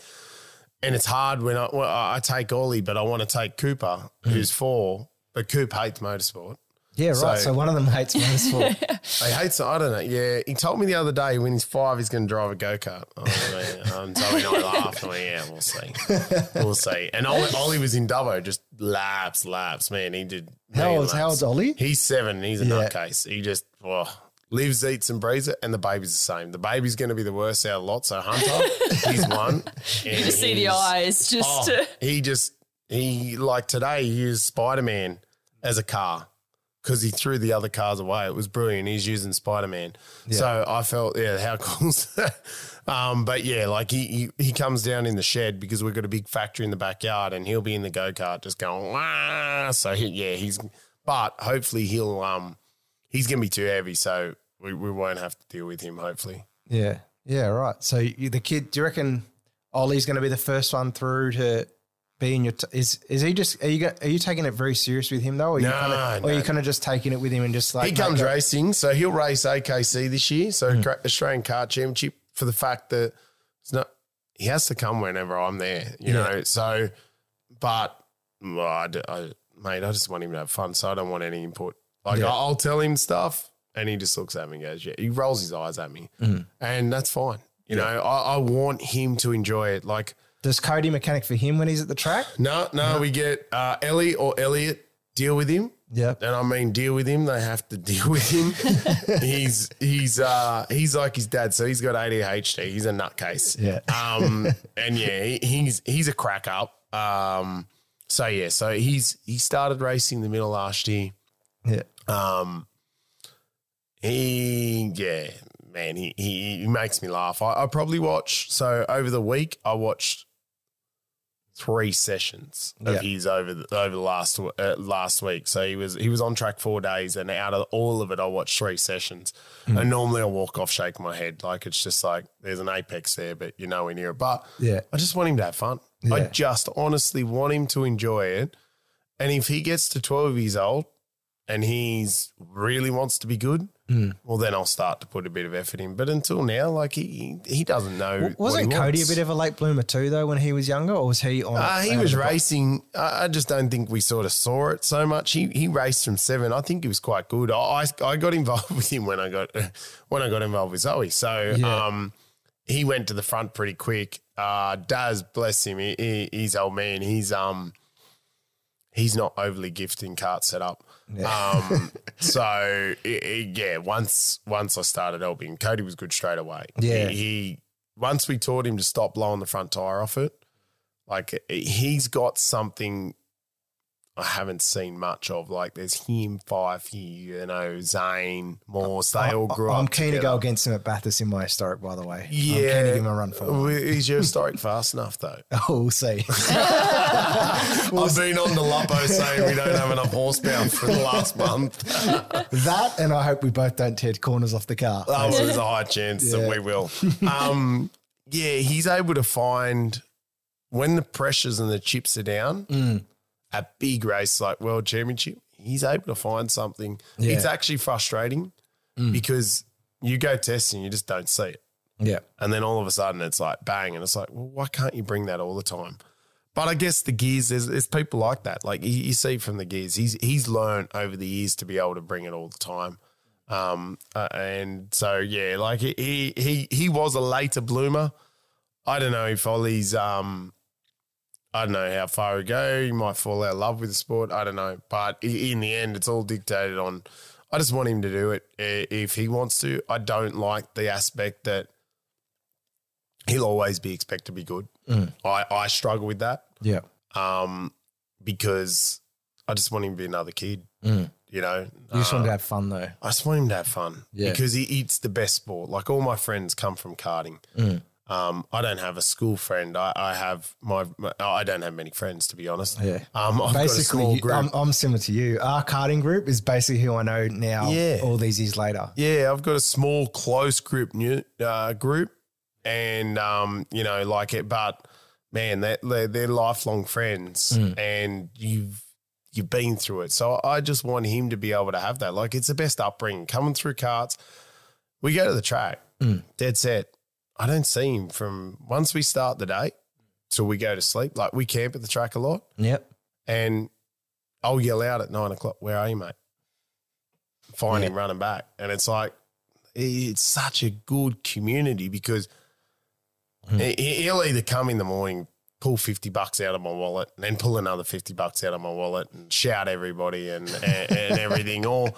And it's hard when I, well, I take Ollie, but I want to take Cooper, who's four, but Coop hates motorsport. Yeah, right. So, So- one of them hates motorsport. He hates it. I don't know. Yeah, he told me the other day when he's five, he's going to drive a go kart. Oh, and Zoe and I laughed. Um, I'm like, yeah, we'll see. We'll see. And Ollie, Ollie was in Dubbo, just laps, laps. Man, he did. How million old's- how laps. old's Ollie? He's seven. And he's a Yeah. nutcase. He just oh, lives, eats, and breathes it. And the baby's the same. The baby's going to be the worst out of the lot. So Hunter, he's one. You just see the eyes. Just Oh, he just he like today he used Spider Man as a car because he threw the other cars away. It was brilliant. He's using Spider Man, so I felt yeah, how cool. is that? um, but yeah, like he, he he comes down in the shed because we've got a big factory in the backyard, and he'll be in the go kart just going Wah! So he, yeah, he's but hopefully he'll um he's gonna be too heavy, so we, we won't have to deal with him. Hopefully. yeah. Yeah, right. So you, the kid, do you reckon Ollie's going to be the first one through to be in your? T- is is he just? Are you go, are you taking it very serious with him though, or are you No, kind of, or are you kind of just taking it with him and just like He comes mate, go- racing, so he'll race AKC this year, so Cra- Australian Kart Championship for the fact that it's not. He has to come whenever I'm there, you Yeah. know. So, but well, I mate, I just want him to have fun, so I don't want any input. Like Yeah. I- I'll tell him stuff, and he just looks at me and goes, "Yeah." He rolls his eyes at me, Mm. and that's fine. You know, I, I want him to enjoy it. Like, Does Cody mechanic for him when he's at the track? no, no, we get uh, Ellie or Elliot deal with him. Yep. And I mean, deal with him. They have to deal with him. he's he's uh he's like his dad, so he's got ADHD. He's a nutcase. Yeah. Um. And yeah, he, he's he's a crack up. Um. So yeah. So he's he started racing the middle last year. Yeah. Um. He yeah man he he, he makes me laugh. I, I probably watch so over the week I watched three sessions of Yeah. his over the, over the last uh, last week. So he was he was on track four days, and out of all of it, I watched three sessions. Hmm. And normally I walk off shaking my head like it's just like there's an apex there, but you're nowhere near it. But Yeah. I just want him to have fun. I just honestly want him to enjoy it. And if he gets to 12 years old and he's really wants to be good, Hmm. well, then I'll start to put a bit of effort in. But until now, like he he doesn't know. what Wasn't Cody wants. a bit of a late bloomer too, though, when he was younger, or was he on? Uh, he was racing. I I just don't think we sort of saw it so much. He he raced from seven. I think he was quite good. I I I got involved with him when I got when I got involved with Zoe. So Yeah. um, he went to the front pretty quick. Uh, Daz, bless him, he, he, he's old man. He's um he's not overly gifted in kart setup. Um, so i- i- yeah, once once I started helping, Cody was good straight away. Yeah. he, he once we taught him to stop blowing the front tire off it, like he's got something I haven't seen much of. Like there's him, Fife, you know, Zane, Morse. They all grew I'm up. keen to go against him at Bathurst in my historic, by the way. Yeah, I'm keen to give him a run for Well, it. Is your historic fast enough though? Oh, we'll see. I've been on the Lupo saying we don't have enough horsepower for the last month. that, and I hope we both don't tear corners off the car. Oh, well, there's a high chance Yeah. that we will. Um, yeah, he's able to find when the pressures and the chips are down, Mm. A big race like World Championship, he's able to find something. Yeah. Mm. It's actually frustrating because you go testing, you just don't see it. yeah. And then all of a sudden it's like bang. And it's like, well, why can't you bring that all the time? But I guess the gears, there's, there's people like that. Like you, you see from the gears, he's he's learned over the years to be able to bring it all the time. Um, uh, and so yeah, like he, he he he was a later bloomer. I don't know if Ollie's um, I don't know how far he go. He might fall out of love with the sport. I don't know. But in the end, it's all dictated on. I just want him to do it if he wants to. I don't like the aspect that he'll always be expected to be good. I, I struggle with that Yeah. um, because I just want him to be another kid. Mm. You know, You just Uh, want to have fun, though. I just want him to have fun Yeah. because he, it's the best sport. Like all my friends come from karting. Mm. Um, I don't have a school friend. I, I have my, my. I don't have many friends, to be honest. Yeah. Um, I've basically, small you- group. I'm, I'm similar to you. Our karting group is basically who I know now. Yeah. all these years later. Yeah, I've got a small, close group new, uh, group, and um, you know, like it. But man, they're, they're, they're lifelong friends, and you've you've been through it. So I just want him to be able to have that. Like it's the best upbringing. Coming through karts, we go to the track, dead set. I don't see him from once we start the day till we go to sleep. Like we camp at the track a lot, Yep. and I'll yell out at nine o'clock, "Where are you, mate?" Find Yeah. him running back, and it's like it's such a good community because Hmm. he- he'll either come in the morning, pull fifty bucks out of my wallet, and then pull another fifty bucks out of my wallet and shout everybody and and, and everything, or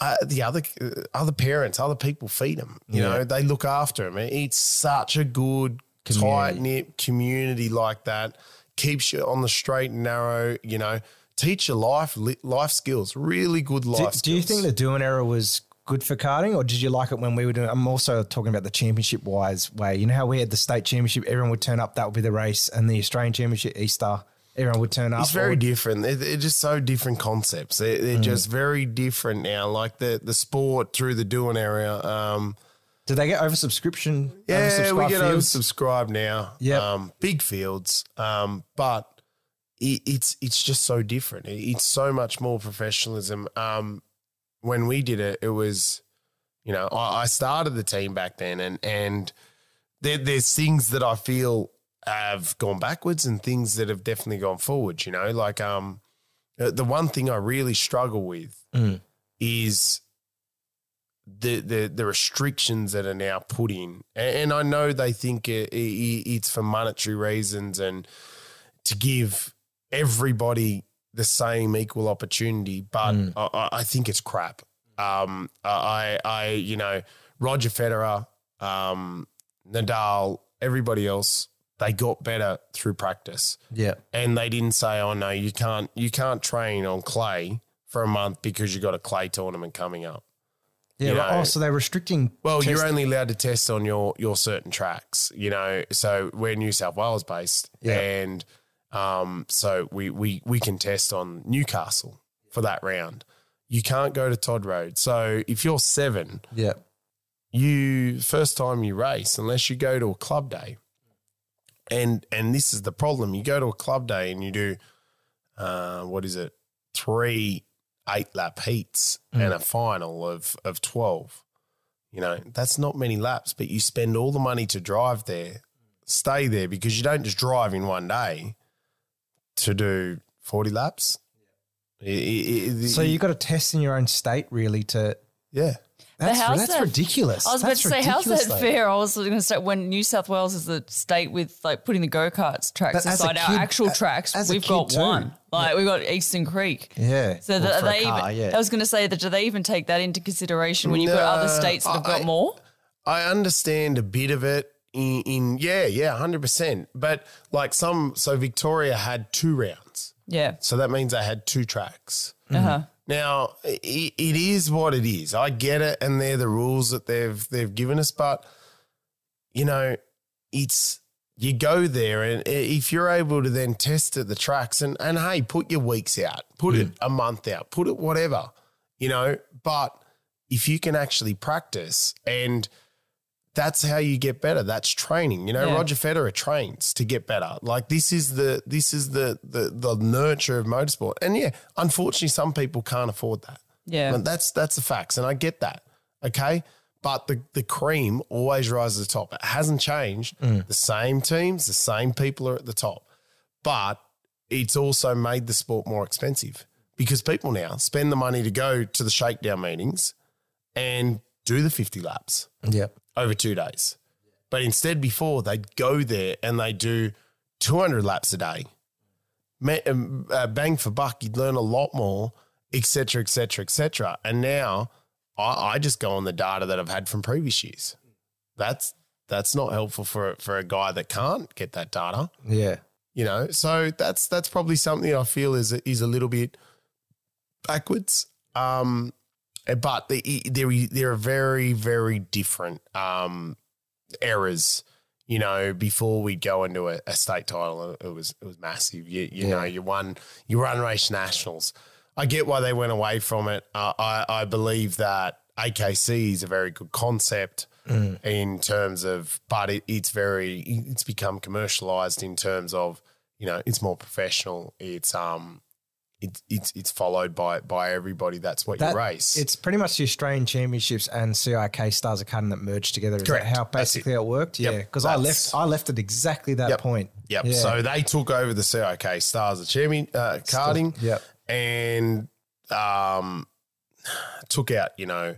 uh, the other uh, other parents, other people feed them. You Yeah. know, they look after them. It's such a good tight knit community like that. Keeps you on the straight and narrow. You know, teach you life life skills. Really good life. Do, skills. do you think the doing era was good for karting, or did you like it when we were doing? I'm also talking about the championship wise way. You know how we had the state championship, everyone would turn up, that would be the race, and the Australian championship, Easter, everyone would turn up. It's very Or- different. They're, they're just so different concepts. They're, they're Mm. just very different now. Like the the sport through the doing area. Um, Did they get oversubscription? Yeah, we get fields? oversubscribed now. Yep. um, big fields, um, but it, it's it's just so different. It- it's so much more professionalism. Um, when we did it, it was, you know, I, I started the team back then, and and there, there's things that I feel have gone backwards and things that have definitely gone forwards. You know, like um, the the one thing I really struggle with Mm. is the the the restrictions that are now put in, and, and I know they think it, it, it's for monetary reasons and to give everybody the same equal opportunity, but Mm. I- I, I think it's crap. Um, I I you know Roger Federer, um, Nadal, everybody else, they got better through practice Yeah. and they didn't say, "Oh no, you can't you can't train on clay for a month because you got a clay tournament coming up." Yeah. You know- oh, so they're restricting. Well, test- you're only allowed to test on your your certain tracks, you know. So we're New South Wales based, Yeah. and um, so we we we can test on Newcastle for that round. You can't go to Todd Road. So if you're seven, Yeah. you first time you race unless you go to a club day and and this is the problem. You go to a club day and you do uh what is it? Three eight lap heats and a final of of 12 you know that's not many laps but you spend all the money to drive there stay there because you don't just drive in one day to do 40 laps. It- it- it- So you've got to test in your own state, really, to. yeah That's, how's that's that- ridiculous. I was about That's to say, how's that though. fair? I was going to say, when New South Wales is the state with like putting the go karts tracks But aside our actual a- tracks, we've got too. one. Like we've got Eastern Creek. Yeah. So Well, they car, even, yeah. I was going to say that do they even take that into consideration when you've got other states that have got I- more? I understand a bit of it in, in yeah, yeah, hundred percent. But like some, so Victoria had two rounds, Yeah. so that means they had two tracks. Uh huh. Now i it is what it is. I get it, and they're the rules that they've they've given us. But you know, it's you go there, and if you're able to then test at the tracks, and and hey, put your weeks out, put it mm. a month out, put it whatever, you know. But if you can actually practice and that's how you get better. That's training. You know, Yeah. Roger Federer trains to get better. Like this is the this is the the the nurture of motorsport. And yeah, unfortunately, some people can't afford that. Yeah. And that's that's the facts, and I get that. Okay, but the the cream always rises to the top. It hasn't changed. Mm. The same teams, the same people are at the top, but it's also made the sport more expensive because people now spend the money to go to the shakedown meetings and do the fifty laps Yeah. Over two days. But instead, before they'd go there and they do 200 laps a day. Um, uh, bang for buck, you'd learn a lot more, et cetera, et cetera, et cetera. And now I, I just go on the data that I've had from previous years. That's that's not helpful for for a guy that can't get that data, Yeah. you know. So that's that's probably something I feel is is a little bit backwards. Um, but the, there there are very very different um, eras you know, before we go into a, a state title, it was it was massive. You you know, you won you run race nationals. I get why they went away from it. Uh, I I believe that AKC is a very good concept in terms of, but it, it's very it's become commercialized in terms of you know it's more professional. It's um it's it's it's followed by by everybody. That's what That- you race. It's pretty much the Australian Championships and CIK Stars Academy that merged together. Is Correct. that how basically it. it. worked? Yep. Yeah, because I left I left at exactly that Yep. point. Yep. Yeah. So they took over the CIK Stars of Champion uh, karting. Yep. And um, took out, you know,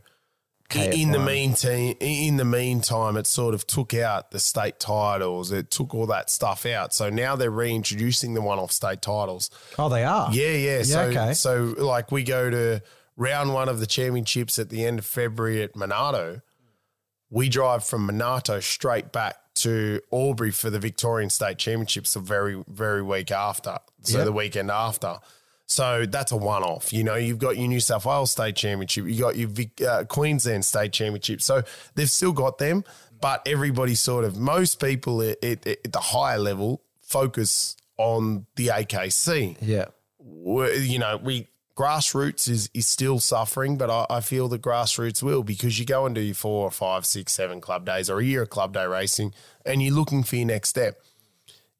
in, the meantime, in the meantime, it sort of took out the state titles. It took all that stuff out. So now they're reintroducing the one-off state titles. Oh, they are. Yeah, yeah. So, okay. so like we go to round one of the championships at the end of February at Monado. We drive from Monado straight back to Albury for the Victorian State Championships the very, very week after. So Yep. the weekend after. So that's a one off. You know, you've got your New South Wales State Championship, you got your Vic, uh, Queensland State Championship. So they've still got them, but everybody sort of, most people at, at, at the higher level focus on the AKC Yeah. we're- you know, we grassroots is is still suffering, but I, I feel the grassroots will because you go and do your four or five, six, seven club days or a year of club day racing, and you're looking for your next step.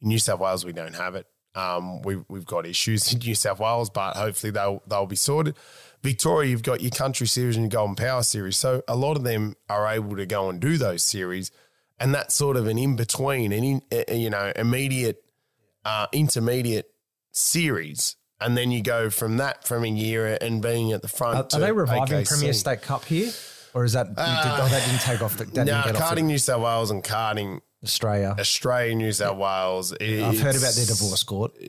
In New South Wales, we don't have it. Um, we've we've got issues in New South Wales, but hopefully they'll they'll be sorted. Victoria, you've got your country series and your Golden Power series, so a lot of them are able to go and do those series, and that's sort of an in between, an in, uh, you know immediate, uh, intermediate series, and then you go from that from a year and being at the front. Are, to are they reviving. Premier State Cup here, or is that did, oh, that didn't take off? The, that No, didn't get off karting New South Wales and karting the Australia. Australia, New South Wales. I've heard about their divorce court.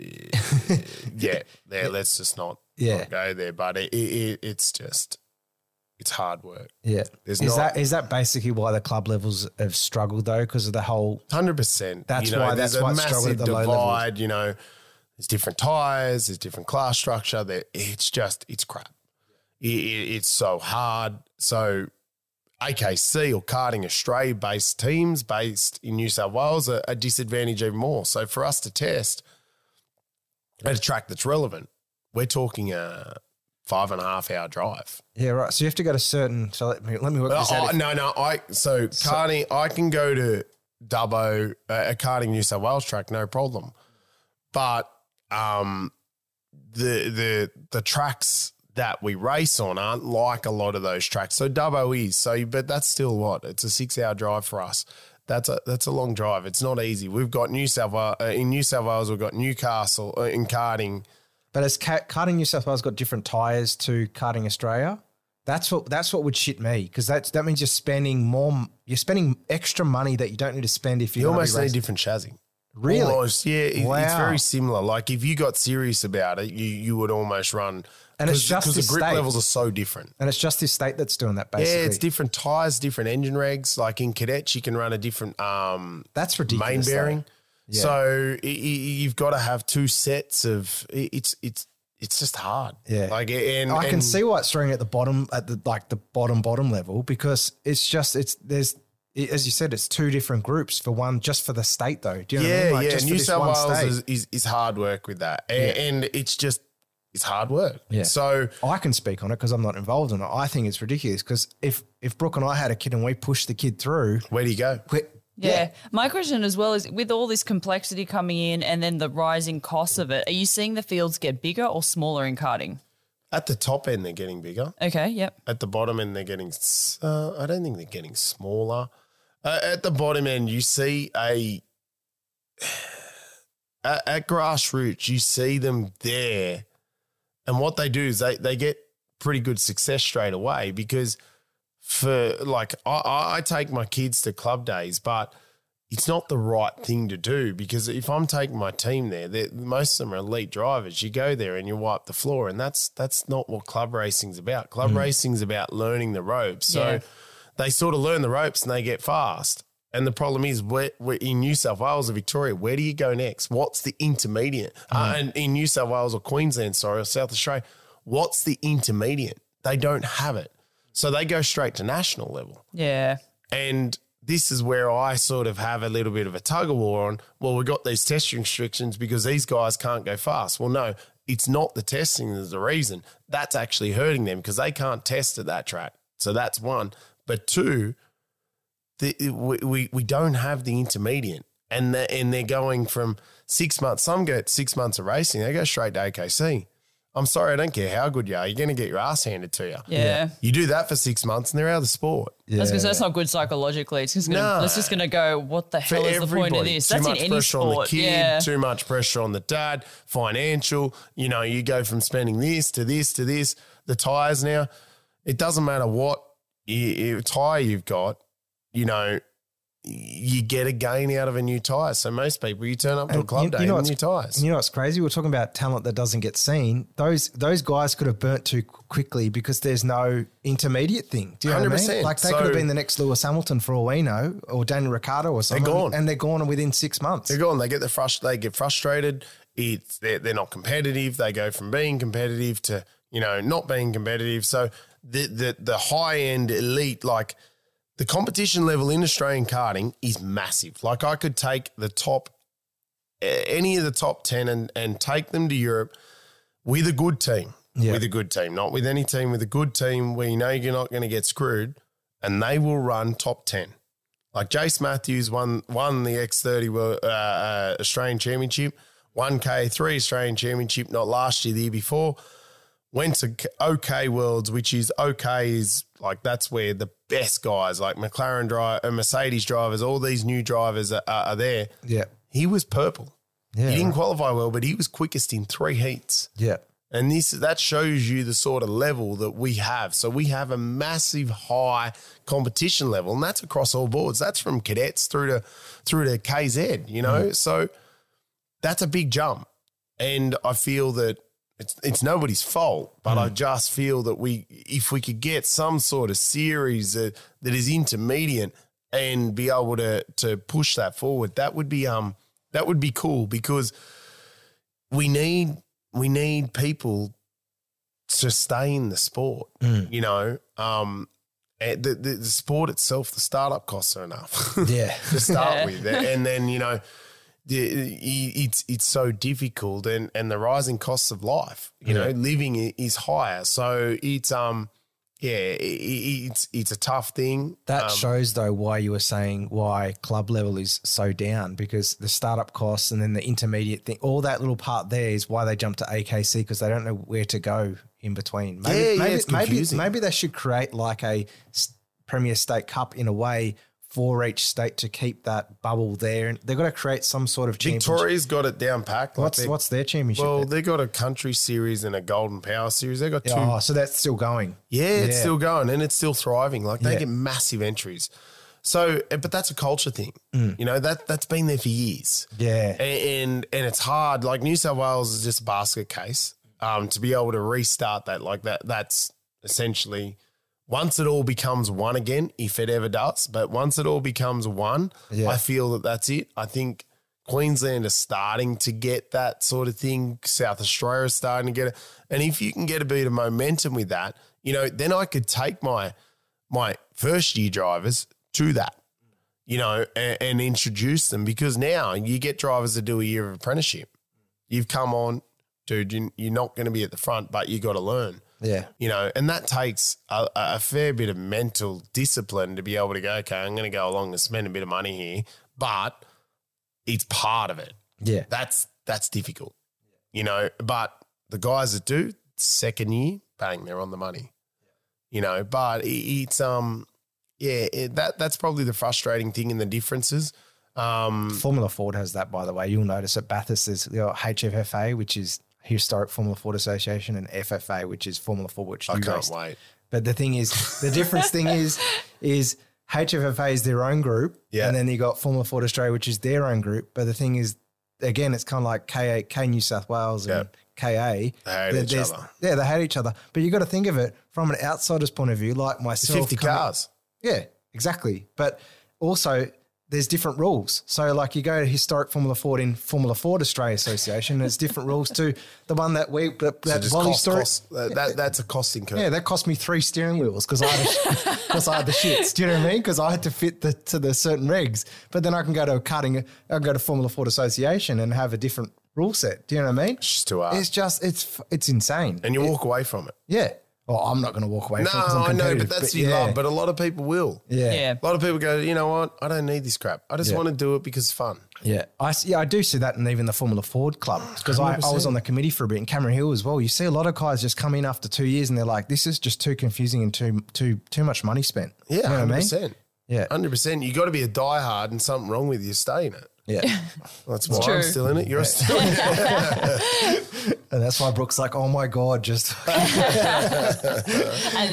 Yeah, there. Let's just not, Yeah. not go there. But it, it, it's just it's hard work. Yeah, There's is not- that is that basically why the club levels have struggled though? Because of the whole Hundred percent. That's you know, why- that's why massive at the divide. You know, there's different tires, there's different class structure. It's just it's crap. It, it- it's so hard. So AKC or karting Australia based teams based in New South Wales are a disadvantage even more. So for us to test at a track that's relevant, we're talking a five and a half hour drive. yeah right. So you have to go to certain. So let me let me work this Oh, out. no, no. I so karting. I can go to Dubbo, uh, a karting New South Wales track, no problem. But um, the the the tracks that we race on aren't like a lot of those tracks. So Dubbo is so, but that's still what it's a six hour drive for us. That's a that's a long drive. It's not easy. We've got New South Wales uh, in New South Wales. We've got Newcastle uh, in karting. But has Ca- karting New South Wales got different tires to karting Australia? That's what that's what would shit me because that's that means you're spending more. You're spending extra money that you don't need to spend if You you're almost need a different chassis. Really? Almost, yeah. it- It's very similar. Like if you got serious about it, you you would almost run. And it's just because the grip state. levels are so different. and it's just this state that's doing that. Basically, Yeah, it's different tires, different engine regs. Like in cadets, you can run a different um, That's ridiculous. main bearing. Yeah. So i- i- you've got to have two sets of. It's it's it's just hard. Yeah. like and I can and- see why it's throwing at the bottom at the like the bottom bottom level because it's just it's there's it- as you said it's two different groups for one just for the state though. Do you know what I Yeah, mean? Like, yeah. just New South Wales state. is, is is hard work with that, and, and it's just it's hard work. Yeah. So I can speak on it because I'm not involved in it. I think it's ridiculous because if if Brooke and I had a kid and we pushed the kid through, where do you go? we, Yeah. My question as well is with all this complexity coming in and then the rising costs of it, are you seeing the fields get bigger or smaller in karting? At the top end, they're getting bigger. Okay, yep. At the bottom end, they're getting. Uh, I don't think they're getting smaller. Uh, at the bottom end, you see a. At, at grassroots, you see them there, and what they do is they they get pretty good success straight away because for like I- I, take my kids to club days, but it's not the right thing to do because if I'm taking my team there, most of them are elite drivers. You go there and you wipe the floor, and that's that's not what club racing's about. Club racing's about learning the ropes. So Yeah. They sort of learn the ropes and they get fast. And the problem is, where, where in New South Wales or Victoria, where do you go next? What's the intermediate? Uh, and in New South Wales or Queensland, sorry, or South Australia, what's the intermediate? They don't have it. So they go straight to national level Yeah. and this is where I sort of have a little bit of a tug of war on. Well, we got these test restrictions because these guys can't go fast. Well, no, it's not the testing that's the reason. That's actually hurting them because they can't test at that track. So that's one. But two, the, we, we, we don't have the intermediate. And, the, and they're going from six months. Some get six months of racing. They go straight to AKC. I'm sorry, I don't care how good you are. You're going to get your ass handed to you. Yeah. You do that for six months and they're out of the sport. I was that's not good psychologically. It's just gonna, No. it's just gonna go. What the For hell is the point of this? Too That's in much any pressure on the kid, yeah. too much pressure on the dad, financial. You know, you go from spending this to this to this. The tires now, it doesn't matter what y- y- tire you've got, you know, you get a gain out of a new tire. So most people, you turn up to a club you- day you know new tires. You know what's crazy? We're talking about talent that doesn't get seen. Those those guys could have burnt too quickly because there's no intermediate thing. Do you know what I mean? 100%. Like they So- could have been the next Lewis Hamilton for all we know, or Daniel Ricciardo or something. They're gone. and they're gone within six months. They're gone. They get the frust- They get frustrated. It's they're, they're not competitive. They go from being competitive to you know not being competitive. So the the the high end elite like the competition level in Australian karting is massive. Like I could take the top any of the top ten and and take them to Europe with a good team. Yeah. With a good team, not with any team, with a good team where you know you're not going to get screwed, and they will run top ten. Like Jace Matthews won won the X30 World, uh, uh, Australian Championship, won K3 Australian Championship not last year, the year before. Went to OK Worlds, which is OK is like that's where the best guys like McLaren drive, uh, Mercedes drivers, all these new drivers are, are, are there. Yeah, He was purple. yeah, he didn't right. qualify well, but he was quickest in three heats. yeah. And this that shows you the sort of level that we have. So we have a massive high competition level, and that's across all boards. That's from cadets through to through to KZ, you know? So that's a big jump. And I feel that it's it's nobody's fault, but I just feel that we if we could get some sort of series that, that is intermediate and be able to to push that forward, that would be um that would be cool because we need we need people to stay in the sport. You know, um, and the, the the sport itself, the startup costs are enough Yeah. to start Yeah. with, and then you know. It's it's so difficult, and and the rising costs of life. You know, living is higher, so it's um, yeah, it's it's a tough thing. That Um, shows though why you were saying why club level is so down because the startup costs and then the intermediate thing, all that little part there is why they jump to AKC because they don't know where to go in between. Maybe, Yeah, yeah, maybe, it's maybe, maybe they should create like a Premier State Cup in a way for each state to keep that bubble there, and they've got to create some sort of championship. Victoria's got it down packed. like What's they- what's their championship? well, then? they got a country series and a golden power series. They've got two oh, so that's still going. Yeah, it's still going and it's still thriving. Like they Yeah. get massive entries. So, eh, but that's a culture thing. You know that that's been there for years. Mm. Yeah. A- and and it's hard. Like New South Wales is just a basket case. Um, to be able to restart that like that, that's essentially once it all becomes one again, if it ever does. But once it all becomes one, Yeah. I feel that that's it. I think Queensland is starting to get that sort of thing. South Australia is starting to get it. And if you can get a bit of momentum with that, you know, then I could take my my first year drivers to that, you know, and, and introduce them because now you get drivers that do a year of apprenticeship. You've come on, dude. You, you're not going to be at the front, but you got to learn Yeah. you know, and that takes a, a fair bit of mental discipline to be able to go, okay, I'm going to go along and spend a bit of money here, but it's part of it. Yeah. That's that's difficult, you know. But the guys that do second year, bang, they're on the money, you know. But it, it's um, yeah, it, that that's probably the frustrating thing in the differences. Um, Formula Ford has that, by the way. You'll notice at Bathurst, there's your HFFA, which is Historic Formula Ford Association, and FFA, which is Formula Ford, which I you can't raced. wait. But the thing is, the difference thing is, is HFFA is their own group, Yeah. and then you got Formula Ford Australia, which is their own group. But the thing is, again, it's kind of like KA, K New South Wales and KA. They hate There- each other. Yeah, they hate each other. But you got to think of it from an outsider's point of view, like myself. Fifty coming- cars. yeah, exactly. But also, there's different rules. So like you go to historic Formula Ford in Formula Ford Australia Association, there's different rules to the one that we that, So that just volley cost, story. cost, uh, that, that's a costing curve. Yeah, that cost me three steering wheels because I because I had the shits. Do you know what I mean? Because I had to fit the to the certain regs. But then I can go to a cutting. I can go to Formula Ford Association and have a different rule set. Do you know what I mean? It's just too hard. It's just it's it's insane. and you walk away from it. yeah. Well, I'm not going to walk away No, from I'm know, but competitive, that's your yeah. love. But a lot of people will. yeah. Yeah. A lot of people go, you know what? I don't need this crap. I just Yeah. want to do it because it's fun. Yeah, I s- yeah I do see that in even the Formula Ford club because I, I was on the committee for a bit in Cameron Hill as well. You see a lot of guys just come in after two years and they're like, "This is just too confusing and too too too much money spent." Yeah, you know what I hundred mean? percent. Yeah, Hundred percent. You got to be a diehard, and something wrong with you. Stay in it. Yeah, That's why true. I'm still in it. You're still in it. and that's why Brooke's like, "Oh my god, just And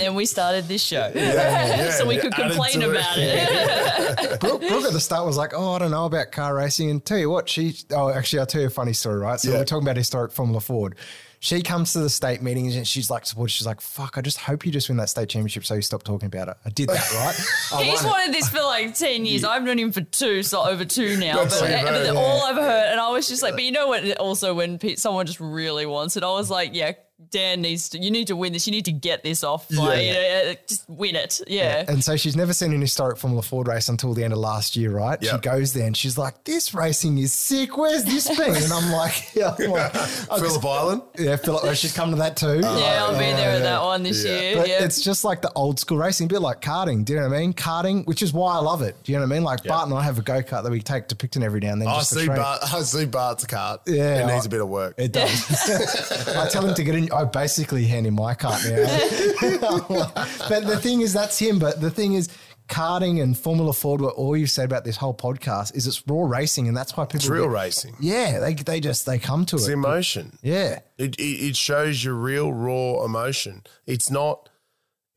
then we started this show. yeah, so we could complain to it. about it. Brooke, Brooke at the start was like, "Oh, I don't know about car racing." And tell you what, she oh, actually, I'll tell you a funny story, right? So Yeah. we're talking about historic Formula Ford. She comes to the state meetings and she's like, supportive. She's like, "Fuck, I just hope you just win that state championship, so you stop talking about it." I did that, right? He's it. wanted this for like 10 years. I've known him for two, so over two now. But, That's but heard, all I've heard, and I was just like, but you know what? Also, when someone just really wants it, I was like, yeah, Dan needs to, you need to win this. You need to get this off. Like, Yeah. you know, uh, just win it. Yeah. And so she's never seen an historic Formula Ford race until the end of last year, right? She goes there and she's like, "This racing is sick. Where's this been?" And I'm like, "Yeah, I'm like, oh, Phillip Island. yeah, Philip, she's come to that too." Yeah, I'll be there at that one this year. But yeah. it's just like the old school racing, a bit like karting. Do you know what I mean? Karting, which is why I love it. Do you know what I mean? Like Bart and I have a go kart that we take to Picton every now and then. I just for see training. Bart. I see Bart's cart. Yeah, it needs a bit of work. It does. I tell him to get in. I basically hand him my cart now. but the thing is, that's him. But the thing is, karting and Formula Ford, what all you've said about this whole podcast is it's raw racing, and that's why people. it's real get- racing. Yeah, they they just they come to It's it. emotion. Yeah, It, it it shows your real raw emotion. It's not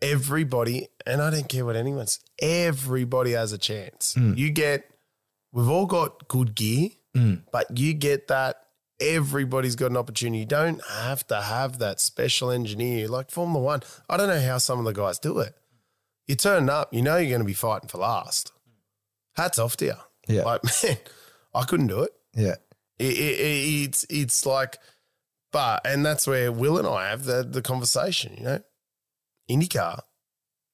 everybody, and I don't care what anyone's. Everybody has a chance. Mm. You get. We've all got good gear, mm. but you get that. Everybody's got an opportunity. You don't have to have that special engineer like Formula One. I don't know how some of the guys do it. You turn up, you know you're going to be fighting for last. Hats off to you. Yeah. Like man, I couldn't do it. yeah, It, it, it, it's it's like, but and that's where Will and I have the the conversation. You know, IndyCar,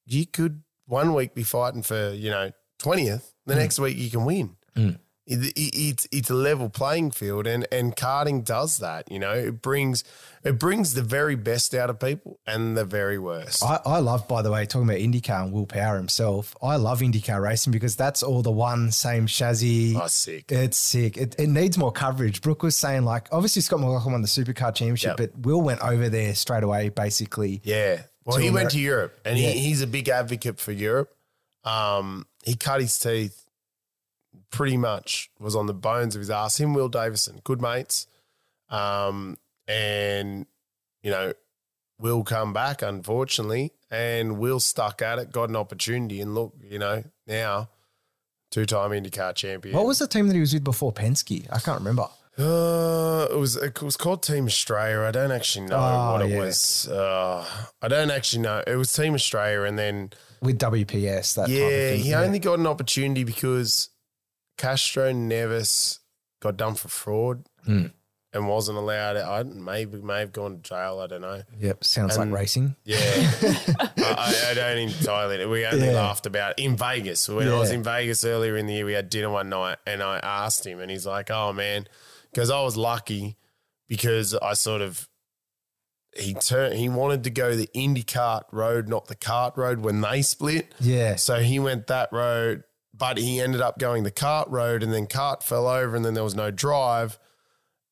you could one week be fighting for you know twentieth, the next week you can win. Mm. It, it, it's it's a level playing field, and and karting does that. You know, it brings it brings the very best out of people and the very worst. I, I love, by the way, talking about IndyCar and Will Power himself. I love IndyCar racing because that's all the one same chassis. oh, sick. It's sick. It, it needs more coverage. Brooke was saying, like, obviously Scott McLaughlin won the Supercar Championship, Yep. but Will went over there straight away, basically. Yeah. Well, he went to Europe and Yeah. he, he's a big advocate for Europe. Um, he cut his teeth pretty much, was on the bones of his ass. Him, Will Davison, good mates. Um, and, you know, Will come back, unfortunately, and Will stuck at it, got an opportunity. And look, you know, now two time IndyCar champion. What was the team that he was with before Penske? I can't remember. Uh, it was it was called Team Australia. I don't actually know Oh, what it yeah. was. Uh, I don't actually know. It was Team Australia, and then With WPS, that type of yeah, thing. he only got an opportunity because Castroneves got done for fraud Hmm. and wasn't allowed. I maybe may have gone to jail. I don't know. Yep, sounds And- like racing. Yeah, I, I- don't entirely. We only Yeah. laughed about it in Vegas. When I was in Vegas earlier in the year, we had dinner one night, and I asked him, and he's like, "Oh man," because I was lucky because I sort of he turned. He wanted to go the IndyCar road, not the cart road, when they split. Yeah. So he went that road, but he ended up going the cart road, and then cart fell over, and then there was no drive.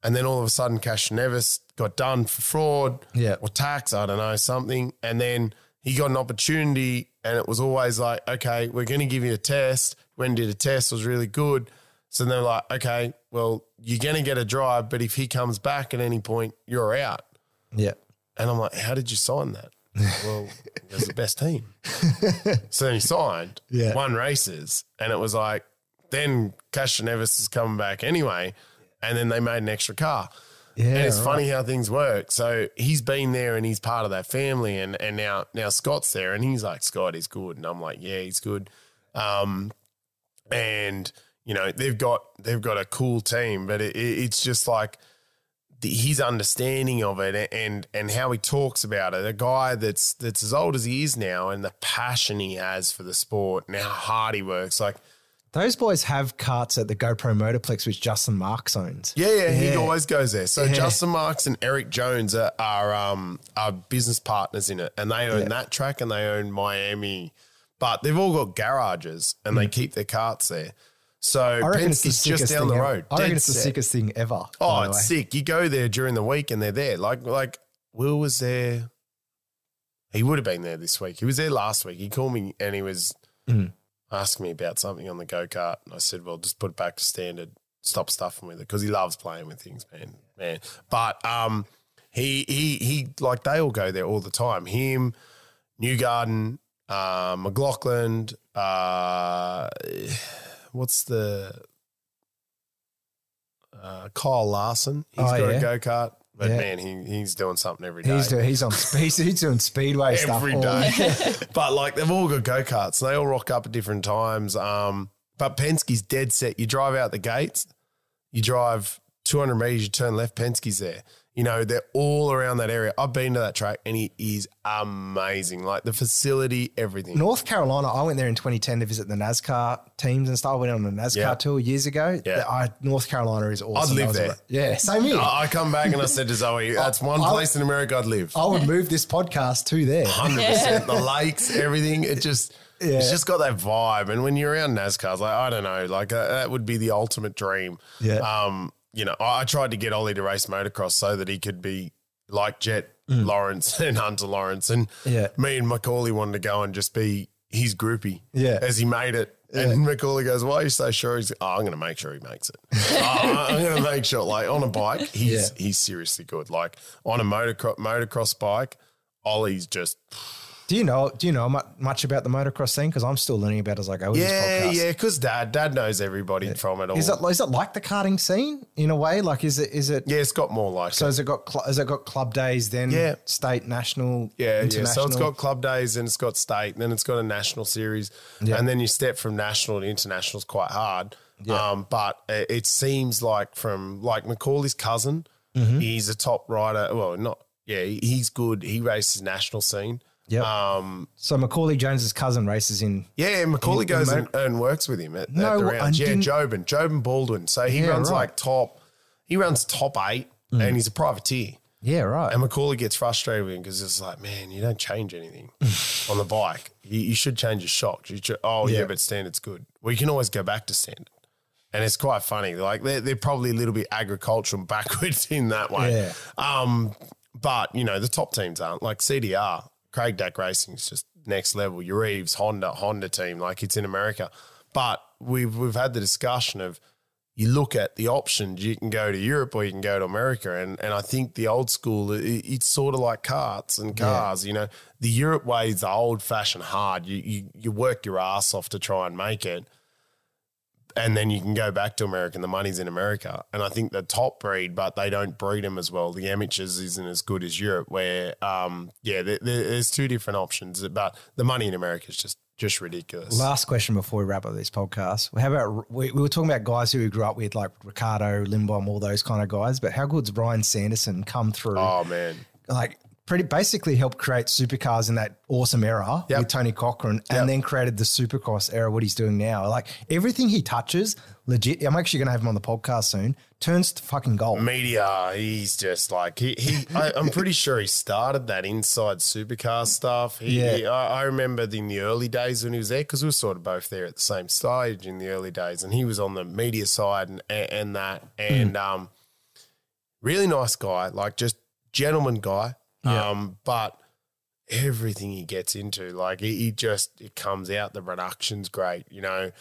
And then all of a sudden, Castroneves got done for fraud Yeah. or tax, I don't know, something. And then he got an opportunity, and it was always like, okay, we're going to give you a test. When did a test was really good. So they're like, okay, well, you're going to get a drive, but if he comes back at any point, you're out. Yeah. And I'm like, how did you sign that? well, it was the best team. so then he signed, Yeah. won races, and it was like, then Castroneves is coming back anyway. And then they made an extra car. Yeah. And it's right. funny how things work. So he's been there and he's part of that family. And and now now Scott's there and he's like, Scott is good. And I'm like, yeah, he's good. Um, and you know they've got they've got a cool team, but it, it, it's just like his understanding of it and and how he talks about it. A guy that's that's as old as he is now, and the passion he has for the sport and how hard he works. Like, Those boys have karts at the GoPro Motorplex, which Justin Marks owns. yeah, yeah, he always goes there. So Yeah. Justin Marks and Eric Jones are are, um, are business partners in it, and they own Yeah. that track and they own Miami. But they've all got garages and they keep their karts there. So Mm. I reckon it's the Penske's just down the ever. road. I reckon it's the sickest thing ever. Oh, it's sick. You go there during the week and they're there. Like like Will was there. He would have been there this week. He was there last week. He called me and he was Mhm. asking me about something on the go kart. And I said, "Well, just put it back to standard. Stop stuffing with it because he loves playing with things, man, man." But um, he he he like they all go there all the time. Him, Newgarden, uh, McLaughlin. Uh, what's the uh, Kyle Larson? He's Oh, got yeah. a go kart, but Yeah. man, he, he's doing something every day. He's doing, he's on he's, he's doing speedway stuff every day. but like they've all got go karts. They all rock up at different times. Um, but Penske's dead set. You drive out the gates, you drive 200 meters, you turn left. Penske's there. You know they're all around that area. I've been to that track and it is amazing. Like the facility, everything. North Carolina, I went there in 2010 to visit the NASCAR teams and stuff. I went on a NASCAR Yeah. tour years ago. Yeah. I, North Carolina is awesome. I'd live there. a- yeah, same here. I I come back and I said to Zoe, "That's one I- place in America I'd live." I would move this podcast to there. Hundred percent. The lakes, everything. It just, Yeah. it's just got that vibe. And when you're around NASCAR, it's like I don't know, like uh, that would be the ultimate dream. Yeah. Um, you know, I, I tried to get Ollie to race motocross so that he could be like Jett Lawrence and Hunter Lawrence, and Mm. Yeah. me and Macauley wanted to go and just be his groupie. Yeah. As he made it. And Macauley goes, Why are you so sure? He's oh, I'm going to make sure he makes it. Oh, I'm going to make sure. Like on a bike, he's Yeah. he's seriously good. Like on a motocross motocross bike, Ollie's just Do you know? Do you know much about the motocross scene? Because I'm still learning about it as I go with yeah, this podcast. yeah. Because dad, dad knows everybody from it all. Is it is it like the karting scene in a way? Like is it is it? yeah, it's got more like So it. has it got cl- has it got club days then? Yeah. state, national, Yeah, yeah. So it's got club days and it's got state, and then it's got a national series, Yeah. and then you step from national to international is quite hard. Yeah. Um, but it, it seems like from like Macauley's cousin, Mm-hmm. he's a top rider. Well, not yeah, he's good. He races national scene. Yep. Um, so Macauley Jones's cousin races in. yeah, Macauley In- goes in and, and works with him at, No, at the rounds. Yeah, Jobin, Jobin Baldwin. So he Yeah, runs right. Mm. like top. He runs top eight, and he's a privateer. Yeah, right. And Macauley gets frustrated with him because it's like, man, you don't change anything on the bike. You, you should change your shocks. You should, oh, yeah. Yeah. but standard's good. Well, you can always go back to standard. And it's quite funny. Like they're, they're probably a little bit agricultural and backwards in that way. Yeah. Um, but, you know, the top teams aren't. Like CDR, Craig Dack Racing is just next level. Your Reeves, Honda, Honda team, like it's in America. But we've we've had the discussion of you look at the options, you can go to Europe or you can go to America. And and I think the old school, it, it's sort of like karts and cars. You know, the Europe way is the old fashioned hard. You, you you work your ass off to try and make it. And then you can go back to America and the money's in America. And I think the top breed, but they don't breed them as well. The amateurs isn't as good as Europe, where, um, yeah, there, there- there's two different options. But the money in America is just just ridiculous. Last question before we wrap up this podcast. How about we, we were talking about guys who we grew up with, like Ricciardo, Limbom, all those kind of guys. But how good's Ryan Sanderson come through? oh, man. Like pretty basically helped create supercars in that awesome era Yep. with Tony Cochrane, Yep. and then created the supercross era. What he's doing now, like everything he touches, legit. I'm actually going to have him on the podcast soon. Turns to fucking gold. media, he's just like he. he I, I'm pretty sure he started that inside supercar stuff. He, Yeah. he- I, I remember in the early days when he was there because we were sort of both there at the same stage in the early days, and he was on the media side and and, and that, and um, really nice guy, like just gentleman guy. Yeah. Um, but everything he gets into, like he, he just it comes out. The production's great, you know.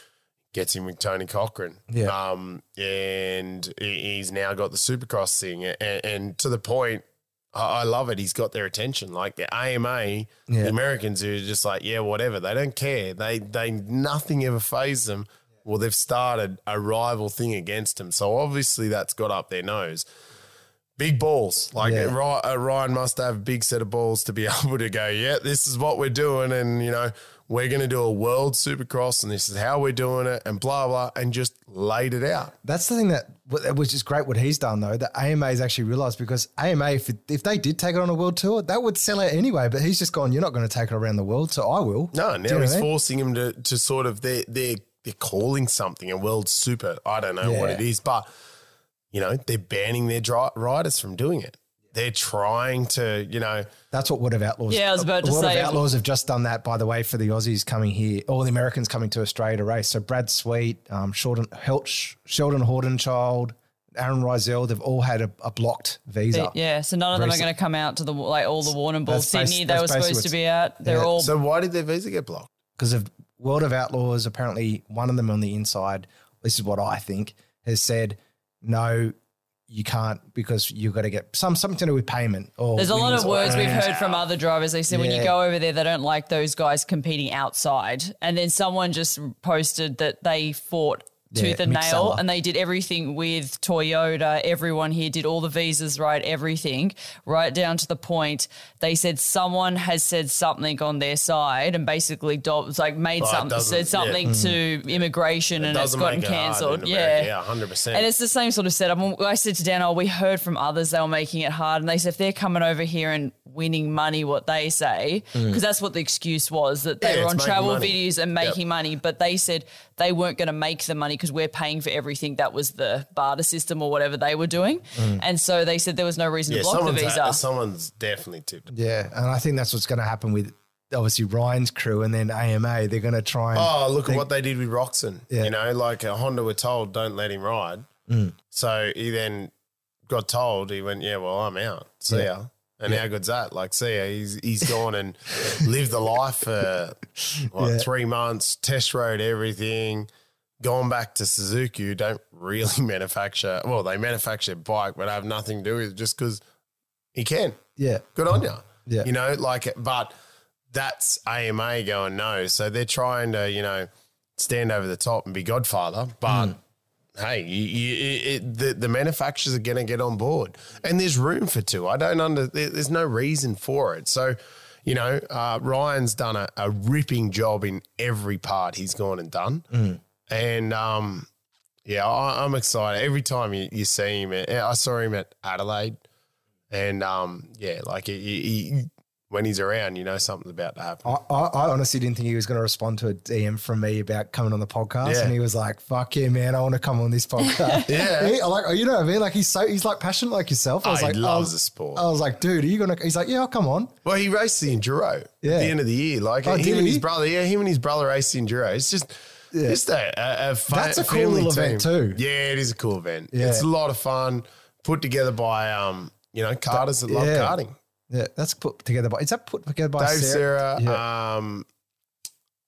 Gets him with Tony Cochrane. Yeah. Um, and he's now got the Supercross thing, and, and to the point, I I love it. He's got their attention. Like the AMA, Yeah. the Americans who are just like, yeah, whatever. They don't care. They they nothing ever fazed them. Well, they've started a rival thing against him, So obviously that's got up their nose. Big balls. Like Yeah. Uh, Ryan must have a big set of balls to be able to go, yeah, this is what we're doing. And, you know, we're going to do a world supercross and this is how we're doing it and blah, blah, and just laid it out. That's the thing that, which is great what he's done though, that AMA has actually realised because AMA, if, it, if they did take it on a world tour, that would sell out anyway. But he's just gone, you're not going to take it around the world, so I will. No, now he's I mean? forcing him to, to sort of, they're, they're, they're calling something a world super. I don't know what it is, but, you know, they're banning their dri- riders from doing it. They're trying to, you know, That's what World of Outlaws. Yeah, I was about to World say- of Outlaws have just done that, by the way, for the Aussies coming here, all the Americans coming to Australia to race. So Brad Sweet, um, Sheldon, Helch, Sheldon Haudenschild, Aaron Reutzel, they've all had a, a blocked visa. Yeah, so none of them are going to come out to the like all the Warrnambool, That's basi- Sydney. They were supposed to be out. They're Yeah. all so why did their visa get blocked? because of World of Outlaws, apparently one of them on the inside, this is what I think, has said, no, you can't because you've got to get some something to do with payment. Or There's a lot of words we've heard from other drivers. They said when you go over there, they don't like those guys competing outside. And then someone just posted that they fought Yeah, tooth and nail and they did everything with Toyota. Everyone here did all the visas right, everything right down to the point. They said someone has said something on their side and basically do- like made it something, said something to immigration and it's gotten it cancelled. Yeah. Yeah, 100%. And it's the same sort of setup. I said to Dan, oh, we heard from others they were making it hard. And they said if they're coming over here and winning money, what they say, because that's what the excuse was that they Mm. Yeah, were on travel money. videos and Yep. making money. But they said they weren't going to make the money because we're paying for everything. That was the barter system or whatever they were doing. And so they said there was no reason Mm. Yeah, to block the someone's, visa. someone's definitely tipped. Yeah, and I think that's what's going to happen with obviously Ryan's crew and then AMA. They're going to try and Oh, look at what they did with Roczen. Yeah. You know, like uh, Honda were told, don't let him ride. Mm. So he then got told, he went, yeah, well, I'm out. See Yeah. ya. And how good's that? Like, see. He's, he's gone and lived the life for what, Yeah. three months, test rode everything, gone back to Suzuki, who don't really manufacture, well, they manufacture bike, but have nothing to do with it just because he can yeah, good on you. Yeah. You know, like, but that's AMA going no. So they're trying to, you know, stand over the top and be Godfather. But Hmm. Hey, you, you, it, the, the manufacturers are going to get on board. And there's room for two. I don't under, there's no reason for it. So, you know, uh, Ryan's done a, a ripping job in every part he's gone and done. Hmm. And, um, yeah, I, I'm excited. Every time you, you see him, I saw him at Adelaide. And um, yeah, like he, he, he- when he's around, you know something's about to happen. I, I, I honestly didn't think he was going to respond to a DM from me about coming on the podcast, Yeah. and he was like, "Fuck yeah, man, I want to come on this podcast." Yeah. He- like you know what I mean. Like he's so he's like passionate like yourself. I Oh, was he like, I loves was- the sport. I was like, dude, are you gonna? He's like, yeah, I'll come on. Well, he raced the enduro Yeah. at the end of the year. Like Oh, him and he? his brother, yeah, him and his brother raced the enduro. It's just, just a, a, a fa- That's a cool little event too. Yeah, it is a cool event. Yeah. It's a lot of fun, put together by um, you know, karters that love yeah. karting. Yeah, that's put together by. Is that put together by Dave Sera? Sera, Yeah. um,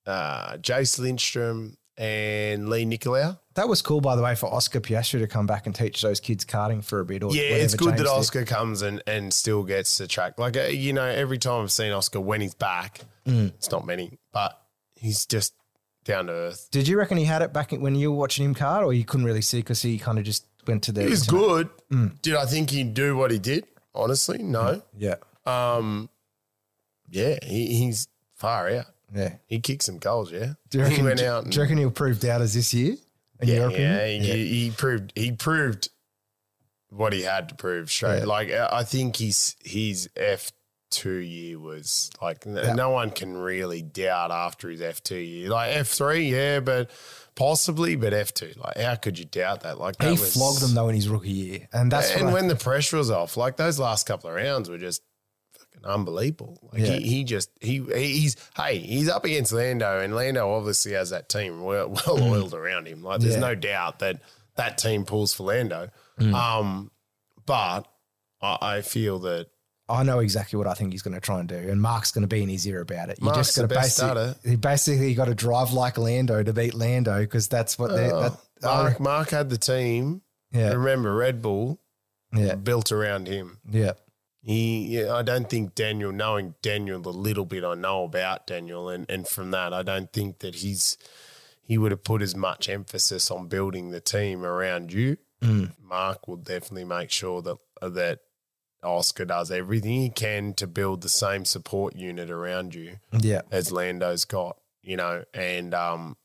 uh, Jace Lindstrom, and Lee Nicolau. that was cool, by the way, for Oscar Piastri to come back and teach those kids karting for a bit. Or Yeah, it's good James that did. Oscar comes and, and still gets the track. Like, uh, you know, every time I've seen Oscar when he's back, Mm. it's not many, but he's just down to earth. Did you reckon he had it back when you were watching him kart, or you couldn't really see because he kind of just went to the? He was internet? good. Mm. Did I think he'd do what he did? Honestly, no. Yeah, Um, yeah, he, he's far out. yeah. He kicked some goals, yeah. Do you reckon? he went do, out do and, you reckon he'll prove doubters this year? In yeah, your opinion? yeah, he, he proved he proved what he had to prove straight. Yeah. Like I think his his F two year was like n- Yeah. no one can really doubt after his F two year. Like F three, yeah, but possibly, but F two, like how could you doubt that? Like that He was, flogged them though in his rookie year, and that's and what I- when the pressure was off, like those last couple of rounds were just unbelievable. Like Yeah. he, he just he he's hey he's up against Lando, and Lando obviously has that team well, well oiled around him. Like there's Mm. Yeah. no doubt that that team pulls for Lando. Mm. Um, but I, I feel that I know exactly what I think he's going to try and do, and Mark's going to be in his ear about it. You Mark's just got to basically, he basically got to drive like Lando to beat Lando because that's what they. oh, that, Mark Mark had the team. yeah, Remember Red Bull yeah, built around him. yeah, He, yeah, I don't think Daniel, knowing Daniel the little bit I know about Daniel, and, and from that, I don't think that he's he would have put as much emphasis on building the team around you. Mm. Mark will definitely make sure that that Oscar does everything he can to build the same support unit around you yeah. as Lando's got. you know, and um,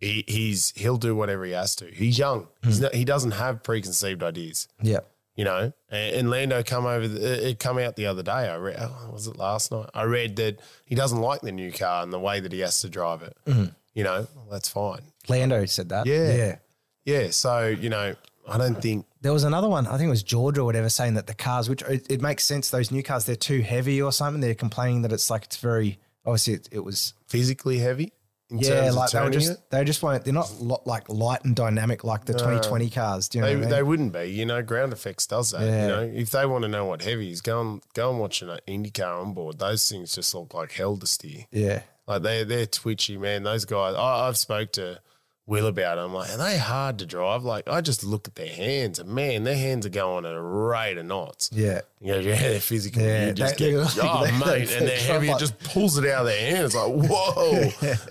he, he's he'll do whatever he has to. He's young. He's not, he doesn't have preconceived ideas, Yeah. You know. And, and Lando come over, it come out the other day. I read, oh, was it last night? I read that he doesn't like the new car and the way that he has to drive it. Mm-hmm. You know, well, that's fine. Lando said that. Yeah. Yeah. Yeah. So you know, I don't think There was another one, I think it was Georgia or whatever, saying that the cars, which it, it makes sense, those new cars, they're too heavy or something. They're complaining that it's like it's very obviously it, it was physically heavy. Yeah, like they were just it. they just won't they're not lo- like light and dynamic like the 2020 cars. Do you know They, I mean? they wouldn't be, you know. Ground effects does that. Yeah. You know, if they want to know what heavy is, go and go and watch an uh, IndyCar on board. Those things just look like hell to steer. yeah, Like they they're twitchy, man. Those guys. I, I've spoke to Will about it. I'm like, are they hard to drive? Like I just look at their hands, and man, their hands are going at a rate of knots. yeah, You know, yeah, they're physical. Yeah, you just they- get, they- oh, they- mate, and they're heavy. drop It just pulls it out of their hand. It's like, whoa.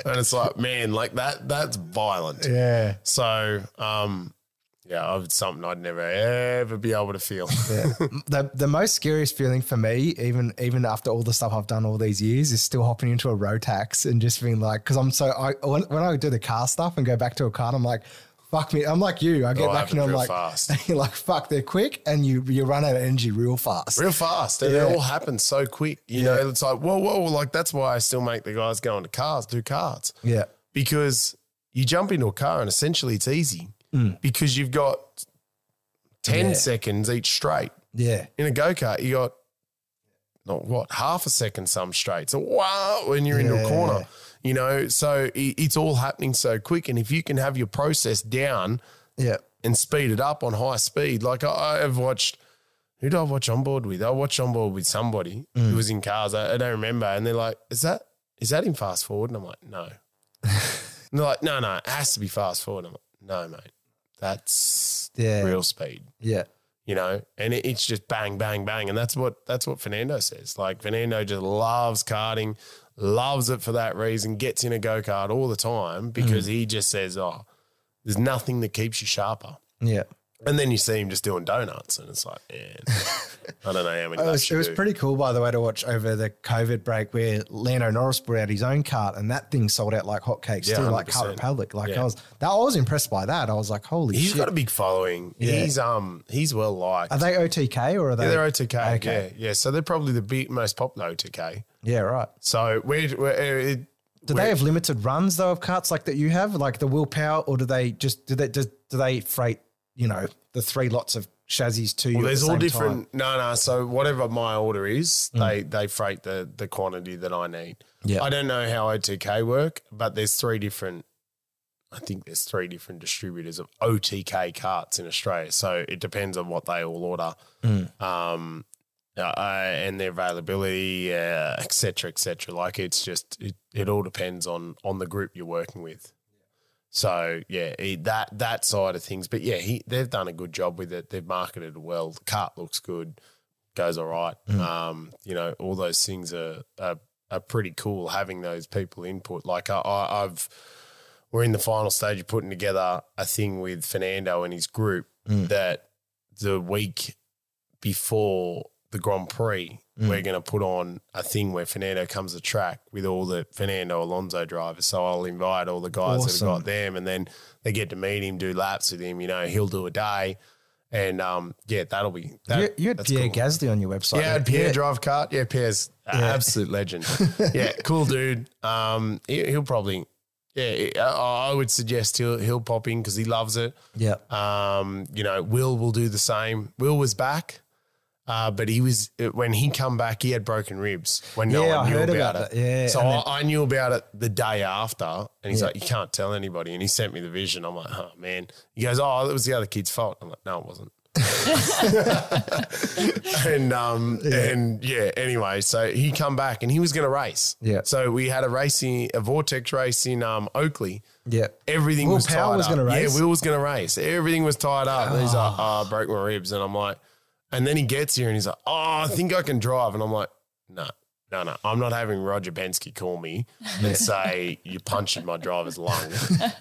and it's like, man, like that, that's violent. yeah. So, um, yeah, it's something I'd never ever be able to feel. the the most scariest feeling for me, even even after all the stuff I've done all these years, is still hopping into a Rotax and just being like, because I'm so I when, when I do the car stuff and go back to a car, I'm like, fuck me. I'm like you. I get oh, back and I'm like, fast. And you're like, fuck, they're quick and you you run out of energy real fast. Real fast. And Yeah. it all happens so quick. You Yeah. know, it's like, whoa, whoa, like that's why I still make the guys go into cars, do karts. Yeah, Because you jump into a car and essentially it's easy because you've got 10 Mm. Yeah. seconds each straight. yeah, In a go kart, you got not what half a second some straight. So wow, when you're into a corner, you know, so i- it's all happening so quick. And if you can have your process down yeah, and speed it up on high speed, like I, I've watched. Who did I watch on board with? I watched on board with somebody Mm. who was in cars. I, I don't remember, and they're like, "Is that is that in fast forward?" And I'm like, "No." and they're like, "No, no, it has to be fast forward." I'm like, "No, mate, that's Yeah. real speed." yeah, you know, and it, it's just bang, bang, bang, and that's what that's what Fernando says. Like Fernando just loves karting, loves it for that reason. Gets in a go kart all the time because mm. he just says, "Oh, there's nothing that keeps you sharper." yeah. And then you see him just doing donuts, and it's like, man, I don't know how many. It was, it was pretty cool, by the way, to watch over the COVID break where Lando Norris brought out his own kart and that thing sold out like hotcakes Yeah, too, like 100%. Kart Republic. Like Yeah. I was, that, I was impressed by that. I was like, holy He's shit. got a big following. Yeah. He's um he's well liked. Are they OTK or are they? yeah, they're OTK. Okay. Yeah, yeah. So they're probably the big, most popular OTK. Yeah, right. So we're, we're it, Do they have limited runs though of karts like that you have, like the willpower, or do they just do they do, do they freight you know the three lots of chassis to you? Well, at there's the all different. Time? No, no. So whatever my order is, they they freight the the quantity that I need. Yeah. I don't know how OTK work, but there's three different. I think there's three different distributors of OTK karts in Australia. So it depends on what they all order, um, uh, and their availability, uh, et cetera, et cetera. Like it's just it, it all depends on on the group you're working with. So yeah, he, that that side of things. But yeah, he they've done a good job with it. They've marketed it well. The kart looks good, goes all right. Um, you know, all those things are, are are pretty cool. Having those people input, like I, I, I've, we're in the final stage of putting together a thing with Fernando and his group that the week before the Grand Prix, we're going to put on a thing where Fernando comes to track with all the Fernando Alonso drivers. So I'll invite all the guys that have got them, and then they get to meet him, do laps with him. You know, he'll do a day, and um, yeah, that'll be that, you, you had Pierre cool. Gasly on your website. Yeah, had Pierre drive kart. Yeah, Pierre's an absolute legend. yeah, cool dude. Um, he, he'll probably, yeah, I, I would suggest he'll he'll pop in because he loves it. Yeah. Um, you know, Will will do the same. Will was back, uh, but he was when he come back, he had broken ribs when no Yeah, one I knew heard about, about it. Yeah, so I, I knew about it the day after, and he's Yeah. like, "You can't tell anybody." And he sent me the vision. I'm like, "Oh man." He goes, "Oh, it was the other kid's fault." I'm like, "No, it wasn't." and um and yeah anyway so he come back and he was going to race Yeah. so we had a racing a vortex race in um oakley Yeah. everything Will was Power tied was up gonna race? yeah will was going to race everything was tied up and he's like oh I broke my ribs and i'm like and then he gets here and he's like oh i think i can drive and i'm like no no, no, I'm not having Roger Penske call me and say you punched my driver's lung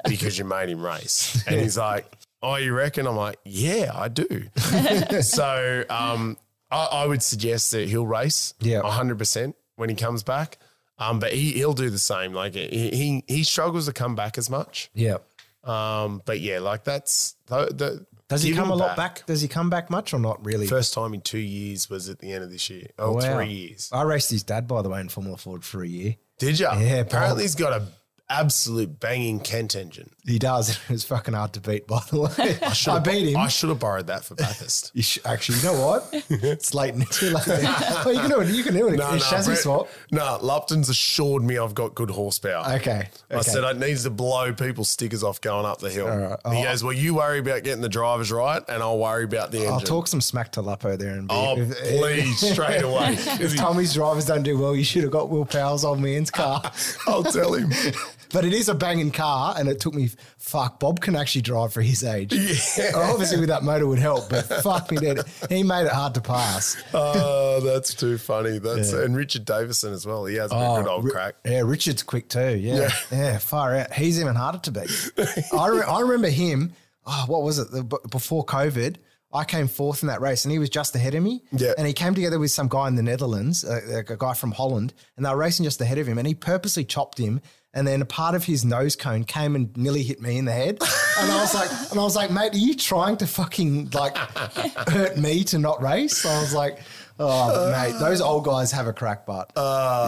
because you made him race. And he's like, "Oh, you reckon?" I'm like, "Yeah, I do." so, um, I, I would suggest that he'll race, Yeah. 100 percent when he comes back. Um, but he he'll do the same. Like he he, he struggles to come back as much. Yeah. Um, but yeah, like that's the, the Does he come a lot back? Does he come back much or not really? First time in two years was at the end of this year. Oh, Wow. three years. I raced his dad, by the way, in Formula Ford for a year. Did you? Yeah, Apparently Bob. he's got a absolute banging Kent engine. He does. It was fucking hard to beat, by the way. I, beat him. I should have borrowed that for Bathurst. You actually, you know what? it's late. It's too late. well, you can do it. You can do it. it's chassis Brett- swap. No, Lupton's assured me I've got good horsepower. Okay. I okay. said I need to blow people's stickers off going up the hill. right. He Oh. goes, Well, you worry about getting the drivers right, and I'll worry about the engine. I'll talk some smack to Lapo there and be. Oh, if, please, straight away. If Tommy's drivers don't do well, you should have got Will Power's old man's car. I'll tell him. But it is a banging car, and it took me. Fuck, Bob can actually drive for his age. Yeah. Obviously, with that motor would help, but fuck me, dead. He made it hard to pass. Oh, that's too funny. That's and Richard Davison as well. He has a good oh, old crack. Yeah, Richard's quick too. Yeah. yeah, far out. He's even harder to beat. I, re- I remember him. Oh, what was it? The, before COVID, I came fourth in that race, and he was just ahead of me. Yeah. and he came together with some guy in the Netherlands, uh, a, a guy from Holland, and they were racing just ahead of him, and he purposely chopped him. And then a part of his nose cone came and nearly hit me in the head. And I was like, and I was like, mate, are you trying to fucking like hurt me to not race? So I was like, oh, mate, those old guys have a crack butt.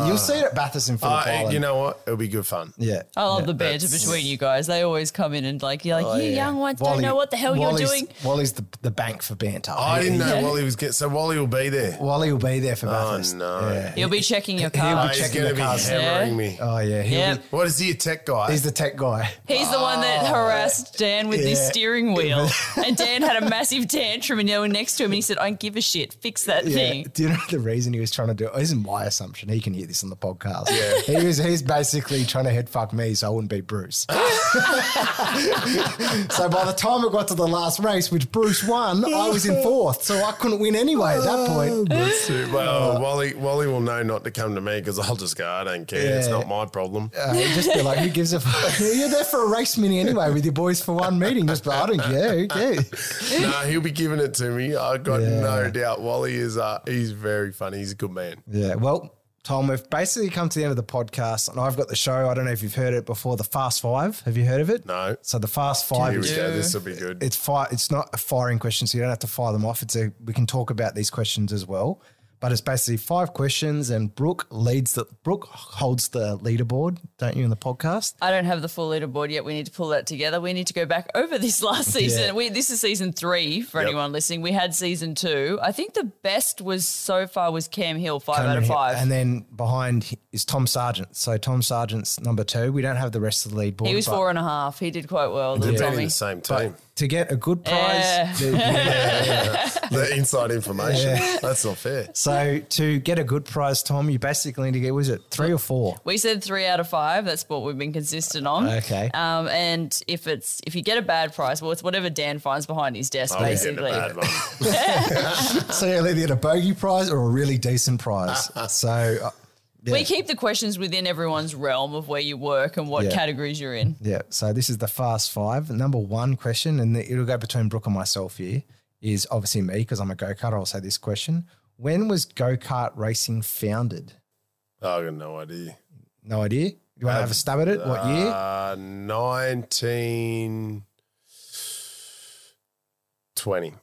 You'll see it at Bathurst and Phillip Uh, Island. you know what? It'll be good fun. Yeah. I love yeah. the banter between you guys. They always come in and like you're like, Oh, you yeah. young ones Wally- don't know what the hell Wally's, you're doing. Wally's the, the bank for banter. I He- didn't know he- Wally was getting. So Wally will be there. Wally will be there for Oh, Bathurst. no. Yeah. He'll be checking your car. He'll be Oh, he's checking going the be cars. hammering Yeah. me. Oh yeah, he'll Yep. be, What is he a tech guy? he's the tech guy. He's the one that harassed Dan with his Yeah. steering wheel. and Dan had a massive tantrum and they were next to him and he said, I don't give a shit. Fix that Yeah. Thing. Do you know the reason he was trying to do it? This isn't my assumption. He can hear this on the podcast. Yeah. He was he's basically trying to head fuck me so I wouldn't beat Bruce. so by the time it got to the last race, which Bruce won, I was in fourth. So I couldn't win anyway at that point. That's it. Well, Wally, Wally will know not to come to me because I'll just go. I don't care. It's not my problem. Uh, just be like, who gives a fuck? You're there for a race mini anyway with your boys for one meeting. Just be like, I don't care. Who cares? no, he'll be giving it to me. I've got Yeah. no doubt. Wally is. Uh, he's very funny. He's a good man. Yeah. Well, Tom, we've basically come to the end of the podcast, and I've got the show. I don't know if you've heard it before. The Fast Five. Have you heard of it? No. So the Fast Five Here is we go. This will be good. it's fire. It's not a firing question, so you don't have to fire them off. It's a we can talk about these questions as well. But it's basically five questions, and Brooke leads the Brooke holds the leaderboard, don't you, in the podcast? I don't have the full leaderboard yet. We need to pull that together. We need to go back over this last season. Yeah. We, this is season three for Yep. anyone listening. We had season two. I think the best was so far was Cam Hill, five out of five. And then behind is Tom Sargent. So Tom Sargent's number two. We don't have the rest of the leaderboard. he was but- four and a half. He did quite well. They've Little in the same team. To get a good prize. Yeah. the- yeah. the inside information. That's not fair. So to get a good prize, Tom, you basically need to get was it three or four? We said three out of five. That's what we've been consistent on. Okay. Um, and if it's if you get a bad prize, well, it's whatever Dan finds behind his desk, I'll be a basically. bad one. So you'll either get a bogey prize or a really decent prize. so uh, We keep the questions within everyone's realm of where you work and what Yeah. categories you're in. yeah, so this is the fast five. Number one question, and it'll go between Brooke and myself here, is obviously me because I'm a go karter. I'll say this question: When was go kart racing founded? I got no idea. No idea. You want to have a stab at it? What year? Uh, 1920.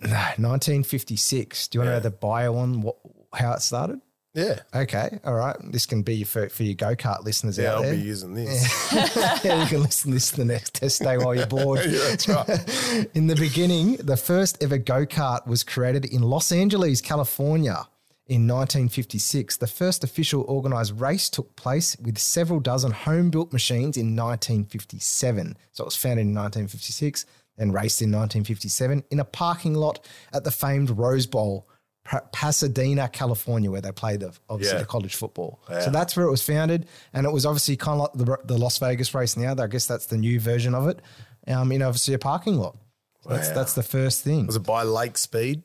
1956. Do you want to know the bio on what, how it started? Yeah. Okay, all right. This can be for, for your go kart listeners Yeah, out I'll there. be using this. yeah, you can listen to this the next test day while you're bored. Yeah, that's right. in the beginning, the first ever go kart was created in Los Angeles, California. In 1956, the first official organized race took place with several dozen home built machines in 1957. So it was founded in 1956 and raced in 1957 in a parking lot at the famed Rose Bowl, Pasadena, California, where they play the obviously Yeah. the college football. Yeah. So that's where it was founded, and it was obviously kind of like the, the Las Vegas race now. I guess that's the new version of it. Um, in obviously a parking lot. So That's Wow. that's the first thing. Was it by Lake Speed?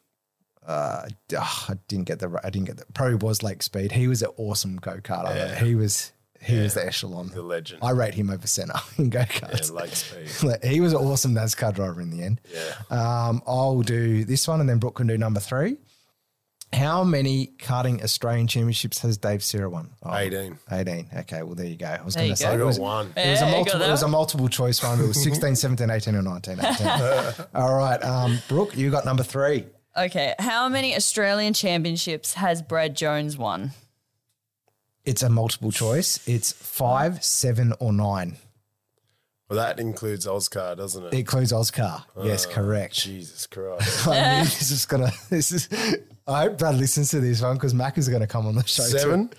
Uh, ah, I didn't get the I didn't get the probably was Lake Speed. He was an awesome go karter. He was he was the echelon. The legend. I rate him over Senna in go Yeah, karts. Lake Speed. he was an awesome NASCAR driver in the end. Yeah. Um, I'll do this one, and then Brooke can do number three. How many karting Australian championships has Dave Sera won? Oh, 18. 18. Okay, well, there you go. I was going to say I it was, one. it was a Yeah, you got multiple. It was a multiple choice one. It was 16, 17, 18, or 19. 18. All right, um, Brooke, you got number three. Okay, how many Australian championships has Brad Jones won? It's a multiple choice. It's five, seven, or nine. Well, that includes AUSCAR, doesn't it? It includes AUSCAR. yes, correct. Jesus Christ. I knew this is gonna. This is. I hope Brad listens to this one because Mac is going to come on the show. too. Seven?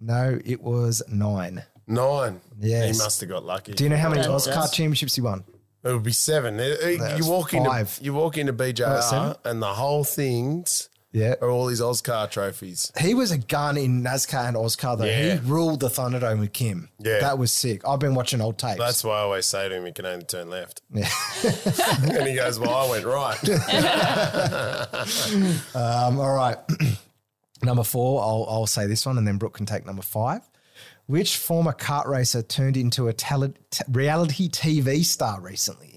No, it was nine. Nine. Yes. He must have got lucky. Do you know how many Well AUSCAR done. championships he won? It would be seven. Uh, That's You walk five. into you walk into Oh, seven? BJR and the whole things Yeah. Or all these AUSCAR trophies. He was a gun in NASCAR and AUSCAR though. Yeah. He ruled the Thunderdome with Kim. Yeah. That was sick. I've been watching old tapes. That's why I always say to him, he can only turn left. Yeah. and he goes, Well, I went right. Um, all right. number four, I'll, I'll say this one and then Brooke can take number five. Which former kart racer turned into a tele- t- reality TV star recently?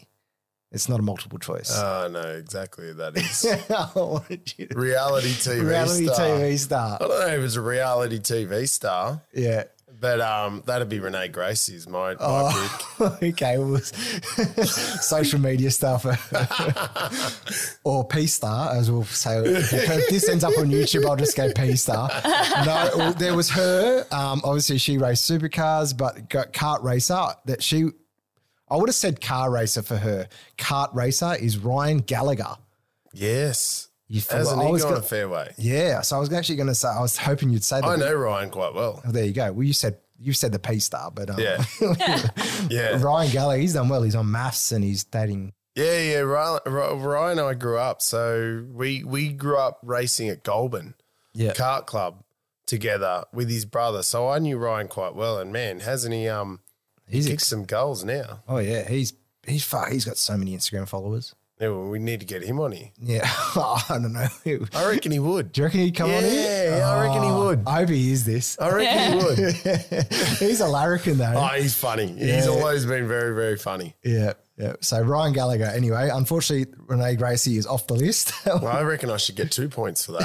It's not a multiple choice. Oh, no, exactly. That is I wanted you to- reality TV reality star. TV star. I don't know if it's a reality TV star, Yeah. but um, that'd be Renee Gracie's my, my Oh. pick. okay, well, social media stuff or P Star, as we'll say. If this ends up on YouTube, I'll just go P Star. No, well, there was her. Um, obviously, she raced supercars, but got kart racer that she. I would have said car racer for her. Kart racer is Ryan Gallagher. Yes. You I he was gone gonna- a fair way? Yeah, so I was actually going to say. I was hoping you'd say that. I know Ryan quite well. Oh, there you go. Well, you said you said the P Star, but um, Yeah. yeah. Ryan Gallagher, he's done well. He's on maths and he's dating. Yeah, yeah. Ryan, Ryan and I grew up. So we we grew up racing at Goulburn Yeah. Kart Club together with his brother. So I knew Ryan quite well. And man, hasn't he um He's kicked ex- some goals now? oh yeah, he's he's fuck, he's got so many Instagram followers. Yeah, well, we need to get him on here. Yeah, oh, I don't know. I reckon he would. Do you reckon he'd come on here? Yeah, I reckon he oh, would. I hope he is this. I reckon he would. he's a larrikin though. Oh, he's funny. He's always been very, very funny. yeah, yeah. So Ryan Gallagher. Anyway, unfortunately, Renee Gracie is off the list. Well, I reckon I should get two points for that.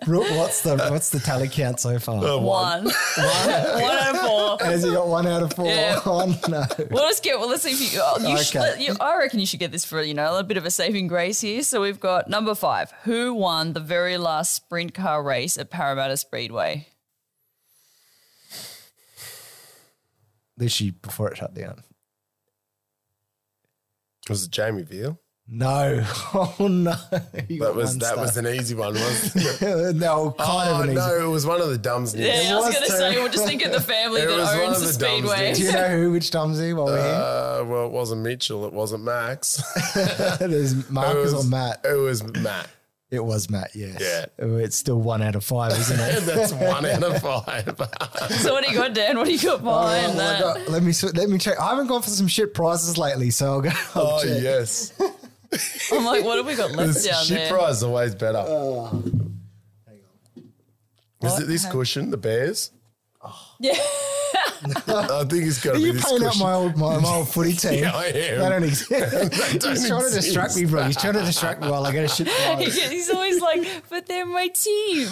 Brooke, what's the what's the tally count so far? Oh, One. One out of four. Has he got one out of four? Yeah. Oh no. We'll just get. Well, let's see if you. oh, you, should, Okay. you I reckon you should get this for you know a bit of a saving grace here. So we've got number five. Who won the very last sprint car race at Parramatta Speedway? This year before it shut down. Was it Jamie Veal? No. Oh no. You That was one that was an easy one, wasn't it? no, kind oh, of an easy. no, it was one of the Dums. Yeah, I was was going to too. say we'll just think of the family It that was one owns of the, the Dums, speedway. Do you know who which Tomsy while we're Uh, well, it wasn't Mitchell. It wasn't Max. here? There's it Marcus was, or Matt. It was Matt. It was Matt, yes. Yeah. Oh, It's still one out of five, isn't it? That's one out of five. So what do you got, Dan? What do you got oh, behind Oh, that? I got- let me let me check. I haven't gone for some shit prizes lately, so I'll go. I'll oh check. yes, I'm like, what have we got left this down shit there? prize is always better. Oh. Is it this cushion, the Bears? Yeah. I think it's got to Are be you this paying out my old my, my old footy team? Yeah, I am. They don't exist. don't He's trying to distract me, bro. He's trying to distract me while I get a shit prize. He's always like, but they're my team.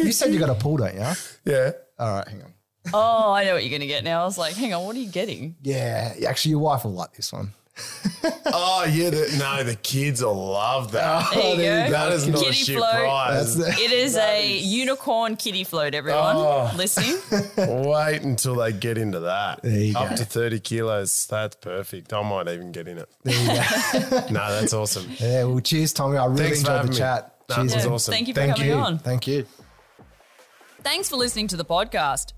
you said you got a pool, don't you? Yeah. All right, hang on. oh, I know what you're going to get now. I was like, hang on, what are you getting? Yeah, actually, your wife will like this one. Oh yeah. The, no, the kids will love that. Oh, there you there you go. that is not a Kitty shit float. prize. That's the, It is a unicorn kitty float, everyone. Oh. Listening. Wait until they get into that. There you Up go. to 30 kilos. That's perfect. I might even get in it. there you go. No, that's awesome. Yeah, well, cheers, Tommy. I really Thanks for enjoyed having the me. chat. That cheers. was man. awesome. Thank you for Thank coming you. on. Thank you. Thanks for listening to the podcast.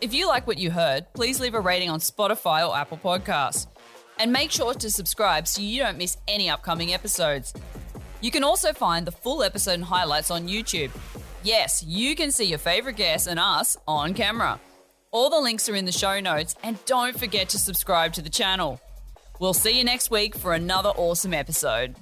If you like what you heard, please leave a rating on Spotify or Apple Podcasts. And make sure to subscribe so you don't miss any upcoming episodes. You can also find the full episode and highlights on YouTube. Yes, you can see your favorite guests and us on camera. All the links are in the show notes, and don't forget to subscribe to the channel. We'll see you next week for another awesome episode.